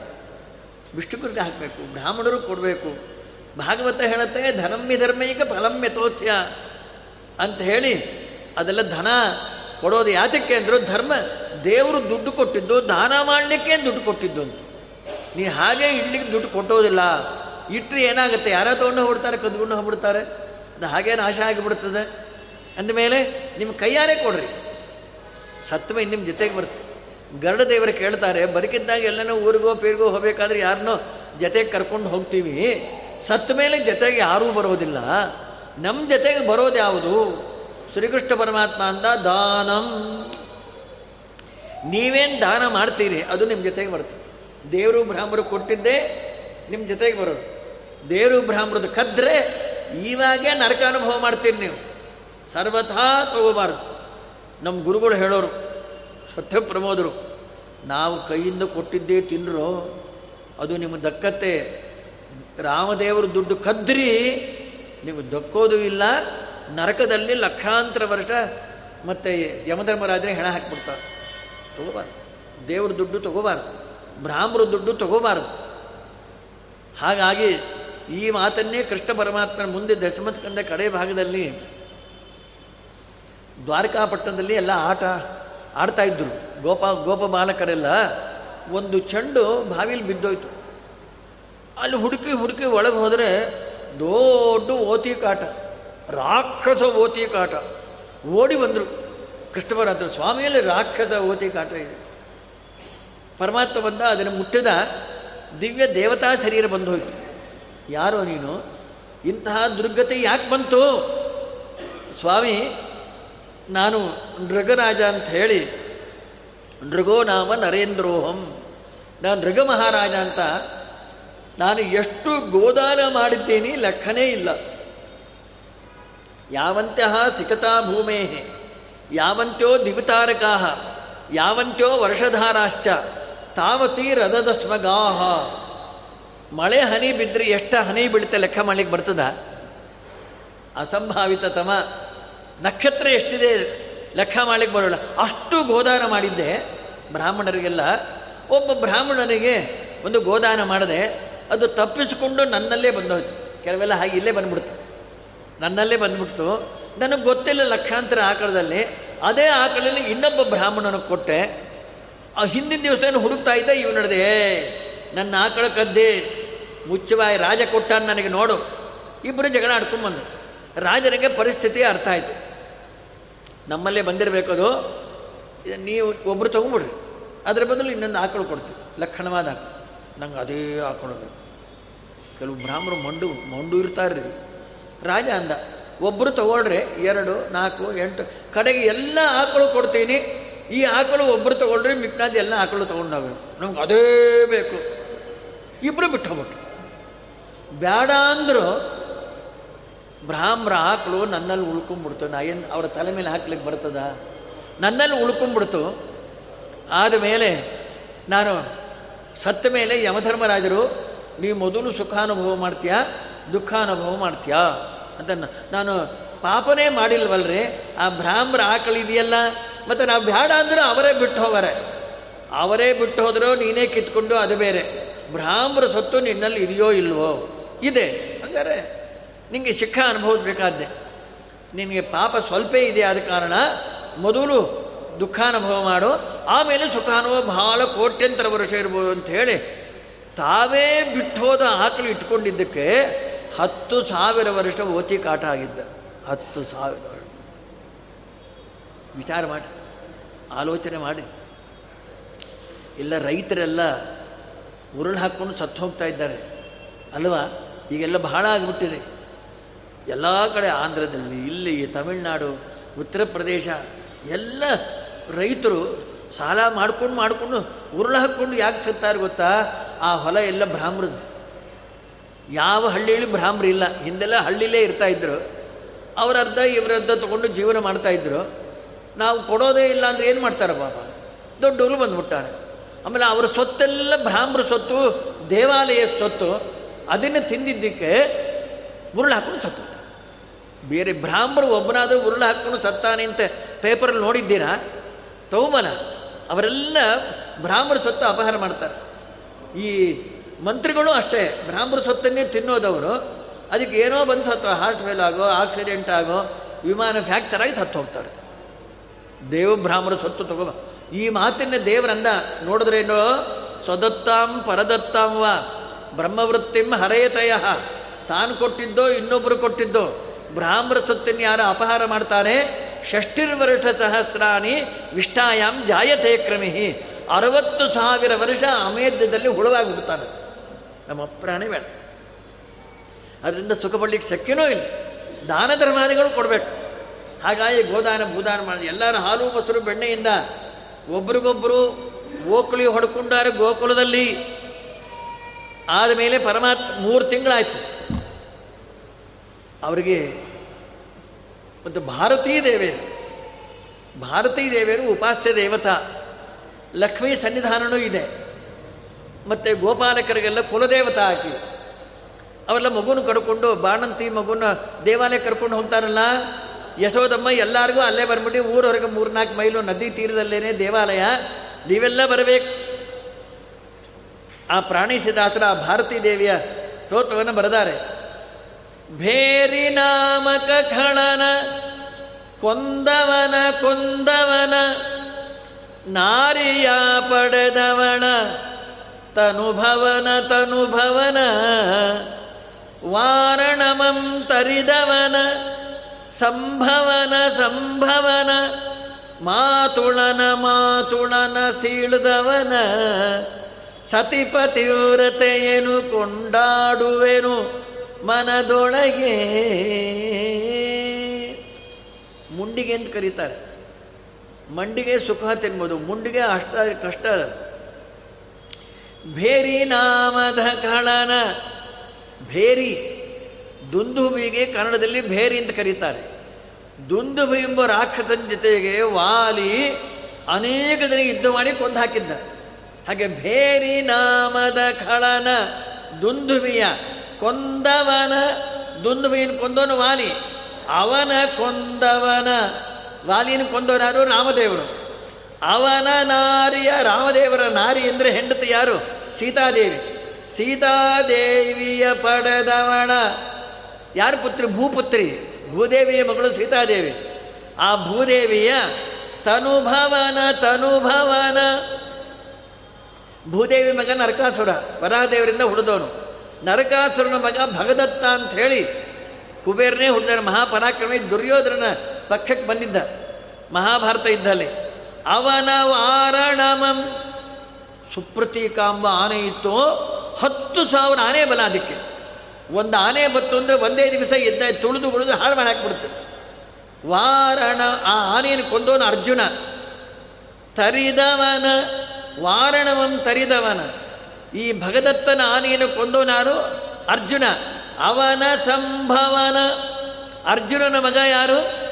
ಬಿಷ್ಕುರ್ಗೆ ಹಾಕಬೇಕು, ಬ್ರಾಹ್ಮಣರು ಕೊಡಬೇಕು. ಭಾಗವತ ಹೇಳುತ್ತೆ ಧನಮ್ಮಿ ಧರ್ಮೈಕ ಫಲಮ್ಯತೋತ್ಸ್ಯ ಅಂತ ಹೇಳಿ, ಅದೆಲ್ಲ ಧನ ಕೊಡೋದು ಯಾತಕ್ಕೆ ಅಂದರು ಧರ್ಮ ದೇವರು ದುಡ್ಡು ಕೊಟ್ಟಿದ್ದು, ದಾನ ಮಾಡಲಿಕ್ಕೆ ದುಡ್ಡು ಕೊಟ್ಟಿದ್ದು ಅಂತ. ನೀ ಹಾಗೆ ಇಡ್ಲಿಕ್ಕೆ ದುಡ್ಡು ಕೊಟ್ಟೋದಿಲ್ಲ. ಇಟ್ಟರೆ ಏನಾಗುತ್ತೆ? ಯಾರೋ ತೊಗೊಂಡು ಹೋಗ್ಬಿಡ್ತಾರೆ, ಕದ್ಕೊಂಡು ಹೋಗ್ಬಿಡ್ತಾರೆ. ಅದು ಹಾಗೆ ನಾಶ ಆಗಿಬಿಡ್ತದೆ. ಅಂದಮೇಲೆ ನಿಮ್ಮ ಕೈಯಾರೆ ಕೊಡ್ರಿ. ಸತ್ವ ನಿಮ್ಮ ಜೊತೆಗೆ ಬರುತ್ತೆ. ಗರುಡ ದೇವರು ಕೇಳ್ತಾರೆ, ಬದುಕಿದ್ದಾಗ ಎಲ್ಲನೂ ಊರಿಗೋ ಪೀರಿಗೋ ಹೋಗಬೇಕಾದ್ರೆ ಯಾರನ್ನೋ ಜೊತೆಗೆ ಕರ್ಕೊಂಡು ಹೋಗ್ತೀವಿ. ಸತ್ತ ಮೇಲೆ ಜೊತೆಗೆ ಯಾರೂ ಬರೋದಿಲ್ಲ. ನಮ್ಮ ಜೊತೆಗೆ ಬರೋದು ಯಾವುದು? ಶ್ರೀಕೃಷ್ಣ ಪರಮಾತ್ಮ ಅಂದ ದಾನಂ. ನೀವೇನು ದಾನ ಮಾಡ್ತೀರಿ, ಅದು ನಿಮ್ಮ ಜೊತೆಗೆ ಬರುತ್ತೆ. ದೇವರು ಬ್ರಾಹ್ಮರು ಕೊಟ್ಟಿದ್ದೇ ನಿಮ್ಮ ಜೊತೆಗೆ ಬರೋದು. ದೇವರು ಬ್ರಾಹ್ಮ್ರದ ಕದ್ರೆ ಈವಾಗೇ ನರಕ ಅನುಭವ ಮಾಡ್ತೀರಿ ನೀವು. ಸರ್ವಥಾ ತಗೋಬಾರ್ದು. ನಮ್ಮ ಗುರುಗಳು ಹೇಳೋರು, ಸತ್ಯ ಪ್ರಮೋದರು, ನಾವು ಕೈಯಿಂದ ಕೊಟ್ಟಿದ್ದೇ ತಿಂದರು ಅದು ನಿಮ್ಮ ದಕ್ಕತ್ತೆ ರಾಮದೇವರು ದುಡ್ಡು ಕದ್ರಿ, ನೀವು ದಕ್ಕೋದು ಇಲ್ಲ ನರಕದಲ್ಲಿ ಲಕ್ಷಾಂತರ ವರ್ಷ ಮತ್ತು ಯಮಧರ್ಮರಾಜನೇ ಹೆಣ ಹಾಕ್ಬಿಡ್ತಾರೆ. ತಗೋಬಾರ್ದು. ದೇವ್ರ ದುಡ್ಡು ತಗೋಬಾರ್ದು. ಬ್ರಾಹ್ಮರ ದುಡ್ಡು ತಗೋಬಾರ್ದು. ಹಾಗಾಗಿ ಈ ಮಾತನ್ನೇ ಕೃಷ್ಣ ಪರಮಾತ್ಮನ ಮುಂದೆ ದಶಮತ್ಕಂದ ಕಡೆ ಭಾಗದಲ್ಲಿ ದ್ವಾರಕಾಪಟ್ಟಣದಲ್ಲಿ ಎಲ್ಲ ಆಟ ಆಡ್ತಾ ಇದ್ದರು ಗೋಪ ಗೋಪ ಬಾಲಕರೆಲ್ಲ ಒಂದು ಚೆಂಡು ಬಾವಿಲಿ ಬಿದ್ದೋಯ್ತು. ಅಲ್ಲಿ ಹುಡುಕಿ ಹುಡುಕಿ ಒಳಗೆ ಹೋದರೆ ದೊಡ್ಡ ಓತಿ ಕಾಟ. ರಾಕ್ಷಸ ಓತಿ ಕಾಟ. ಓಡಿ ಬಂದರು. ಕೃಷ್ಣಪರಾತ್ರ ಸ್ವಾಮಿಯಲ್ಲಿ ರಾಕ್ಷಸ ಓತಿ ಕಾಟ ಇದೆ. ಪರಮಾತ್ಮ ಬಂದ, ಅದನ್ನು ಮುಟ್ಟಿದ ದಿವ್ಯ ದೇವತಾ ಶರೀರ ಬಂದು ಹೋಯಿತು ಯಾರೋ ನೀನು? ಇಂತಹ ದುರ್ಗತಿ ಯಾಕೆ ಬಂತು? ಸ್ವಾಮಿ, ನಾನು ನೃಗರಾಜ ಅಂತ ಹೇಳಿ, ನೃಗೋ ನಾಮ ನರೇಂದ್ರೋಹಂ. ನಾನು ನೃಗ ಮಹಾರಾಜ ಅಂತ ನಾನು ಎಷ್ಟು ಗೋದಾನ ಮಾಡಿದ್ದೇನೆ, ಲೆಕ್ಕನೇ ಇಲ್ಲ. ಯಾವಂತ್ಯಃ ಸಿಕತಾ ಭೂಮೇ, ಯಾವಂತ್ಯೋ ದಿವತಾರಕಾ, ಯಾವಂತ್ಯೋ ವರ್ಷಧಾರಾಶ್ಚ, ತಾವತಿ ರಥದ ಸ್ವಗಾಹ ಮಳೆ ಹನಿ ಬಿದ್ದರೆ ಎಷ್ಟು ಹನಿ ಬೀಳುತ್ತೆ ಲೆಕ್ಕ ಮಾಡ್ಲಿಕ್ಕೆ ಬರ್ತದ? ಅಸಂಭಾವಿತ ತಮ. ನಕ್ಷತ್ರ ಎಷ್ಟಿದೆ ಲೆಕ್ಕ ಮಾಡ್ಲಿಕ್ಕೆ ಬರೋಲ್ಲ. ಅಷ್ಟು ಗೋದಾನ ಮಾಡಿದ್ದೆ ಬ್ರಾಹ್ಮಣರಿಗೆಲ್ಲ. ಒಬ್ಬ ಬ್ರಾಹ್ಮಣನಿಗೆ ಒಂದು ಗೋದಾನ ಮಾಡದೆ ಅದು ತಪ್ಪಿಸಿಕೊಂಡು ನನ್ನಲ್ಲೇ ಬಂದೋಯ್ತು. ಕೆಲವೆಲ್ಲ ಹಾಗೆ ಇಲ್ಲೇ ಬಂದ್ಬಿಡ್ತು ನನ್ನಲ್ಲೇ ಬಂದ್ಬಿಡ್ತು. ನನಗೆ ಗೊತ್ತಿಲ್ಲ ಲಕ್ಷಾಂತರ ಆಕಳದಲ್ಲಿ. ಅದೇ ಆಕಳಲ್ಲಿ ಇನ್ನೊಬ್ಬ ಬ್ರಾಹ್ಮಣನಿಗೆ ಕೊಟ್ಟೆ. ಆ ಹಿಂದಿನ ದಿವಸ ಹುಡುಕ್ತಾ ಇದ್ದ ಇವು ನಡೆದೆ ನನ್ನ ಆಕಳ ಕದ್ದೆ ಮುಚ್ಚಬಾಯಿ ರಾಜ ಕೊಟ್ಟ ನನಗೆ ನೋಡು. ಇಬ್ಬರು ಜಗಳ ಆಡ್ಕೊಂಬಂದು ರಾಜನಿಗೆ ಪರಿಸ್ಥಿತಿ ಅರ್ಥ ಆಯಿತು. ನಮ್ಮಲ್ಲೇ ಬಂದಿರಬೇಕು ಅದು. ನೀವು ಒಬ್ಬರು ತೊಗೊಂಬಿಡ್ರಿ ಅದರ ಬದಲು ಇನ್ನೊಂದು ಆಕಳು ಕೊಡ್ತೀವಿ. ಲಕ್ಷಣವಾದ ಆಕಳು. ನಂಗೆ ಅದೇ ಆಕಳು. ಕೆಲವು ಬ್ರಾಹ್ಮರು ಮಂಡು ಮಂಡು ಇರ್ತಾರೆ ರಾಜ ಅಂದ ಒಬ್ಬರು ತಗೊಳ್ರಿ ಎರಡು, ನಾಲ್ಕು, ಎಂಟು, ಕಡೆಗೆ ಎಲ್ಲ ಆಕಳು ಕೊಡ್ತೀನಿ. ಈ ಆಕಳು ಒಬ್ಬರು ತಗೊಳ್ರಿ ಮಿಕ್ನಾದ ಎಲ್ಲ ಆಕಳು ತೊಗೊಂಡೋಗ್ಬೇಕು. ನಮ್ಗೆ ಅದೇ ಬೇಕು. ಇಬ್ಬರು ಬಿಟ್ಟು ಹೋಗ್ಬಿಟ್ರು ಬೇಡ ಅಂದರು ಬ್ರಾಹ್ಮರ ಆಕಳು ನನ್ನಲ್ಲಿ ಉಳ್ಕೊಂಡ್ಬಿಡ್ತು ನಾ ಏನು ಅವರ ತಲೆ ಮೇಲೆ ಹಾಕ್ಲಿಕ್ಕೆ ಬರ್ತದ? ನನ್ನಲ್ಲಿ ಉಳ್ಕೊಂಡ್ಬಿಡ್ತು ಆದಮೇಲೆ ನಾನು ಸತ್ತ ಮೇಲೆ ಯಮಧರ್ಮರಾಜರು ನೀವು ಮೊದಲು ಸುಖಾನುಭವ ಮಾಡ್ತೀಯಾ? ದುಃಖಾನುಭವ ಮಾಡ್ತೀಯಾ? ಅಂತ ನಾನು ಪಾಪನೇ ಮಾಡಿಲ್ವಲ್ರಿ, ಆ ಭ್ರಾಮ್ರ ಆಕಳಿದೆಯಲ್ಲ ಮತ್ತು ನಾವು ಬೇಡ ಅಂದ್ರೆ ಅವರೇ ಬಿಟ್ಟು ಹೋಗಾರೆ ಅವರೇ ಬಿಟ್ಟು ಹೋದರೂ ನೀನೇ ಕಿತ್ಕೊಂಡು ಅದು ಬೇರೆ. ಬ್ರಾಹ್ಮರ ಸೊತ್ತು ನಿನ್ನಲ್ಲಿ ಇದೆಯೋ ಇಲ್ವೋ? ಇದೆ. ಹಂಗಾರೆ ನಿಮಗೆ ಶಿಕ್ಷಾ ಅನುಭವಿಸ್ಬೇಕಾದ್ದೆ ನಿನಗೆ ಪಾಪ ಸ್ವಲ್ಪ ಇದೆ ಆದ ಕಾರಣ ಮೊದಲು ದುಃಖಾನುಭವ ಮಾಡು, ಆಮೇಲೆ ಸುಖಾನುಭವ ಬಹಳ ಕೋಟ್ಯಂತರ ವರ್ಷ ಇರ್ಬೋದು ಅಂತ ಹೇಳಿ ತಾವೇ ಬಿಟ್ಟೋದ ಆಕಳು ಇಟ್ಕೊಂಡಿದ್ದಕ್ಕೆ ಹತ್ತು ಸಾವಿರ ವರ್ಷ ಓತಿ ಕಾಟ ಆಗಿದ್ದ. ಹತ್ತು ಸಾವಿರ. ವಿಚಾರ ಮಾಡಿ, ಆಲೋಚನೆ ಮಾಡಿ. ಇಲ್ಲ, ರೈತರೆಲ್ಲ ಉರುಳು ಹಾಕ್ಕೊಂಡು ಸತ್ತು ಹೋಗ್ತಾ ಇದ್ದಾರೆ. ಅಲ್ವಾ? ಈಗೆಲ್ಲ ಬಹಳ ಆಗಿಬಿಟ್ಟಿದೆ. ಎಲ್ಲ ಕಡೆ ಆಂಧ್ರದಲ್ಲಿ, ಇಲ್ಲಿ, ತಮಿಳುನಾಡು, ಉತ್ತರ ಪ್ರದೇಶ, ಎಲ್ಲ ರೈತರು ಸಾಲ ಮಾಡ್ಕೊಂಡು, ಮಾಡಿಕೊಂಡು ಉರುಳು ಹಾಕ್ಕೊಂಡು ಯಾಕೆ ಸತ್ತಾರೆ ಗೊತ್ತಾ? ಆ ಹೊಲ ಎಲ್ಲ ಬ್ರಾಹ್ಮರದು ಯಾವ ಹಳ್ಳಿಯಲ್ಲಿ ಬ್ರಾಹ್ಮರು ಇಲ್ಲ. ಹಿಂದೆಲ್ಲ ಹಳ್ಳಿಲೇ ಇರ್ತಾ ಇದ್ರು. ಅವ್ರ ಅರ್ಧ, ಇವ್ರ ಅರ್ಧ ತೊಗೊಂಡು ಜೀವನ ಮಾಡ್ತಾ ಇದ್ರು. ನಾವು ಕೊಡೋದೇ ಇಲ್ಲ ಅಂದ್ರೆ ಏನು ಮಾಡ್ತಾರೆ ಪಾಪ? ದೊಡ್ಡವರು ಬಂದ್ಬಿಟ್ಟಾರೆ ಆಮೇಲೆ ಅವರ ಸೊತ್ತೆಲ್ಲ ಬ್ರಾಹ್ಮರ ಸೊತ್ತು ದೇವಾಲಯ ಸೊತ್ತು ಅದನ್ನು ತಿಂದಿದ್ದಕ್ಕೆ ಉರುಳು ಹಾಕೊಂಡು ಸತ್ತು ಬೇರೆ ಬ್ರಾಹ್ಮರು ಒಬ್ಬನಾದರೂ ಉರುಳು ಹಾಕ್ಕೊಂಡು ಸತ್ತಾನೆ ಅಂತ ಪೇಪರಲ್ಲಿ ನೋಡಿದ್ದೀರಾ? ತೌಮನ. ಅವರೆಲ್ಲ ಬ್ರಾಹ್ಮರ ಸೊತ್ತು ಅಪಹಾರ ಮಾಡ್ತಾರೆ. ಈ ಮಂತ್ರಿಗಳು ಅಷ್ಟೇ. ಬ್ರಾಹ್ಮರ ಸೊತ್ತನ್ನೇ ತಿನ್ನೋದವರು. ಅದಕ್ಕೆ ಏನೋ ಬಂದು ಸತ್ತು ಹಾರ್ಟ್ ಫೇಲ್ ಆಗೋ ಆಕ್ಸಿಡೆಂಟ್ ಆಗೋ, ವಿಮಾನ ಫ್ಯಾಕ್ಚರ್ ಆಗಿ ಸತ್ತು ಹೋಗ್ತಾರೆ. ದೇವ ಬ್ರಾಹ್ಮರ ಸೊತ್ತು ತಗೋ ಈ ಮಾತಿನ ದೇವರಂದ ನೋಡಿದ್ರೇನೋ? ಸ್ವದತ್ತಾಂ ಪರದತ್ತಾಂ ವಾ ಬ್ರಹ್ಮವೃತ್ತಿಂ ಹರೆಯತಯ. ತಾನು ಕೊಟ್ಟಿದ್ದೋ ಇನ್ನೊಬ್ಬರು ಕೊಟ್ಟಿದ್ದೋ. ಬ್ರಾಹ್ಮರ ಸೊತ್ತನ್ನು ಯಾರು ಅಪಹಾರ ಮಾಡ್ತಾರೆ? ಷಷ್ಟಿರ್ವರ್ಷ ಸಹಸ್ರಾಣಿ ವಿಷ್ಠಾಯಾಮ್ ಜಾಯತೆ ಕ್ರಮಿಹಿ. ಅರವತ್ತು ಸಾವಿರ ವರ್ಷ ಅಮೇಧ್ಯದಲ್ಲಿ ಹುಳುವಾಗಿ ನಮ್ಮ ಪ್ರಾಣಿ ಬೇಡ. ಅದರಿಂದ ಸುಖ ಪಡ್ಲಿಕ್ಕೆ ಶಕ್ಯನೂ ಇಲ್ಲ. ದಾನ ಧರ್ಮಾದಿಗಳು ಕೊಡಬೇಕು. ಹಾಗಾಗಿ ಗೋದಾನ, ಭೂದಾನ ಮಾಡಿದ ಎಲ್ಲರ ಹಾಲು, ಮೊಸರು, ಬೆಣ್ಣೆಯಿಂದ ಒಬ್ರಿಗೊಬ್ಬರು ಗೋಕುಳಿ ಹೊಡ್ಕೊಂಡಾರೆ ಗೋಕುಲದಲ್ಲಿ. ಆದಮೇಲೆ ಪರಮಾತ್ಮ ಮೂರು ತಿಂಗಳಾಯ್ತು. ಅವರಿಗೆ ಮತ್ತು ಭಾರತೀಯ ದೇವೇರು. ಭಾರತೀಯ ದೇವಿಯರು ಉಪಾಸ್ಯ ದೇವತಾ. ಲಕ್ಷ್ಮೀ ಸನ್ನಿಧಾನವೂ ಇದೆ. ಮತ್ತು ಗೋಪಾಲಕರಿಗೆಲ್ಲ ಕುಲದೇವತ ಹಾಕಿ. ಅವೆಲ್ಲ ಮಗುನ ಕರ್ಕೊಂಡು, ಬಾಣಂತಿ ಮಗುನ ದೇವಾಲಯ ಕರ್ಕೊಂಡು ಹೋಗ್ತಾರಲ್ಲ? ಯಶೋದಮ್ಮ, ಎಲ್ಲರಿಗೂ ಅಲ್ಲೇ ಬಂದ್ಬಿಟ್ಟು ಊರವರೆಗೆ ಮೂರ್ನಾಲ್ಕು ಮೈಲು ನದಿ ತೀರದಲ್ಲೇನೆ ದೇವಾಲಯ. ನೀವೆಲ್ಲ ಬರಬೇಕು. ಆ ಪ್ರಾಣಿಸಿದಾಸರ ಆ ಭಾರತೀ ದೇವಿಯ ಸ್ತೋತ್ರವನ್ನು ಬರೆದಾರೆ. ಭೇರಿ ನಾಮಕ ಖಣನ ಕೊಂದವನ ಕೊಂದವನ, ನಾರಿಯ ಪಡೆದವನ ತನುಭವನ ತನುಭವನ ವಾರಣಮಂ ತರಿದವನ, ಸಂಭವನ ಸಂಭವನ, ಮಾತುಳನ ಮಾತುಳನ ಸೀಳ್ದವನ ಸತಿಪತಿವ್ರತೆಯೇನು ಕೊಂಡಾಡುವೆನು ಮನದೊಳಗೆ. ಮುಂಡಿಗೆ ಅಂತ ಕರೀತಾರೆ. ಮಂಡಿಗೆ ಸುಖ ತಿನ್ಬೋದು, ಮುಂಡಿಗೆ ಅಷ್ಟ ಕಷ್ಟ. ಭೇರಿ ನಾಮದ ಕಳನ ಭೇರಿ ದುಂದುಬಿಗೆ ಕನ್ನಡದಲ್ಲಿ ಭೇರಿ ಅಂತ ಕರೀತಾರೆ. ದುಂದುಬಿ ಎಂಬ ರಾಕ್ಷಸನ ಜೊತೆಗೆ ವಾಲಿ ಅನೇಕ ದಿನ ಯುದ್ಧ ಮಾಡಿ ಕೊಂದು ಹಾಕಿದ್ದ ಹಾಗೆ ಭೇರಿ ನಾಮದ ಖಳನ ದುಂದುಬಿಯ ಕೊಂದವನ, ದುಂದುಬಿಯನ್ನು ಕೊಂದೋನು ವಾಲಿ. ಅವನ ಕೊಂದವನ ವಾಲಿನ ಕೊಂದವನಾರು ರಾಮದೇವರು. ಅವನ ನಾರಿಯ ರಾಮದೇವರ ನಾರಿ ಅಂದರೆ ಹೆಂಡತಿ ಯಾರು? ಸೀತಾದೇವಿ. ಸೀತಾದೇವಿಯ ಪಡೆದವಣ. ಯಾರು ಪುತ್ರಿ? ಭೂಪುತ್ರಿ. ಭೂದೇವಿಯ ಮಗಳು ಸೀತಾದೇವಿ. ಆ ಭೂದೇವಿಯ ತನುಭವನ ತನುಭವನ. ಭೂದೇವಿ ಮಗ ನರಕಾಸುರ. ವರಾಹದೇವರಿಂದ ಹುಡಿದವನು. ನರಕಾಸುರನ ಮಗ ಭಗದತ್ತ ಅಂತ ಹೇಳಿ ಕುಬೇರನೇ ಹುಟ್ಟಿದ ಮಹಾಪರಾಕ್ರಮಿ ದುರ್ಯೋಧನ ಪಕ್ಷಕ್ಕೆ ಬಂದಿದ್ದ. ಮಹಾಭಾರತ ಇದ್ದಲ್ಲಿ ಅವನ ವಾರಣಮಂ. ಸುಪ್ರತೀಕಾಂಬ ಆನೆ ಇತ್ತು. ಹತ್ತು ಸಾವಿರ ಆನೆ ಬಲ ಅದಕ್ಕೆ. ಒಂದು ಆನೆ ಬತ್ತು ಅಂದರೆ ಒಂದೇ ದಿವಸ ಎದ್ದ, ತುಳಿದು ಉಳಿದು ಹಾಳು ಮಾಡಿ ಹಾಕ್ಬಿಡುತ್ತೆ. ವಾರಣ, ಆ ಆನೆಯನ್ನು ಕೊಂದೋನು ಅರ್ಜುನ. ತರಿದವನ ವಾರಣವಂ ತರಿದವನ. ಈ ಭಗದತ್ತನ ಆನೆಯನ್ನು ಕೊಂದೋನಾರು ಅರ್ಜುನ. ಅವನ ಸಂಭವನ. ಅರ್ಜುನನ ಮಗ ಯಾರು?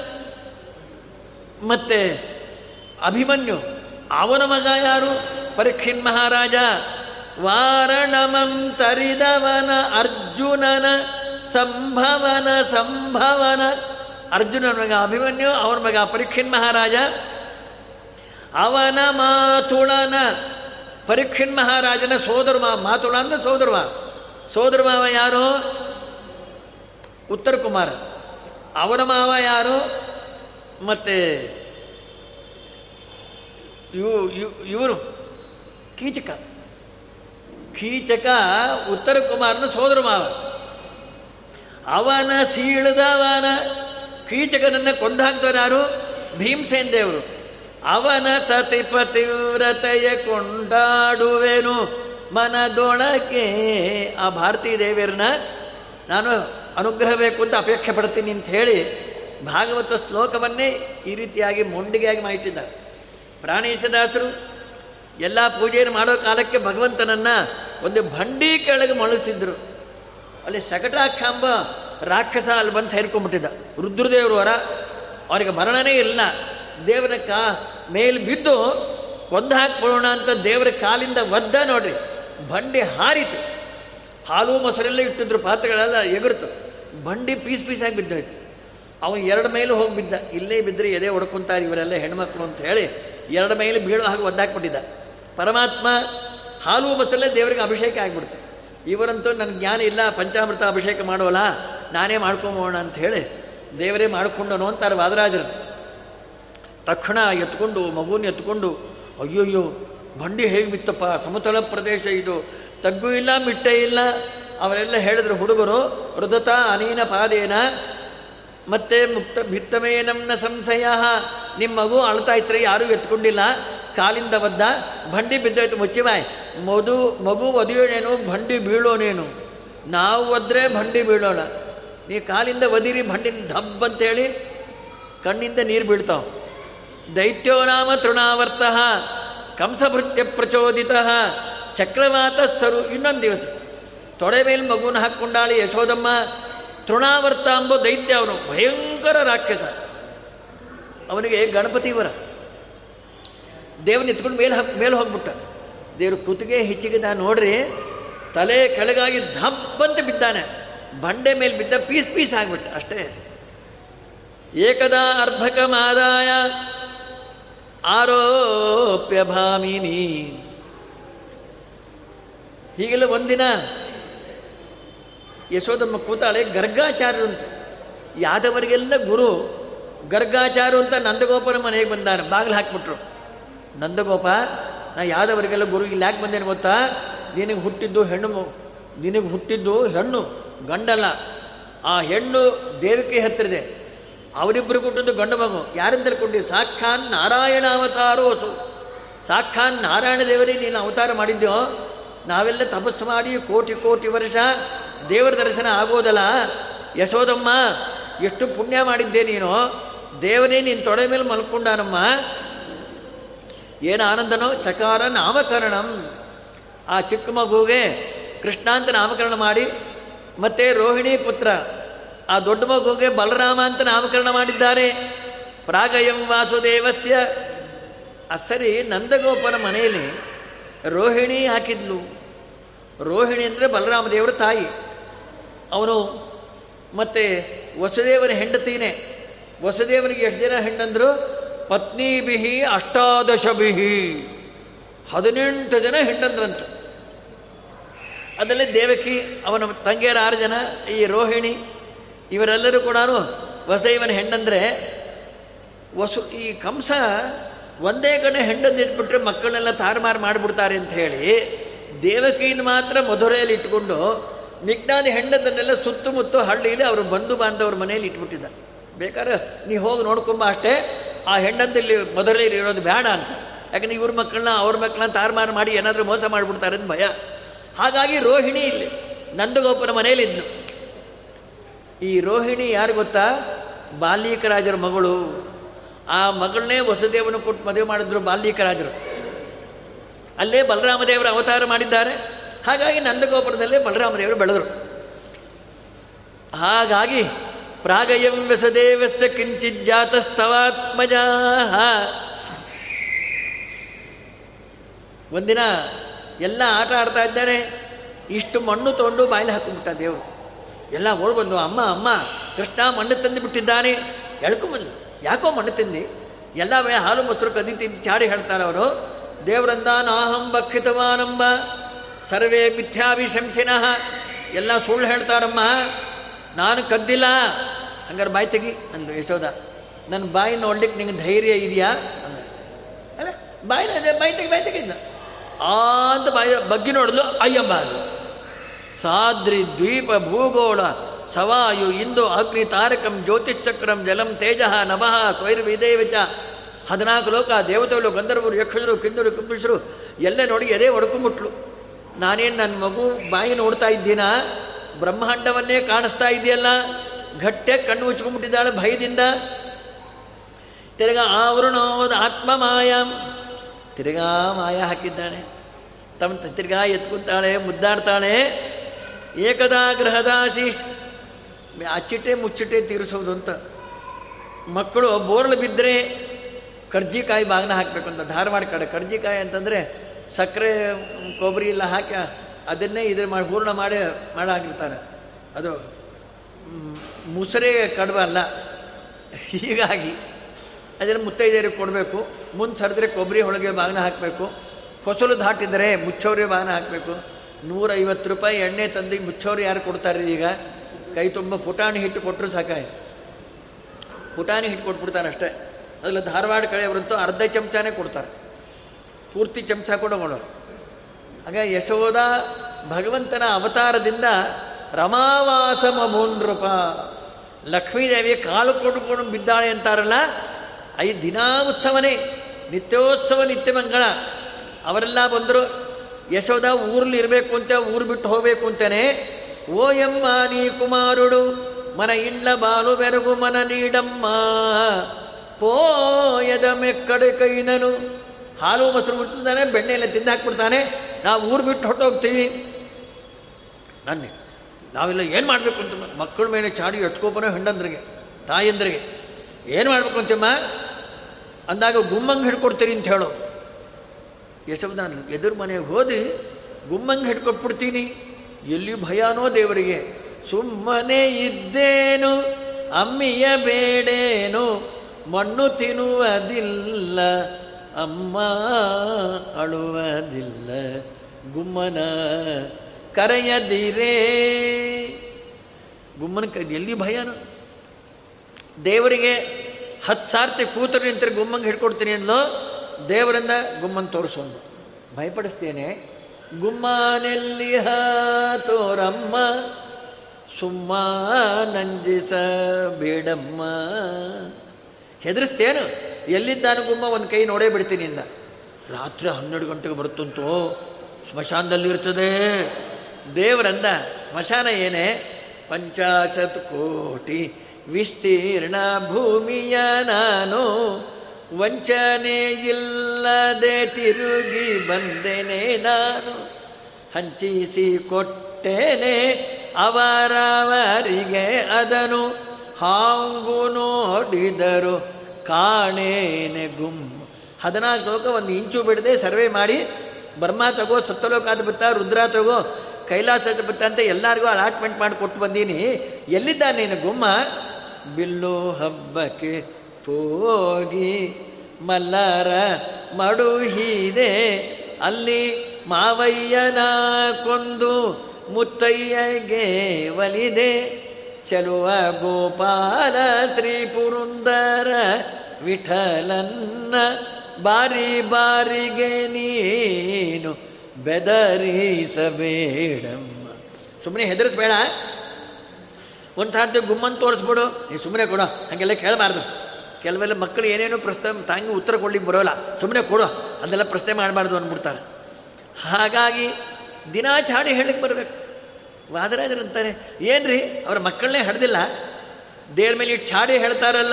ಮತ್ತೆ ಅಭಿಮನ್ಯು, ಅವನ ಮಗ ಯಾರು? ಪರೀಕ್ಷಿನ್ ಮಹಾರಾಜ ವಾರಣಮಂ ತರಿದವನ ಅರ್ಜುನನ ಸಂಭವನ ಸಂಭವನ. ಅರ್ಜುನನ ಮಗ ಅಭಿಮನ್ಯು, ಅವನ ಮಗ ಪರೀಕ್ಷಿನ್ ಮಹಾರಾಜ. ಅವನ ಮಾತುಳನ, ಪರೀಕ್ಷಿನ್ ಮಹಾರಾಜನ ಸೋದರ್ಮ ಮಾತುಳ ಅಂದ್ರೆ ಸೋದರ ಮಾ ಮಾವ ಯಾರು? ಉತ್ತರ ಕುಮಾರ ಅವನ ಮಾವ ಯಾರು? ಮತ್ತೆ ಇವು ಇವರು. ಕೀಚಕ. ಕೀಚಕ ಉತ್ತರ ಕುಮಾರನ ಸೋದರ ಮಾವ. ಅವನ ಸೀಳದವನ ಕೀಚಕನನ್ನು ಕೊಂದಾಕ್ತಾರು ಭೀಮಸೇನ್ ದೇವರು. ಅವನ ಸತಿಪತಿವ್ರತೆಯ ಕೊಂಡಾಡುವೆನು. ಮನದೊಳಕೆ ಆ ಭಾರತೀ ದೇವಿಯರನ್ನ ನಾನು ಅನುಗ್ರಹ ಬೇಕು ಅಂತ ಅಪೇಕ್ಷೆ ಪಡ್ತೀನಿ ಅಂತ ಹೇಳಿ ಭಾಗವತ ಶ್ಲೋಕವನ್ನೇ ಈ ರೀತಿಯಾಗಿ ಮೊಂಡಿಗೆಯಾಗಿ ಮಾಡಿಟ್ಟಿದ್ದಾರೆ ಪ್ರಾಣೇಶದಾಸರು ಎಲ್ಲ ಪೂಜೆಯನ್ನು ಮಾಡೋ ಕಾಲಕ್ಕೆ ಭಗವಂತನನ್ನು ಒಂದು ಬಂಡಿ ಕೆಳಗೆ ಮಳಿಸಿದ್ರು ಅಲ್ಲಿ ಸಕಟಾಖಾಂಬ ರಾಕ್ಷಸ ಅಲ್ಲಿ ಬಂದು ಸೇರ್ಕೊಂಡ್ಬಿಟ್ಟಿದ್ದ. ರುದ್ರದೇವರು ಹೊರ ಅವರಿಗೆ ಮರಣನೇ ಇಲ್ಲ. ದೇವರ ಕಾ ಮೇಲೆ ಬಿದ್ದು ಕೊಂದು ಹಾಕ್ಬಿಡೋಣ ಅಂತ ದೇವರ ಕಾಲಿಂದ ಒದ್ದ ನೋಡ್ರಿ, ಬಂಡಿ ಹಾರಿತು. ಹಾಲು ಮೊಸರೆಲ್ಲ ಇಟ್ಟಿದ್ರು, ಪಾತ್ರೆಗಳೆಲ್ಲ ಎಗುರ್ತು. ಬಂಡಿ ಪೀಸ್ ಪೀಸಾಗಿ ಬಿದ್ದೋಯ್ತು. ಅವನು ಎರಡು ಮೈಲು ಹೋಗಿ ಬಿದ್ದ ಇಲ್ಲೇ ಬಿದ್ದರೆ ಎದೆ ಹೊಡ್ಕೊತಾರೆ ಇವರೆಲ್ಲ ಹೆಣ್ಮಕ್ಳು ಅಂತ ಹೇಳಿ ಎರಡು ಮೈಲಿ ಬೀಳೋ ಹಾಗೆ ಒದ್ದಾಕ್ಬಿಟ್ಟಿದ್ದ. ಪರಮಾತ್ಮ ಹಾಲು ಮೊಸರಲ್ಲೇ ದೇವರಿಗೆ ಅಭಿಷೇಕ ಆಗಿಬಿಡ್ತು. ಇವರಂತೂ ನನ್ನ ಜ್ಞಾನ ಇಲ್ಲ, ಪಂಚಾಮೃತ ಅಭಿಷೇಕ ಮಾಡೋಲ್ಲ, ನಾನೇ ಮಾಡ್ಕೊಂಬೋಣ ಅಂತ ಹೇಳಿ ದೇವರೇ ಮಾಡಿಕೊಂಡನು ಅಂತಾರೆ ವಾದರಾಜರು. ತಕ್ಷಣ ಎತ್ಕೊಂಡು, ಮಗುನ ಎತ್ಕೊಂಡು, ಅಯ್ಯೋಯ್ಯೋ, ಬಂಡಿ ಹೇಗೆ ಬಿತ್ತಪ್ಪ, ಸಮತಲ ಪ್ರದೇಶ ಇದು, ತಗ್ಗು ಇಲ್ಲ, ಮಿಟ್ಟೆ ಇಲ್ಲ, ಅವರೆಲ್ಲ ಹೇಳಿದ್ರು ಹುಡುಗರು, ರುದತ ಅನೀನ ಪಾದೇನ ಮತ್ತೆ ಮುಕ್ತ ಭಿತ್ತಮೇ ನಮ್ನ ಸಂಶಯ. ನಿಮ್ಮ ಮಗು ಅಳ್ತಾ ಇದ್ರೆ ಯಾರೂ ಎತ್ಕೊಂಡಿಲ್ಲ. ಕಾಲಿಂದ ಬದ್ದ ಬಂಡಿ ಬಿದ್ದೋಯ್ತು ಮುಚ್ಚಿಬಾಯ್ ಮಧು ಮಗು ಒದಿಯೋಣೇನು ಬಂಡಿ ಬೀಳೋನೇನು ನಾವು ಒದ್ರೆ ಬಂಡಿ ಬೀಳೋಣ. ನೀ ಕಾಲಿಂದ ಒದಿರಿ ಬಂಡಿನ ಧಬ್ ಅಂತೇಳಿ ಕಣ್ಣಿಂದ ನೀರು ಬೀಳ್ತಾವ. ದೈತ್ಯೋ ನಾಮ ತೃಣಾವರ್ತ, ಕಂಸಭೃತ್ಯ ಪ್ರಚೋದಿತ. ಚಕ್ರವಾತಸ್ಥರು ಇನ್ನೊಂದು ದಿವಸ. ತೊಡೆ ಮೇಲೆ ಮಗುನ ಹಾಕ್ಕೊಂಡಾಳಿ ಯಶೋದಮ್ಮ. ತೃಣಾವರ್ತ ಎಂಬ ದೈತ್ಯ ಅವನು, ಭಯಂಕರ ರಾಕ್ಷಸ. ಅವನಿಗೆ ಗಣಪತಿ ವರ. ದೇವನ ಎತ್ಕೊಂಡು ಮೇಲೆ ಹಾಕಿ, ಮೇಲೆ ಹೋಗ್ಬಿಟ್ಟ. ದೇವ್ರ ಕುತ್ತಿಗೆ ನಾನು ನೋಡ್ರಿ, ತಲೆ ಕೆಳಗಾಗಿ ಧಬ್ಬಂತ ಬಿದ್ದಾನೆ. ಬಂಡೆ ಮೇಲೆ ಬಿದ್ದ ಪೀಸ್ ಪೀಸ್ ಆಗ್ಬಿಟ್ಟ ಅಷ್ಟೇ. ಏಕದಾ ಅರ್ಭಕಮಾದಾಯ ಆರೋಪ್ಯ ಭಾಮಿನಿ. ಹೀಗೆಲ್ಲ ಒಂದಿನ ಯಶೋದಮ್ಮ ಕೂತಾಳೆ, ಗರ್ಗಾಚಾರ್ಯರು ಅಂತ. ಯಾದವರಿಗೆಲ್ಲ ಗುರು ಗರ್ಗಾಚಾರು ಅಂತ ನಂದಗೋಪನ ಮನೆಗೆ ಬಂದಾನೆ, ಬಾಗಿಲು ಹಾಕ್ಬಿಟ್ರು. ನಂದಗೋಪ, ನಾ ಯಾದವರಿಗೆಲ್ಲ ಗುರು, ಇಲ್ಲಿ ಯಾಕೆ ಬಂದೇನು ಗೊತ್ತಾ? ನಿನಗೆ ಹುಟ್ಟಿದ್ದು ಹೆಣ್ಣು ನಿನಗೆ ಹುಟ್ಟಿದ್ದು ಹೆಣ್ಣು, ಗಂಡಲ್ಲ. ಆ ಹೆಣ್ಣು ದೇವಿಕೆ ಹತ್ತಿರದೆ ಅವರಿಬ್ಬರು ಕೊಟ್ಟಿದ್ದು ಗಂಡು ಮಗು. ಯಾರಿಂದ ತಿಳ್ಕೊಂಡು ಸಾಕ್ಷಾನ್ ನಾರಾಯಣ ಅವತಾರೋಸು ಸಾಕ್ಷಾನ್ ನಾರಾಯಣ ದೇವರೇ ನೀನು ಅವತಾರ ಮಾಡಿದ್ಯೋ? ನಾವೆಲ್ಲ ತಪಸ್ಸು ಮಾಡಿ ಕೋಟಿ ಕೋಟಿ ವರ್ಷ ದೇವರ ದರ್ಶನ ಆಗೋದಲ್ಲ ಯಶೋದಮ್ಮ, ಎಷ್ಟು ಪುಣ್ಯ ಮಾಡಿದ್ದೆ ನೀನು. ದೇವನೇ ನೀನು ತೊಡೆ ಮೇಲೆ ಮಲ್ಕೊಂಡಾನಮ್ಮ. ಏನು ಆನಂದನೋ? ಚಕಾರ ನಾಮಕರಣಂ. ಆ ಚಿಕ್ಕ ಮಗುಗೆ ಕೃಷ್ಣ ಅಂತ ನಾಮಕರಣ ಮಾಡಿ, ಮತ್ತೆ ರೋಹಿಣಿ ಪುತ್ರ. ಆ ದೊಡ್ಡ ಮಗುಗೆ ಬಲರಾಮ ಅಂತ ನಾಮಕರಣ ಮಾಡಿದ್ದಾರೆ. ಪ್ರಾಗಯಂ ವಾಸುದೇವಸ್ಯ. ಅಸರಿ ನಂದಗೋಪನ ಮನೆಯಲ್ಲಿ ರೋಹಿಣಿ ಹಾಕಿದ್ಲು. ರೋಹಿಣಿ ಅಂದರೆ ಬಲರಾಮ ದೇವರ ತಾಯಿ. ಅವನು ಮತ್ತೆ ವಸುದೇವನ ಹೆಂಡತಿನೇ. ವಸುದೇವನಿಗೆ ಎಷ್ಟು ಜನ ಹೆಂಡಂದ್ರು ಪತ್ನಿ ಬಿಹಿ ಅಷ್ಟಾದಶ ಬಿಹಿ ಹದಿನೆಂಟು ಜನ ಹೆಂಡಂದ್ರಂತ ಅದರಲ್ಲಿ ದೇವಕಿ, ಅವನ ತಂಗಿಯರ ಆರು ಜನ, ಈ ರೋಹಿಣಿ, ಇವರೆಲ್ಲರೂ ಕೂಡ ವಸುದೇವನ ಹೆಂಡಂದ್ರೆ ವಸು, ಈ ಕಂಸ ಒಂದೇ ಕಡೆ ಹೆಂಡಂದಿಟ್ಬಿಟ್ರೆ ಮಕ್ಕಳನ್ನೆಲ್ಲ ತಾರುಮಾರು ಮಾಡಿಬಿಡ್ತಾರೆ ಅಂತ ಹೇಳಿ ದೇವಕಿಯನ್ನು ಮಾತ್ರ ಮಧುರೆಯಲ್ಲಿ ಇಟ್ಕೊಂಡು ಮಿಗ್ನಾದಿ ಹೆಂಡದನ್ನೆಲ್ಲ ಸುತ್ತಮುತ್ತ ಹಳ್ಳಿಯಲ್ಲಿ ಅವರು ಬಂಧು ಬಾಂಧವ್ರ ಮನೆಯಲ್ಲಿ ಇಟ್ಬಿಟ್ಟಿದ್ದ ಬೇಕಾದ್ರೆ ನೀ ಹೋಗಿ ನೋಡ್ಕೊಂಬ ಅಷ್ಟೇ, ಆ ಹೆಂಡಂದಲ್ಲಿ ಮೊದಲೇ ಇರೋದು ಬೇಡ ಅಂತ. ಯಾಕಂದ್ರೆ ಇವ್ರ ಮಕ್ಕಳನ್ನ, ಅವ್ರ ಮಕ್ಕಳನ್ನ ತಾರ್ಮಾರು ಮಾಡಿ ಏನಾದರೂ ಮೋಸ ಮಾಡಿಬಿಡ್ತಾರೆ ಅಂತ ಭಯ. ಹಾಗಾಗಿ ರೋಹಿಣಿ ಇಲ್ಲಿ ನಂದಗೋಪನ ಮನೆಯಲ್ಲಿದ್ಲು. ಈ ರೋಹಿಣಿ ಯಾರು ಗೊತ್ತಾ? ಬಾಲ್ಯಕರಾಜರ ಮಗಳು. ಆ ಮಗಳನ್ನೇ ವಸುದೇವನ ಕೊಟ್ಟು ಮದುವೆ ಮಾಡಿದ್ರು ಬಾಲ್ಯಕರಾಜರು ಅಲ್ಲೇ ಬಲರಾಮದೇವರು ಅವತಾರ ಮಾಡಿದ್ದಾರೆ. ಹಾಗಾಗಿ ನಂದಗೋಪುರದಲ್ಲೇ ಬಲರಾಮದೇವರು ಬೆಳೆದರು. ಹಾಗಾಗಿ ಪ್ರಾಗಯಂ ವ್ಯಸದೇವಸ್ಯ ಕಿಂಚಿತ್ ಜಾತಸ್ತವಾತ್ಮಜಾ. ಒಂದಿನ ಎಲ್ಲ ಆಟ ಆಡ್ತಾ ಇದ್ದಾರೆ. ಇಷ್ಟು ಮಣ್ಣು ತೊಗೊಂಡು ಬಾಯಿಲಿ ಹಾಕೊಂಡ್ಬಿಟ್ಟ ದೇವರು. ಎಲ್ಲ ಓಡ್ ಬಂದು, ಅಮ್ಮ ಅಮ್ಮ, ಕೃಷ್ಣ ಮಣ್ಣು ತಂದು ಬಿಟ್ಟಿದ್ದಾನೆ. ಎಳ್ಕೊಂಬಂದು ಯಾಕೋ ಮಣ್ಣು ತಿಂದು? ಎಲ್ಲ ಹಾಲು ಮೊಸರು ಕದಿ ತಿಂದು ಚಾಡಿ ಹೇಳ್ತಾರೆ ಅವರು ದೇವರಂದ ನಾಹಂ ಸರ್ವೇ ಮಿಥ್ಯಾಭಿಶಂಸಿನಃ. ಎಲ್ಲ ಸುಳ್ಳು ಹೇಳ್ತಾರಮ್ಮ. ನಾನು ಕದ್ದಿಲ್ಲ. ಹಂಗಾರೆ ಬಾಯಿ ತೆಗಿ ಅಂದು ಯಶೋಧ. ನನ್ನ ಬಾಯಿ ನೋಡ್ಲಿಕ್ಕೆ ನಿಂಗೆ ಧೈರ್ಯ ಇದೆಯಾ? ಅಂದ ಅಲ್ಲ, ಬಾಯಿನ ಅದೇ, ಬಾಯಿ ತೆಗಿ, ಬಾಯಿ ತೆಗಿದ್ನ ಅಂತ ಬಾಯಿ ಬಗ್ಗಿ ನೋಡಿದ್ಲು ಅಯ್ಯಮ್ಮ ಅದು ಸಾದ್ರಿ ದ್ವೀಪ ಭೂಗೋಳ ಸವಾಯು ಇಂದು ಅಗ್ನಿ ತಾರಕಂ ಜ್ಯೋತಿಶ್ಚಕ್ರಂ ಜಲಂ ತೇಜ ನಮಃ ಸ್ವೈರ್ವಿದೇವಚ. ಹದಿನಾಲ್ಕು ಲೋಕ ದೇವತೆಗಳು ಗಂಧರ್ವರು ಯಕ್ಷರು ಕಿಂದರು ಕುಂಬಿಸರು ಎಲ್ಲ ನೋಡಿ ಎದೆ ಹೊಡ್ಕೊಂಬಿಟ್ಲು ನಾನೇನು ನನ್ನ ಮಗು ಬಾಯಿ ನೋಡ್ತಾ ಇದ್ದೀನ? ಬ್ರಹ್ಮಾಂಡವನ್ನೇ ಕಾಣಿಸ್ತಾ ಇದೆಯಲ್ಲ? ಘಟ್ಟೆ ಕಣ್ಣು ಮುಚ್ಕೊಂಡ್ಬಿಟ್ಟಿದ್ದಾಳೆ ಭಯದಿಂದ. ತಿರ್ಗಾ ಆವರಣೋದ ಆತ್ಮ ಮಾಯಾ. ತಿರ್ಗಾ ಮಾಯ ಹಾಕಿದ್ದಾಳೆ. ತಮ್ಮ ತಿರ್ಗಾ ಎತ್ಕೊಂತಾಳೆ ಮುದ್ದಾಡ್ತಾಳೆ. ಏಕದಾ ಗ್ರಹದಾಶೀಶ್ ಅಚ್ಚಿಟೆ ಮುಚ್ಚಿಟೆ ತೀರಿಸೋದು ಅಂತ. ಮಕ್ಕಳು ಬೋರ್ಲು ಬಿದ್ದರೆ ಕರ್ಜಿಕಾಯಿ ಬಾಗಿನ ಹಾಕಬೇಕು ಅಂತ, ಧಾರವಾಡ ಕಡೆ ಕರ್ಜಿಕಾಯಿ ಅಂತಂದರೆ ಸಕ್ಕರೆ ಕೊಬ್ಬರಿ ಎಲ್ಲ ಹಾಕಿ ಅದನ್ನೇ ಇದ್ರ ಮಾಡಿ ಹೂರ್ಣ ಮಾಡಿ ಮಾಡಾಕಿರ್ತಾರೆ ಅದು ಮುಸರೆ ಕಡುಬು ಅಲ್ಲ. ಹೀಗಾಗಿ ಅದನ್ನು ಮುತ್ತೈದೆಯರಿಗೆ ಕೊಡಬೇಕು. ಮುಂದೆ ಸರಿದ್ರೆ ಕೊಬ್ಬರಿ ಹೊಳಗೆ ಬಾಗಿನ ಹಾಕಬೇಕು. ಫಸಲು ದಾಟಿದರೆ ಮುಚ್ಚೋರಿ ಬಾಗಿನ ಹಾಕಬೇಕು. ನೂರೈವತ್ತು ರೂಪಾಯಿ ಎಣ್ಣೆ ತಂದು ಮುಚ್ಚೋರು ಯಾರು ಕೊಡ್ತಾರೆ ಈಗ? ಕೈ ತುಂಬ ಪುಟಾಣಿ ಹಿಟ್ಟು ಕೊಟ್ಟರು ಸಾಕಾಯ್. ಪುಟಾಣಿ ಹಿಟ್ಟು ಕೊಟ್ಬಿಡ್ತಾನೆ ಅಷ್ಟೇ ಅದರಲ್ಲಿ ಧಾರವಾಡ ಕಡೆಯವರಂತೂ ಅರ್ಧ ಚಮಚನೇ ಕೊಡ್ತಾರೆ. ಪೂರ್ತಿ ಚಮಚ ಕೂಡ ಮಾಡೋರು. ಆಗ ಯಶೋದ ಭಗವಂತನ ಅವತಾರದಿಂದ ರಮಾವಾಸ ಮಮೂನ್ರೂಪ ಲಕ್ಷ್ಮೀದೇವಿ ಕಾಲು ಕೊಡ್ಕೊಂಡು ಬಿದ್ದಾಳೆ ಅಂತಾರಲ್ಲ, ಐ ದಿನಾ ಉತ್ಸವನೇ, ನಿತ್ಯೋತ್ಸವ ನಿತ್ಯ ಮಂಗಳ. ಅವರೆಲ್ಲ ಬಂದರು ಯಶೋದ ಊರಲ್ಲಿ ಇರಬೇಕು ಅಂತ, ಊರು ಬಿಟ್ಟು ಹೋಗಬೇಕು ಅಂತಲೇ ಓ ಎಮ್ಮ ನೀ ಕುಮಾರುಡು, ಮನ ಇಂಡ್ಲ ಬಾಲು ಬೆರಗು ಮನ ನೀಡಮ್ಮ. ಪೋಯದ ಮೆಕ್ಕಡೆ ಕೈನನು ಹಾಲು ಮೊಸರು ಬಿಡ್ತಿದ್ದಾನೆ ಬೆಣ್ಣೆ ಎಲ್ಲ ತಿಂದು ಹಾಕ್ಬಿಡ್ತಾನೆ. ನಾವು ಊರು ಬಿಟ್ಟು ಹೊಟ್ಟೋಗ್ತೀವಿ ನನ್ನೆ, ನಾವೆಲ್ಲ ಏನು ಮಾಡಬೇಕು ಅಂತ ಮಕ್ಕಳ ಮೇಲೆ ಚಾಡಿ ಎಟ್ಕೋಬರೋ ಹೆಂಡಂದ್ರಿಗೆ, ತಾಯಂದ್ರಿಗೆ. ಏನು ಮಾಡಬೇಕು ಅಂತಮ್ಮ ಅಂದಾಗ ಗುಮ್ಮಂಗೆ ಹಿಡ್ಕೊಡ್ತೀರಿ ಅಂತ ಹೇಳೋ. ಯಶವ್ ನಾನು ಎದುರು ಮನೆಗೆ ಹೋದಿ, ಗುಮ್ಮಂಗೆ ಹಿಡ್ಕೊಟ್ಬಿಡ್ತೀನಿ. ಎಲ್ಲಿ ಭಯಾನೋ ದೇವರಿಗೆ. ಸುಮ್ಮನೆ ಇದ್ದೇನು, ಅಮ್ಮಿಯ ಬೇಡೇನು, ಮಣ್ಣು ತಿನ್ನುವುದಿಲ್ಲ. ಅಮ್ಮ ಅಳುವುದಿಲ್ಲ, ಗುಮ್ಮನ ಕರೆಯದಿರೇ. ಗುಮ್ಮನ ಕ ಎಲ್ಲಿ ಭಯನ? ದೇವರಿಗೆ ಹತ್ತು ಸಾರ್ತಿ ಕೂತರು ನಿಂತರೆ ಗುಮ್ಮಂಗೆ ಹಿಡ್ಕೊಡ್ತೀನಿ ಅಂದ್ಲು, ದೇವರಿಂದ ಗುಮ್ಮನ್ ತೋರಿಸೋದು. ಭಯಪಡಿಸ್ತೇನೆ. ಗುಮ್ಮನೆಲ್ಲಿ ತೋರಮ್ಮ, ಸುಮ್ಮ ನಂಜಿಸ ಬೇಡಮ್ಮ ಹೆದರಿಸ್ತೇನು? ಎಲ್ಲಿದ್ದಾನು ಗುಮ್ಮ? ಒಂದು ಕೈ ನೋಡೇ ಬಿಡ್ತೀನಿ ಇಂದ. ರಾತ್ರಿ ಹನ್ನೆರಡು ಗಂಟೆಗೆ ಬರುತ್ತಂತೂ ಸ್ಮಶಾನದಲ್ಲಿ ಇರ್ತದೆ. ದೇವರಂದ ಸ್ಮಶಾನ ಏನೇ? ಪಂಚಾಶತ್ ಕೋಟಿ ವಿಸ್ತೀರ್ಣ ಭೂಮಿಯ ನಾನು ವಂಚನೆ ಇಲ್ಲದೆ ತಿರುಗಿ ಬಂದೇನೆ ನಾನು. ಹಂಚಿಸಿ ಕೊಟ್ಟೇನೆ ಅವರವರಿಗೆ ಅದನು ಹಾಂಗು ನೋಡಿದರು. ಕಾಣೇನೆ ಗುಮ್ ಹದಿನಾಲ್ಕು ಲೋಕ ಒಂದು ಇಂಚು ಬಿಡದೆ ಸರ್ವೆ ಮಾಡಿ, ಬರ್ಮ ತಗೋ, ಸತ್ತಲೋಕಾದ ಬಿತ್ತ, ರುದ್ರ ತಗೋ, ಕೈಲಾಸದ ಬಿತ್ತ ಅಂತ ಎಲ್ಲರಿಗೂ ಅಲಾಟ್ಮೆಂಟ್ ಮಾಡಿ ಕೊಟ್ಟು ಬಂದೀನಿ. ಎಲ್ಲಿದ್ದ ನೀನು ಗುಮ್ಮ? ಬಿಲ್ಲು ಹಬ್ಬಕ್ಕೆ ಹೋಗಿ ಮಲ್ಲರ ಮಡುಹಿದೆ ಅಲ್ಲಿ ಮಾವಯ್ಯನ ಕೊಂದು ಮುತ್ತಯ್ಯಗೆ ಒಲಿದೆ. ಚಲುವ ಗೋಪಾಲ ಶ್ರೀ ಪುರುಂದರ ವಿಠಲನ್ನ. ಬಾರಿ ಬಾರಿಗೆ ನೀನು ಬೆದರಿಸಬೇಡಮ್ಮ. ಸುಮ್ಮನೆ ಹೆದರಿಸ್ಬೇಡ. ಒಂದು ಸಾರ್ತಿ ಗುಮ್ಮನ್ ತೋರಿಸ್ಬಿಡು. ನೀ ಸುಮ್ಮನೆ ಕೊಡು. ಹಾಗೆಲ್ಲ ಕೇಳಬಾರ್ದು. ಕೆಲವೆಲ್ಲ ಮಕ್ಕಳು ಏನೇನೋ ಪ್ರಶ್ನೆ ತಾಂಗಿ ಉತ್ತರ ಕೊಡ್ಲಿಕ್ಕೆ ಬರೋಲ್ಲ. ಸುಮ್ಮನೆ ಕೊಡು. ಅದೆಲ್ಲ ಪ್ರಶ್ನೆ ಮಾಡಬಾರ್ದು ಅಂದ್ಬಿಡ್ತಾರೆ. ಹಾಗಾಗಿ ದಿನಾ ಚಾಡಿ ಹೇಳಕ್ಕೆ ಬರಬೇಕು. ವಾದರಾಜರು ಅಂತಾರೆ, ಏನ್ರಿ, ಅವರ ಮಕ್ಕಳನ್ನೇ ಹಡ್ದಿಲ್ಲ? ದೇವ್ರ ಮೇಲೆ ಇಟ್ಟು ಚಾಡಿ ಹೇಳ್ತಾರಲ್ಲ?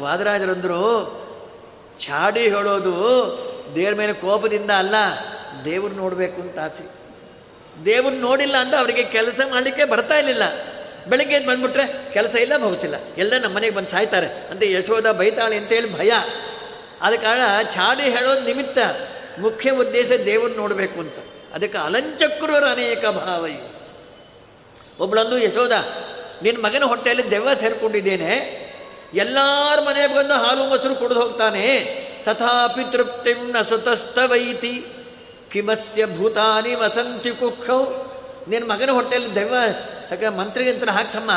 ವಾದರಾಜರಂದರು ಚಾಡಿ ಹೇಳೋದು ದೇವ್ರ ಮೇಲೆ ಕೋಪದಿಂದ ಅಲ್ಲ ದೇವ್ರು ನೋಡಬೇಕು ಅಂತ ಆಸೆ. ದೇವ್ರು ನೋಡಿಲ್ಲ ಅಂತ ಅವರಿಗೆ ಕೆಲಸ ಮಾಡಲಿಕ್ಕೆ ಬರ್ತಾ ಇರಲಿಲ್ಲ. ಬೆಳಗ್ಗೆ ಬಂದ್ಬಿಟ್ರೆ ಕೆಲಸ ಇಲ್ಲ ಹೋಗ್ತಿಲ್ಲ ಎಲ್ಲ ನಮ್ಮ ಮನೆಗೆ ಬಂದು ಸಾಯ್ತಾರೆ. ಅಂತ ಯಶೋಧ ಬೈತಾಳೆ ಅಂತೇಳಿ ಭಯ. ಆದ ಕಾರಣ ಚಾಡಿ ಹೇಳೋದು ನಿಮಿತ್ತ ಮುಖ್ಯ ಉದ್ದೇಶ ದೇವ್ರನ್ನ ನೋಡಬೇಕು ಅಂತ. ಅದಕ್ಕೆ ಅಲಂಚಕ್ರೂರ ಅನೇಕ ಭಾವ ಒಬ್ಬಳಂದು ಯಶೋಧ ನಿನ್ನ ಮಗನ ಹೊಟ್ಟೆಯಲ್ಲಿ ದೆವ್ವ ಸೇರಿಕೊಂಡಿದ್ದೇನೆ. ಎಲ್ಲರ ಮನೆಗೆ ಬಂದು ಹಾಲು ಮೊಸರು ಕುಡಿದು ಹೋಗ್ತಾನೆ. ತಥಾಪಿ ತೃಪ್ತಿಂ ನ ಸುತಸ್ತವೈತಿ ಕಿಮಸ್ಯ ಭೂತಾನಿ ವಸಂತಿ ಕುಖವು ನಿನ್ನ ಮಗನ ಹೊಟ್ಟೆಯಲ್ಲಿ ದೆವ್ವ, ಯಾಕೆ ಮಂತ್ರಿಗಂತರ ಹಾಕ್ಸಮ್ಮ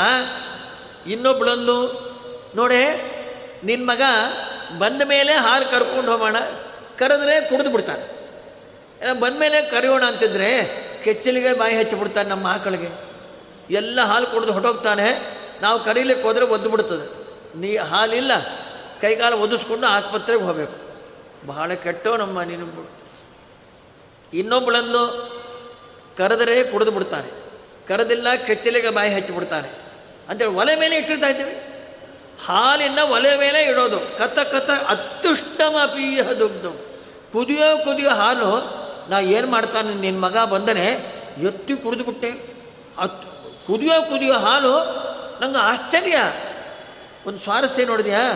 ಇನ್ನೊಬ್ಳಂದು ನೋಡೆ ನಿನ್ನ ಮಗ ಬಂದ ಮೇಲೆ ಹಾಲು ಕರ್ಕೊಂಡು ಹೋಗೋಣ. ಕರೆದ್ರೆ ಕುಡಿದು ಬಿಡ್ತಾನೆ. ಬಂದಮೇಲೆ ಕರೆಯೋಣ ಅಂತಿದ್ರೆ ಕೆಚ್ಚಲಿಗೆ ಬಾಯಿ ಹಚ್ಚಿಬಿಡ್ತಾನೆ ನಮ್ಮ ಆಕಳಿಗೆ. ಎಲ್ಲ ಹಾಲು ಕುಡಿದು ಹೊಟ್ಟೋಗ್ತಾನೆ, ನಾವು ಕರೀಲಿಕ್ಕೆ ಹೋದರೆ ಒದ್ದು ಬಿಡ್ತದೆ. ನೀ ಹಾಲಿಲ್ಲ ಕೈಕಾಲು ಒದಿಸ್ಕೊಂಡು ಆಸ್ಪತ್ರೆಗೆ ಹೋಗಬೇಕು. ಬಹಳ ಕೆಟ್ಟೋ ನಮ್ಮ ನೀನು. ಇನ್ನೊಬ್ಬಳಂದು ಕರೆದರೆ ಕುಡಿದು ಬಿಡ್ತಾನೆ, ಕರೆದಿಲ್ಲ ಕೆಚ್ಚಲಿಗೆ ಬಾಯಿ ಹಚ್ಚಿಬಿಡ್ತಾನೆ ಅಂತೇಳಿ ಒಲೆ ಮೇಲೆ ಇಟ್ಟಿರ್ತಾ ಇದ್ದೀವಿ. ಹಾಲಿನ ಒಲೆ ಮೇಲೆ ಇಡೋದು. ಕಥ ಕಥ ಅತ್ಯುಷ್ಟಮಪೀಹ ದುಗ್ಧು ಕುದಿಯೋ ಕುದಿಯೋ ಹಾಲು, ನಾ ಏನು ಮಾಡ್ತಾನೆ ನಿನ್ನ ಮಗ ಬಂದನೆ ಎತ್ತಿ ಕುಡಿದುಬಿಟ್ಟೆ ಅತ್ ಕುದಿಯೋ ಕುದಿಯೋ ಹಾಲು, ನಂಗೆ ಆಶ್ಚರ್ಯ. ಒಂದು ಸ್ವಾರಸ್ಯ ನೋಡಿದ್ಯಾ?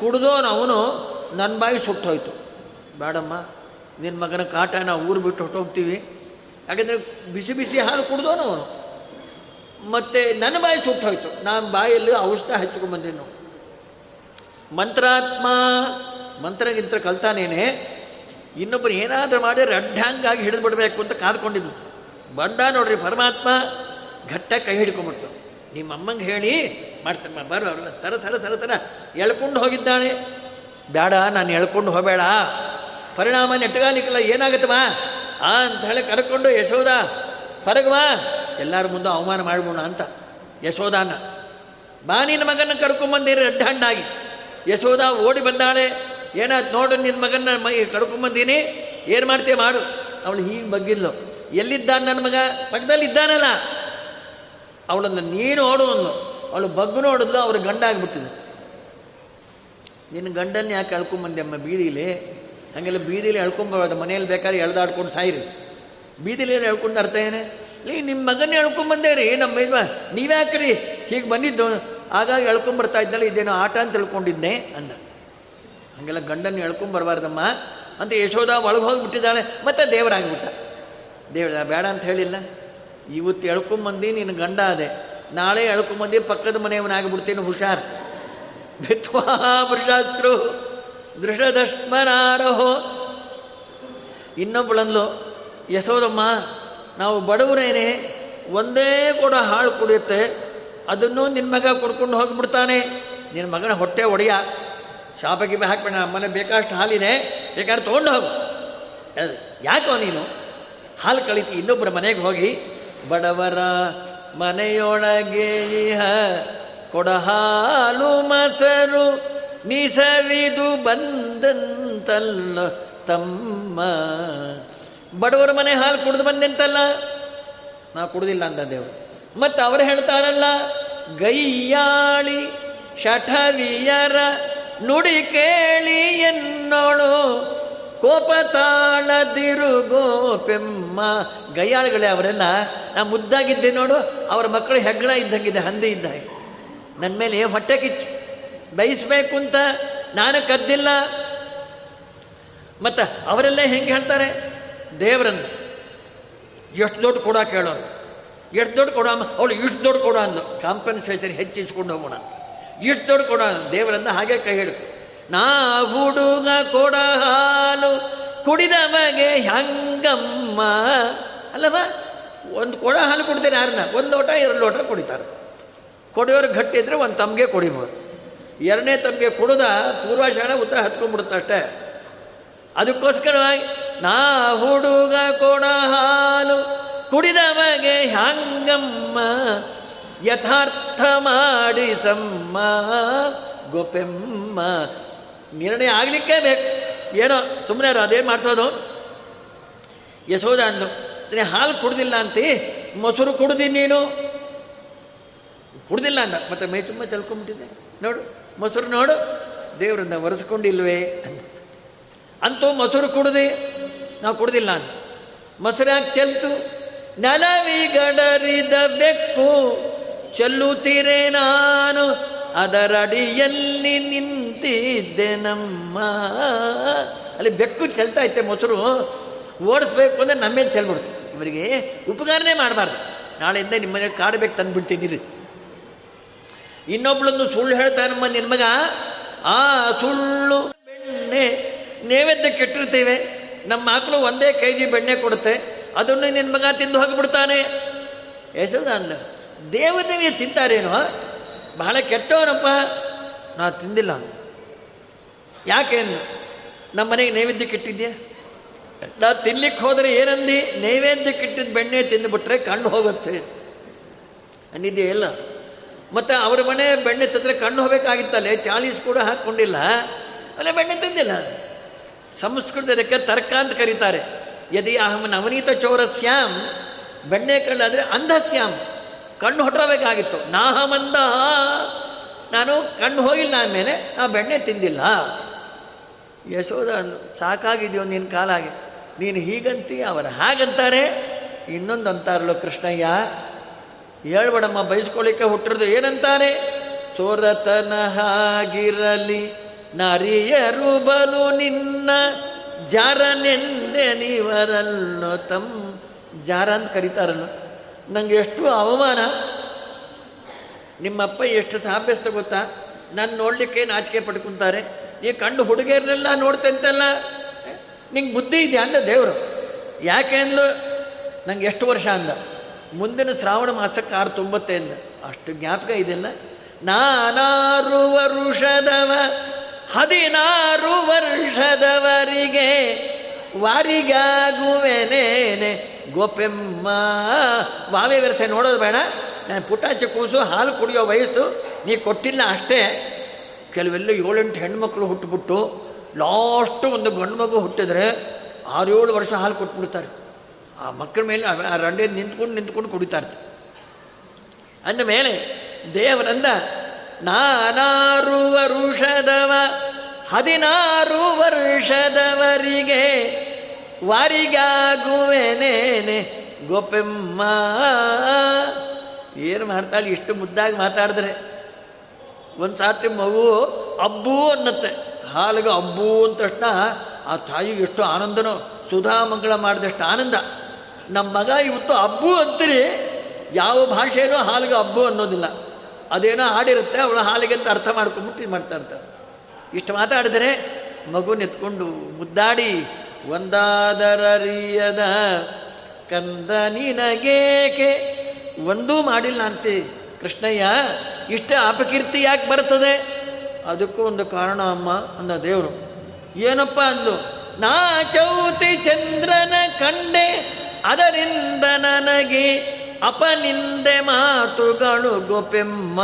ಕುಡ್ದೋನು ಅವನು ನನ್ನ ಬಾಯಿ ಸುಟ್ಟೋಯ್ತು. ಬೇಡಮ್ಮ ನಿನ್ನ ಮಗನ ಕಾಟ ನಾವು ಊರು ಬಿಟ್ಟು ಹೊಟ್ಟೋಗ್ತೀವಿ ಯಾಕೆಂದರೆ ಬಿಸಿ ಬಿಸಿ ಹಾಲು ಕುಡ್ದೋನು ಅವನು. ಮತ್ತು ನನ್ನ ಬಾಯಿ ಸುಟ್ಟೋಯ್ತು. ನಾನು ಬಾಯಲ್ಲಿ ಔಷಧ ಹಚ್ಕೊಂಡ್ಬಂದೆ ನಾವು ಮಂತ್ರಾತ್ಮ ಮಂತ್ರಗಿಂತ ಕಲ್ತಾನೇನೆ. ಇನ್ನೊಬ್ಬರು ಏನಾದರೂ ಮಾಡಿ ರಡ್ಡಾಂಗಾಗಿ ಹಿಡಿದು ಬಿಡಬೇಕು ಅಂತ ಕಾದ್ಕೊಂಡಿದ್ದು ಬಂದ ನೋಡ್ರಿ ಪರಮಾತ್ಮ ಘಟ್ಟ ಕೈ ಹಿಡ್ಕೊಂಬಿಡ್ತು ನಿಮ್ಮ ಅಮ್ಮಂಗೆ ಹೇಳಿ ಮಾಡ್ತಮ್ಮ ಬರೋ ಅವ್ರನ್ನ. ಸರ ಸರ ಸರ ಸರ. ಎಳ್ಕೊಂಡು ಹೋಗಿದ್ದಾಳೆ. ಬೇಡ ನಾನು ಎಳ್ಕೊಂಡು ಹೋಗಬೇಡ. ಪರಿಣಾಮ ನೆಟ್ಟಗಾಲಿಕ್ಕಿಲ್ಲ ಏನಾಗತ್ತವಾ ಆ ಅಂತ ಹೇಳಿ ಕರ್ಕೊಂಡು ಯಶೋದ ಹೊರಗವಾ ಎಲ್ಲರ ಮುಂದೆ ಅವಮಾನ ಮಾಡ್ಬೋಣ ಅಂತ. ಯಶೋದಾನ ಬಾ, ನಿನ್ನ ಮಗನ ಕರ್ಕೊಂಬಂದಿರಿ ರೆಡ್ ಹಣ್ಣಾಗಿ ಯಶೋದ ಓಡಿ ಬಂದಾಳೆ. ಏನಾಯ್ತು ನೋಡು, ನಿನ್ನ ಮಗನ ಮೈ ಕರ್ಕೊಂಬಂದೀನಿ ಏನು ಮಾಡ್ತೀಯ ಮಾಡು. ಅವಳು ಹೀಗೆ ಬಗ್ಗಿದ್ಲು ಎಲ್ಲಿದ್ದಾನೆ ನನ್ನ ಮಗ? ಪಕ್ಕದಲ್ಲಿ ಇದ್ದಾನಲ್ಲ ಅವಳನ್ನು ನೀನು ಓಡು ಅಂದ್ಲು. ಅವಳು ಬಗ್ಗು ನೋಡಿದ್ಲು ಅವ್ರ ಗಂಡ ಆಗ್ಬಿಟ್ಟಿದೆ. ನಿನ್ನ ಗಂಡನ್ನ ಯಾಕೆ ಎಳ್ಕೊಂಬಂದೆ ಅಮ್ಮ ಬೀದಿಲಿ? ಹಂಗೆಲ್ಲ ಬೀದಿಲಿ ಎಳ್ಕೊಂಬಾರ್ದು, ಮನೆಯಲ್ಲಿ ಬೇಕಾದ್ರೆ ಎಳ್ದಾಡ್ಕೊಂಡು ಸಾಯಿರಿ. ಬೀದಿಲಿ ಎಳ್ಕೊಂಡು ಅರ್ಥ ಏನೇ? ಲೀ ನಿಮ್ಮ ಮಗನ್ನ ಎಳ್ಕೊಂಬಂದೇ ರೀ, ನಮ್ಮ ಇದು ನೀವ್ಯಾಕ್ರಿ? ಹೀಗೆ ಬಂದಿದ್ದು ಆಗಾಗ ಎಳ್ಕೊಂಬರ್ತಾ ಇದ್ದಲ್ಲ ಇದೇನೋ ಆಟ ಅಂತ ತಿಳ್ಕೊಂಡಿದ್ದೆ ಅಂದ. ಹಂಗೆಲ್ಲ ಗಂಡನ್ನು ಎಳ್ಕೊಂಬರ್ಬಾರ್ದಮ್ಮ ಅಂತ ಯಶೋಧ ಒಳಗೆ ಹೋಗಿಬಿಟ್ಟಿದ್ದಾಳೆ, ಮತ್ತೆ ದೇವರಾಗಿಬಿಟ್ಟ. ದೇವ ಬೇಡ ಅಂತ ಹೇಳಿಲ್ಲ. ಇವತ್ತು ಎಳ್ಕೊಂಬಂದು ನಿನ್ನ ಗಂಡ ಅದೇ. ನಾಳೆ ಎಳ್ಕೊಂಬಂದು ಪಕ್ಕದ ಮನೆಯವನಾಗ್ಬಿಡ್ತೀನಿ, ಹುಷಾರ್. ಭಿತ್ವಾ ವೃಷಾಸ್ತ್ರು ದೃಷದಶ್ಮನಾರಹೋ ಇನ್ನೊಬ್ಬಳಂದ್ಲು ಯಶೋದಮ್ಮ, ನಾವು ಬಡವರೇನೆ, ಒಂದೇ ಕೂಡ ಹಾಳು ಕುಡಿಯುತ್ತೆ, ಅದನ್ನು ನಿನ್ನ ಮಗ ಕುಡ್ಕೊಂಡು ಹೋಗಿಬಿಡ್ತಾನೆ. ನಿನ್ನ ಮಗನ ಹೊಟ್ಟೆ ಒಡೆಯ. ಶಾಪ ಗಿಬೆ ಹಾಕ್ಬೇಡ ನಮ್ಮನೆ ಬೇಕಾಷ್ಟು ಹಾಲಿದೆ, ಬೇಕಾದ್ರೆ ತೊಗೊಂಡು ಹೋಗು. ಯಾಕೋ ನೀನು? ಹಾಲು ಕಳೀತಿ ಇನ್ನೊಬ್ಬರ ಮನೆಗೆ ಹೋಗಿ ಬಡವರ ಮನೆಯೊಳಗೆ ಇಹ ಕೊಡಹಾಲು ಮಸರು ಮೀಸವಿದು ಬಂದಂತಲ್ಲ ತಮ್ಮ. ಬಡವರ ಮನೆ ಹಾಲು ಕುಡಿದು ಬಂದೆಂತಲ್ಲ? ನಾ ಕುಡ್ದಿಲ್ಲ ಅಂದ ದೇವರು. ಮತ್ತು ಅವರು ಹೇಳ್ತಾರಲ್ಲ, ಗೈಯಾಳಿ ಶಠವಿಯರ ನುಡಿ ಕೇಳಿ ಎನ್ನೋಳು. ಕೋಪ ತಾಳದಿರು ಗೋಪೆಮ್ಮ. ಗಯ್ಯಾಳುಗಳೇ ಅವರೆಲ್ಲ, ನಾ ಮುದ್ದಾಗಿದ್ದೆ ನೋಡು, ಅವರ ಮಕ್ಕಳು ಹೆಗ್ಗಣ ಇದ್ದಂಗಿದೆ, ಹಂದಿ ಇದ್ದಾಗ. ನನ್ನ ಮೇಲೆ ಹೊಟ್ಟೆ ಕಿಚ್ಚು. ಬಯಸ್ಬೇಕು ಅಂತ ನಾನು ಕದ್ದಿಲ್ಲ. ಮತ್ತು ಅವರೆಲ್ಲ ಹೆಂಗೆ ಹೇಳ್ತಾರೆ? ದೇವರನ್ನ. ಎಷ್ಟು ದೊಡ್ಡ ಕೊಡ ಕೇಳೋರು. ಎಷ್ಟು ದೊಡ್ಡ ಕೊಡ ಅವಳು ಇಷ್ಟು ದೊಡ್ಡ ಕೊಡ ಅಂದು ಕಾಂಪನ್ಸೇಷನ್ ಹೆಚ್ಚಿಸ್ಕೊಂಡು ಹೋಗೋಣ. ಇಷ್ಟು ದೊಡ್ಡ ಕೊಡ ದೇವರನ್ನ ಹಾಗೆ ಕೈ ಹಿಡ್ಕು. ನಾ ಹುಡುಗ ಕೊಡ ಹಾಲು ಕುಡಿದ ಮಗೆ ಹಂಗಮ್ಮ. ಅಲ್ಲವ? ಒಂದು ಕೊಡ ಹಾಲು ಕುಡ್ತಾರೆ ಯಾರನ್ನ? ಒಂದು ಲೋಟ, ಎರಡು ಲೋಟ ಕುಡಿತಾರೆ. ಕೊಡಿಯೋರು ಗಟ್ಟಿ ಇದ್ರೆ ಒಂದು ತಮಗೆ ಕುಡಿಬೋದು. ಎರಡನೇ ತಮ್ಗೆ ಕುಡಿದ ಪೂರ್ವಾಷಾಢ ಉತ್ತರ ಹತ್ಕೊಂಡ್ಬಿಡುತ್ತೆ ಅಷ್ಟೇ. ಅದಕ್ಕೋಸ್ಕರವಾಗಿ ನಾ ಹುಡುಗ ಕೊಡ ಹಾಲು ಕುಡಿದವಗೆ ಹಂಗಮ್ಮ. ಯಥಾರ್ಥ ಮಾಡಿಸಮ್ಮ, ಗೋಪೆಮ್ಮ. ನಿರ್ಣಯ ಆಗಲಿಕ್ಕೇ ಬೇಕು. ಏನೋ ಸುಮ್ಮನೆ ಅದೇನು ಮಾಡ್ತೋದು ಯಶೋಧ ಅಣ್ಣ ಸರಿ ಹಾಲು ಕುಡ್ದಿಲ್ಲ ಅಂತಿ, ಮೊಸರು ಕುಡ್ದಿ ನೀನು? ಕುಡ್ದಿಲ್ಲ ಅಂದ, ಮತ್ತೆ ಮೈ ತುಂಬ ಚಲ್ಕೊಂಡ್ಬಿಟ್ಟಿದೆ ನೋಡು, ಮೊಸರು ನೋಡು, ದೇವರನ್ನ ಒರೆಸ್ಕೊಂಡಿಲ್ವೇ ಅಂತೂ ಮೊಸರು ಕುಡ್ದು, ನಾವು ಕುಡ್ದಿಲ್ಲ ಅಂತ ಮೊಸರು ಯಾಕೆ ಚೆಲ್ತು? ನೆಲವಿಗಡರಿದ ಬೆಕ್ಕು, ಚೆಲ್ಲುತ್ತೀರೇ ನಾನು? ಅದರಡಿಯಲ್ಲಿ ನಿಂತಿದ್ದೆ ನಮ್ಮ. ಅಲ್ಲಿ ಬೆಕ್ಕು ಚೆಲ್ತಾ ಐತೆ ಮೊಸರು. ಓಡಿಸ್ಬೇಕು ಅಂದರೆ ನಮ್ಮೇಲೆ ಚೆಲ್ಬಿಡ್ತು ಇವರಿಗೆ ಉಪಕಾರನೇ ಮಾಡಬಾರ್ದು. ನಾಳೆಯಿಂದ ನಿಮ್ಮ ಮನೆಯಲ್ಲಿ ಕಾಡಬೇಕು ತಂದುಬಿಡ್ತೀನಿ ಇನ್ನೊಬ್ಳೊಂದು ಸುಳ್ಳು ಹೇಳ್ತಾನಮ್ಮ ನಮ್ಮ ಮಗ, ಆ ಸುಳ್ಳು ಬೆಣ್ಣೆ ನೈವೇದ್ಯ ಕೆಟ್ಟಿರ್ತೇವೆ. ನಮ್ಮ ಮಕ್ಕಳು ಒಂದೇ ಕೆ ಜಿ ಬೆಣ್ಣೆ ಕೊಡುತ್ತೆ. ಅದನ್ನು ನಿನ್ನ ಮಗ ತಿಂದು ಹೋಗಿಬಿಡ್ತಾನೆ. ಯಶೋದ ಅಂದ ದೇವರಿಗೆ ತಿಂತಾರೇನೋ? ಬಹಳ ಕೆಟ್ಟವನಪ್ಪ. ನಾ ತಿಂದಿಲ್ಲ. ಯಾಕೆ? ನಮ್ಮ ಮನೆಗೆ ನೈವೇದ್ಯಕ್ಕೆ ಇಟ್ಟಿದ್ಯಾ ನಾ ತಿನ್ಲಿಕ್ಕೆ ಹೋದರೆ ಏನಂದಿ? ನೈವೇದ್ಯಕ್ಕೆ ಇಟ್ಟಿದ್ದ ಬೆಣ್ಣೆ ತಿಂದುಬಿಟ್ರೆ ಕಣ್ಣು ಹೋಗುತ್ತೆ. ಅಂದಿದ್ಯಾ ಇಲ್ಲ? ಮತ್ತು ಅವ್ರ ಮನೆ ಬೆಣ್ಣೆ ತಂದರೆ ಕಣ್ಣು ಹೋಗಬೇಕಾಗಿತ್ತಲ್ಲೇ? ಚಾಲೀಸ್ ಕೂಡ ಹಾಕ್ಕೊಂಡಿಲ್ಲ. ಅಲ್ಲೇ ಬೆಣ್ಣೆ ತಂದಿಲ್ಲ. ಸಂಸ್ಕೃತದಕ್ಕೆ ತರ್ಕ ಅಂತ ಕರೀತಾರೆ. ಯದಿ ಅಹಮ್ ನವನೀತ ಚೌರಸ್ಯಾಂ. ಬೆಣ್ಣೆ ಕಳ್ಳಾದರೆ ಅಂಧಸ್ಯಾಂ. ಕಣ್ಣು ಹೊಟ್ಟಬೇಕಾಗಿತ್ತು ನಾಹಮಂದ ನಾನು ಕಣ್ಣು ಹೋಗಿಲ್ಲ ಅಂದಮೇಲೆ ಆ ಬೆಣ್ಣೆ ತಿಂದಿಲ್ಲ. ಯಶೋಧ, ಸಾಕಾಗಿದೆಯೋ ನಿನ್ನ ಕಾಲಾಗಿ ನೀನು ಹೀಗಂತಿ, ಅವರು ಹಾಗಂತಾರೆ. ಇನ್ನೊಂದು ಅಂತಾರಲ್ಲ ಕೃಷ್ಣಯ್ಯ. ಹೇಳ್ಬೇಡಮ್ಮ ಬಯಸ್ಕೊಳ್ಳಿಕ್ಕೆ ಹುಟ್ಟಿರೋದು ಏನಂತಾನೆ? ಚೋರತನ ಹಾಗಿರಲಿ ನರಿಯರು ಬಲು ನಿನ್ನ ಜಾರನೆಂದೆ ನೀವರಲ್ಲೋ ತಮ್ಮ ಜಾರ ಅಂತ ಕರೀತಾರಲ್ಲ. ನಂಗೆ ಎಷ್ಟು ಅವಮಾನ. ನಿಮ್ಮಪ್ಪ ಎಷ್ಟು ಸಾಭ್ಯಸ್ತ ಗೊತ್ತಾ? ನಾನು ನೋಡಲಿಕ್ಕೆ ನಾಚಿಕೆ ಪಡ್ಕೊತಾರೆ ಈ ಕಂಡು ಹುಡುಗಿಯರನ್ನೆಲ್ಲ ನೋಡ್ತಂತೆಲ್ಲ. ನಿಂಗೆ ಬುದ್ಧಿ ಇದೆಯಾ ಅಂದ ದೇವರು? ಯಾಕೆ ಅಂದ್ಲು? ನಂಗೆ ಎಷ್ಟು ವರ್ಷ ಅಂದ. ಮುಂದಿನ ಶ್ರಾವಣ ಮಾಸಕ್ಕೆ ಆರು ತುಂಬತ್ತೆ ಅಂದ. ಅಷ್ಟು ಜ್ಞಾಪಕ ಇದೆಲ್ಲ ನಾನಾರು ವರುಷದವ, ಹದಿನಾರು ವರ್ಷದವರಿಗೆ, ವಾರಿಗಾಗುವೆನೇನೆ. ಗೋಪೆಮ್ಮ ವಾವೆ ವ್ಯವಸ್ಥೆ ನೋಡೋದು ಬೇಡ. ನಾನು ಪುಟಾಚಿ ಕೂಸು, ಹಾಲು ಕುಡಿಯೋ ವಯಸ್ಸು, ನೀ ಕೊಟ್ಟಿಲ್ಲ ಅಷ್ಟೇ. ಕೆಲವೆಲ್ಲ ಏಳೆಂಟು ಹೆಣ್ಮಕ್ಳು ಹುಟ್ಟುಬಿಟ್ಟು ಲಾಸ್ಟು ಒಂದು ಗಂಡು ಮಗು ಹುಟ್ಟಿದ್ರೆ ಆರು ಏಳು ವರ್ಷ ಹಾಲು ಕೊಟ್ಬಿಡ್ತಾರೆ. ಆ ಮಕ್ಕಳ ಮೇಲೆ ಆ ರಂಡೆ ನಿಂತ್ಕೊಂಡು ನಿಂತ್ಕೊಂಡು ಕುಡಿತಾ ಅಂದ ಮೇಲೆ ದೇವರಂದ, ನಾನಾರು ವರುಷದವ, ಹದಿನಾರು ವರ್ಷದವರಿಗೆ ವಾರಿಗಾಗುವೆನೇನೆ ಗೋಪೆಮ್ಮ. ಏನು ಮಾಡ್ತಾಳೆ? ಇಷ್ಟು ಮುದ್ದಾಗಿ ಮಾತಾಡಿದ್ರೆ ಒಂದು ಸಾತಿ ಮಗು ಅಬ್ಬು ಅನ್ನತ್ತೆ. ಹಾಲಿಗೆ ಅಬ್ಬು ಅಂದ ತಕ್ಷಣ ಆ ತಾಯಿಗೆ ಎಷ್ಟು ಆನಂದನೋ. ಸುಧಾಮಂಗಳ ಮಾಡಿದಷ್ಟು ಆನಂದ. ನಮ್ಮ ಮಗ ಇವತ್ತು ಅಬ್ಬು ಅಂತೀರಿ, ಯಾವ ಭಾಷೆಯಲ್ಲೂ ಹಾಲಿಗೆ ಅಬ್ಬು ಅನ್ನೋದಿಲ್ಲ. ಅದೇನೋ ಹಾಡಿರುತ್ತೆ, ಅವಳು ಹಾಲಿಗೆ ಅಂತ ಅರ್ಥ ಮಾಡ್ಕೊಂಬಿಟ್ಟು ಇದು ಮಾಡ್ತಾ ಇರ್ತಾಳೆ. ಇಷ್ಟು ಮಾತಾಡಿದರೆ ಮಗು ನೆತ್ಕೊಂಡು ಮುದ್ದಾಡಿ ಒಂದಾದರರಿಯದ ಕಂದ ನಿನಗೇಕೆ? ಒಂದೂ ಮಾಡಿಲ್ಲ ಅಂತೆ. ಕೃಷ್ಣಯ್ಯ, ಇಷ್ಟ ಅಪಕೀರ್ತಿ ಯಾಕೆ ಬರ್ತದೆ? ಅದಕ್ಕೂ ಒಂದು ಕಾರಣ ಅಮ್ಮ ಅಂದ ದೇವರು. ಏನಪ್ಪ ಅಂದ್ಲು? ನಾ ಚೌತಿ ಚಂದ್ರನ ಕಂಡೆ, ಅದರಿಂದ ನನಗೆ ಅಪನಿಂದೆ ಮಾತುಗಳು ಗೋಪೆಮ್ಮ.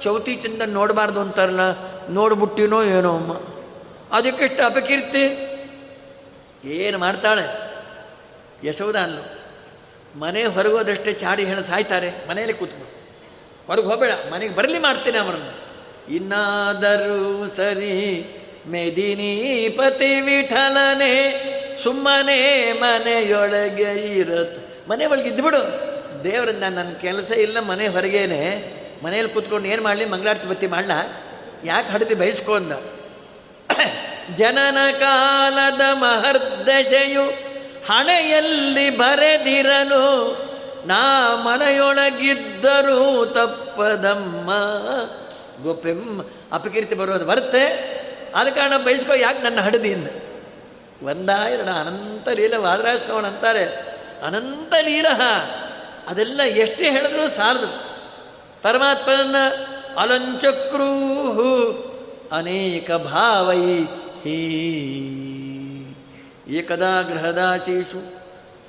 ಚೌತಿ ಚಂದ್ರನ ನೋಡಬಾರ್ದು ಅಂತಾರಲ್ಲ, ನೋಡ್ಬಿಟ್ಟಿನೋ ಏನೋ ಅಮ್ಮ. ಅದಕ್ಕಿಷ್ಟು ಅಪಕೀರ್ತಿ? ಏನು ಮಾಡ್ತಾಳೆ? ಯಶೋಧ ಅಲ್ಲು ಮನೆ ಹೊರಗೋದಷ್ಟೇ ಚಾಡಿ ಹೇಳಿ ಸಾಯ್ತಾರೆ ಮನೆಯಲ್ಲಿ ಕೂತ್ಕೊಂಡು ಹೊರಗೆ ಹೋಗಬೇಡ, ಮನೆಗೆ ಬರಲಿ ಮಾಡ್ತೇನೆ ಅವರನ್ನು ಇನ್ನಾದರೂ ಸರಿ ಮೆದಿನೀಪತಿ ವಿಠಲನೆ ಸುಮ್ಮನೆ ಮನೆಯೊಳಗೆ ಇರತ್. ಮನೆ ಒಳಗೆ ಇದ್ಬಿಡು ದೇವರಿಂದ ನನ್ನ ಕೆಲಸ ಇಲ್ಲ, ಮನೆ ಹೊರಗೇನೆ. ಮನೆಯಲ್ಲಿ ಕೂತ್ಕೊಂಡು ಏನು ಮಾಡಲಿ, ಮಂಗಳಾರತಿ ಬತ್ತಿ ಮಾಡಲ? ಯಾಕೆ ಹಡದಿ ಬಯಸ್ಕೊಂಡ ಜನನ ಕಾಲದ ಮಹರ್ದಶೆಯು ಹಣೆಯಲ್ಲಿ ಬರೆದಿರಲು ನಾ ಮನೆಯೊಳಗಿದ್ದರೂ ತಪ್ಪದಮ್ಮ. ಗೋಪೆಮ್ಮ ಅಪಕೀರ್ತಿ ಬರೋದು ಬರುತ್ತೆ. ಆದ ಕಾರಣ ಬಯಸ್ಕೋ ಯಾಕೆ ನನ್ನ ಹಡದಿಯಿಂದ? ಒಂದ ಎರಡ ಅನಂತ ಲೀಲ ವಾದರಾಸ್ತವನ್ ಅಂತಾರೆ. ಅನಂತ ಲೀಲಹ ಅದೆಲ್ಲ ಎಷ್ಟೇ ಹೇಳಿದ್ರು ಸಾರದು ಪರಮಾತ್ಮನ ಅಲಂಚಕ್ರೂಹು ಅನೇಕ ಭಾವೈ ಹೀ. ಏಕದಾ ಗೃಹದಾಸೀಷು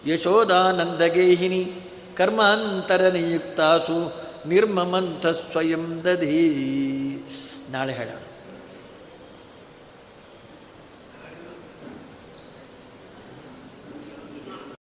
ಯಶೋದಾನಂದಗೇಹಿನಿ ಕರ್ಮಾಂತರ ನಿಯುಕ್ತಾಸು ನಿರ್ಮಮಂಥ ಸ್ವಯಂ ದಧೀ. ನಾಳೆ ಹೇಳೋಣ.